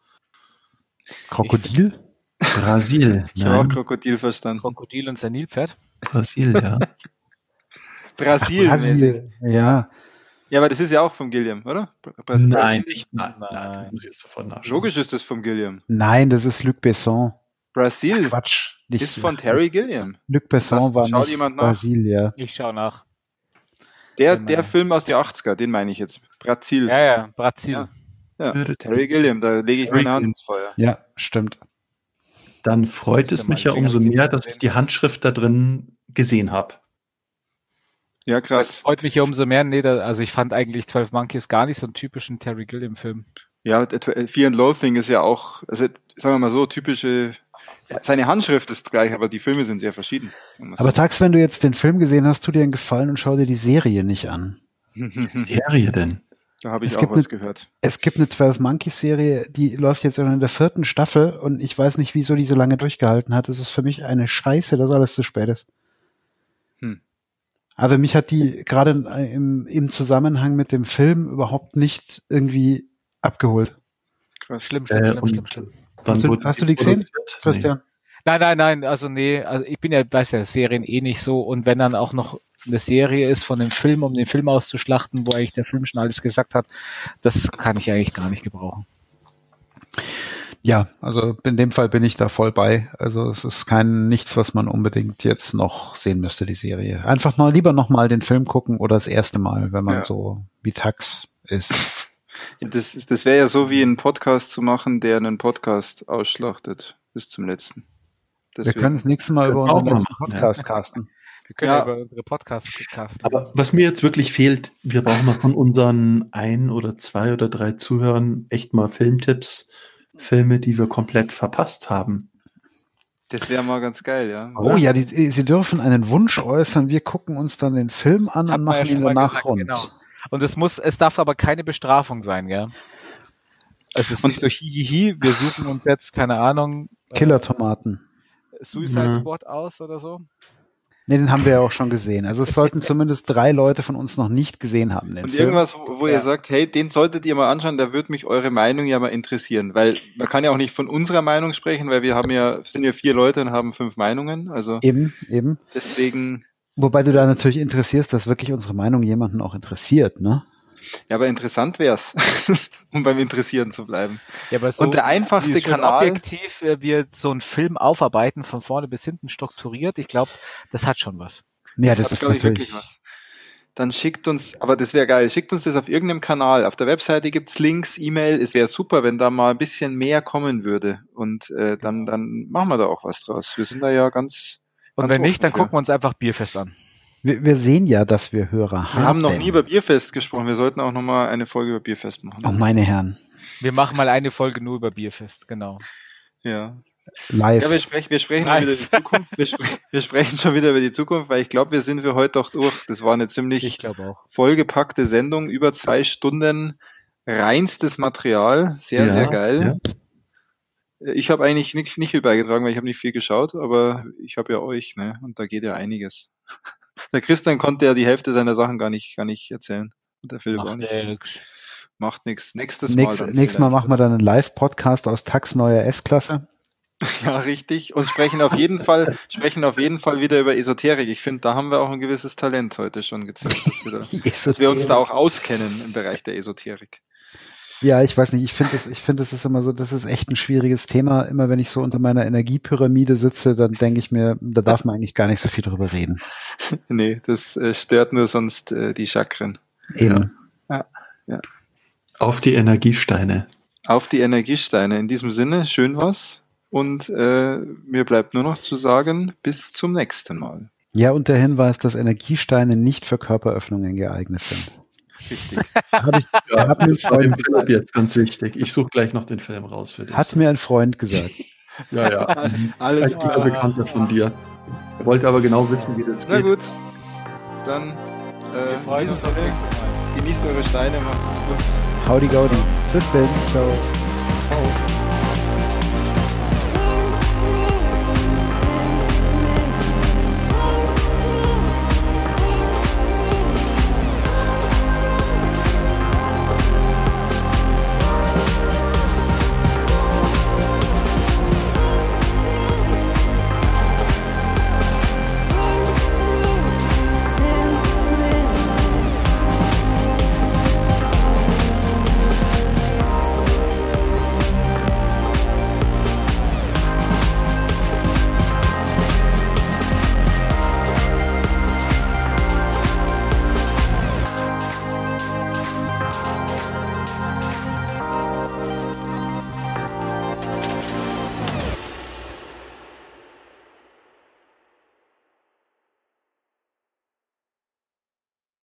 S1: Krokodil?
S4: Brasil.
S2: Ich habe auch Krokodil verstanden.
S3: Krokodil und sein Nilpferd?
S4: Brasil, ja.
S2: Brasil.
S1: Brasil, ja.
S2: Ja, aber das ist ja auch vom Gilliam, oder?
S4: Brasil nein, nicht. Nein, nein. nein. muss ich jetzt sofort nachschauen.
S2: Logisch ist das vom Gilliam.
S1: Nein, das ist Luc Besson.
S2: Brasil.
S1: Ach, Quatsch.
S2: Nicht ist von Terry Gilliam.
S1: Luc Besson war
S2: Schaut
S1: nicht
S2: jemand nach?
S1: Brasil, ja.
S3: Ich schau nach.
S2: Der, der Film aus den 80er, den meine ich jetzt. Brasil.
S3: Ja, ja, Brasil.
S2: Ja. Ja, Terry Gilliam, da lege ich meine Hand ins Feuer.
S1: Ja, stimmt.
S4: Dann freut es mich ja umso mehr, dass ich die Handschrift da drin gesehen habe.
S2: Ja, krass.
S3: Das freut mich ja umso mehr. Nee, da, also ich fand eigentlich 12 Monkeys gar nicht so einen typischen Terry Gilliam-Film.
S2: Ja, Fear and Loathing ist ja auch, also sagen wir mal so, typische, seine Handschrift ist gleich, aber die Filme sind sehr verschieden.
S1: Aber Tax, wenn du jetzt den Film gesehen hast, tu dir einen Gefallen und schau dir die Serie nicht an.
S4: Serie denn?
S2: Da habe ich
S1: Es
S2: auch was
S1: eine-
S2: gehört.
S1: Es gibt eine 12 Monkeys Serie, die läuft jetzt in der vierten Staffel und ich weiß nicht, wieso die so lange durchgehalten hat. Es ist für mich eine Scheiße, dass alles zu spät ist.
S2: Hm.
S1: Also mich hat die gerade im, im Zusammenhang mit dem Film überhaupt nicht irgendwie abgeholt.
S2: Krass.
S3: Schlimm, schlimm,
S4: Äh,
S3: schlimm, schlimm, schlimm.
S1: Hast du-
S4: wurde
S1: hast du die gesehen? Christian?
S3: Nein, nein, nein, also nee, also ich bin ja, weiß ja, Serien eh nicht so und wenn dann auch noch eine Serie ist von dem Film, um den Film auszuschlachten, wo eigentlich der Film schon alles gesagt hat, das kann ich eigentlich gar nicht gebrauchen.
S1: Ja, also in dem Fall bin ich da voll bei. Also es ist kein nichts, was man unbedingt jetzt noch sehen müsste, die Serie. Einfach mal lieber noch mal den Film gucken oder das erste Mal, wenn man
S2: Ja.
S1: so wie Tax ist.
S2: Das, ist- das wäre ja so wie einen Podcast zu machen, der einen Podcast ausschlachtet. Bis zum letzten.
S1: Wir
S2: Deswegen-
S1: können das nächste Mal
S4: Das
S1: über
S4: wir
S1: unseren
S4: machen, ja.
S1: Podcast casten.
S3: Wir können
S2: Ja.
S3: ja, über unsere Podcasts casten.
S4: Aber was mir jetzt wirklich fehlt, wir brauchen mal von unseren ein oder zwei oder drei Zuhörern echt mal Filmtipps, Filme, die wir komplett verpasst haben.
S2: Das wäre mal ganz geil, ja.
S1: Oh ja, die, Sie dürfen einen Wunsch äußern. Wir gucken uns dann den Film an
S3: Hat
S1: und
S3: ja
S1: machen
S3: schon
S1: ihn danach
S3: gesagt,
S1: rund.
S3: genau. Und es muss, es darf aber keine Bestrafung sein, ja. Es ist
S2: Und-
S3: nicht so hihihi, wir suchen uns jetzt, keine Ahnung, äh,
S1: Killer-Tomaten.
S3: Suicide
S4: Ja.
S3: Squad aus oder so.
S1: Nee, den haben wir ja auch schon gesehen. Also es sollten zumindest drei Leute von uns noch nicht gesehen haben.
S2: Und
S1: Film.
S2: irgendwas, wo wo
S3: Ja.
S2: ihr sagt, hey, den solltet ihr mal anschauen, da würde mich eure Meinung ja mal interessieren, weil man kann ja auch nicht von unserer Meinung sprechen, weil wir haben ja, sind ja vier Leute und haben fünf Meinungen, also
S1: Eben, eben.
S2: deswegen,
S1: Wobei du da natürlich interessierst, dass wirklich unsere Meinung jemanden auch interessiert, ne?
S2: Ja, aber interessant wär's, um beim Interessieren zu bleiben.
S3: Ja, aber so
S2: Und der einfachste Kanal-
S3: objektiv äh, wir so einen Film aufarbeiten, von vorne bis hinten strukturiert, ich glaube, das hat schon was.
S1: Ja, das,
S2: hat,
S1: ist natürlich.
S2: wirklich was. Dann schickt uns, aber das wäre geil, schickt uns das auf irgendeinem Kanal. Auf der Webseite gibt's Links, E-Mail. Es wäre super, wenn da mal ein bisschen mehr kommen würde. Und äh, dann, dann machen wir da auch was draus. Wir sind da ja ganz.
S3: Und
S2: ganz
S3: wenn nicht, dann
S2: für.
S3: gucken wir uns einfach Bierfest an.
S1: Wir, wir sehen ja, dass wir Hörer haben.
S2: Wir haben noch nie über Bierfest gesprochen. Wir sollten auch noch mal eine Folge über Bierfest machen.
S1: Oh, meine Herren.
S3: Wir machen mal eine Folge nur über Bierfest, genau.
S2: Ja.
S1: Live.
S2: Ja, wir sprechen, wir sprechen wieder über die Zukunft. Wir, spre wir sprechen schon wieder über die Zukunft, weil ich glaube, wir sind für heute auch durch. Das war eine ziemlich
S3: Ich glaube auch.
S2: vollgepackte Sendung, über zwei Stunden reinstes Material, sehr,
S4: Ja,
S2: sehr geil. Ich habe eigentlich nicht, nicht viel beigetragen, weil ich habe nicht viel geschaut, aber ich habe ja euch, ne? Und da geht ja einiges. Der Christian konnte ja die Hälfte seiner Sachen gar nicht, gar nicht erzählen. Und der Philipp auch
S3: Macht
S2: nicht.
S3: nix.
S2: Macht nichts. Nächstes Mal.
S1: Nächst,
S2: dann
S1: nächstes Mal machen wir dann einen Live-Podcast aus Tax neuer S-Klasse.
S2: Ja, richtig. Und sprechen auf jeden Fall, sprechen auf jeden Fall wieder über Esoterik. Ich finde, da haben wir auch ein gewisses Talent heute schon gezeigt, dass wir, da, dass wir uns da auch auskennen im Bereich der Esoterik.
S1: Ja, ich weiß nicht, ich finde es, ich finde es ist immer so, das ist echt ein schwieriges Thema. Immer wenn ich so unter meiner Energiepyramide sitze, dann denke ich mir, da darf man eigentlich gar nicht so viel drüber reden.
S2: Nee, das äh, stört nur sonst äh, die Chakren.
S1: Eben.
S4: Auf die Energiesteine.
S2: Auf die Energiesteine. In diesem Sinne, schön was. Und äh, mir bleibt nur noch zu sagen, bis zum nächsten Mal.
S1: Ja, und der Hinweis, dass Energiesteine nicht für Körperöffnungen geeignet sind.
S2: Richtig.
S1: Hab ich,
S4: Ja,
S1: hat, mir ein
S4: das war dem
S1: Freund,
S4: Philipp jetzt ganz wichtig. Ich suche gleich noch den Film raus für dich.
S1: hat mir ein Freund gesagt.
S4: ja, ja.
S2: Alles
S4: Ein guter
S2: klar.
S4: Bekannter von dir. Er wollte aber genau wissen, wie das
S2: Na
S4: geht.
S2: gut. Dann
S3: Wir
S2: äh,
S3: freuen uns aufs nächste Mal.
S2: genießt eure Steine, macht es gut.
S1: Howdy, Gaudi. Bis dann. Ciao.
S2: Ciao.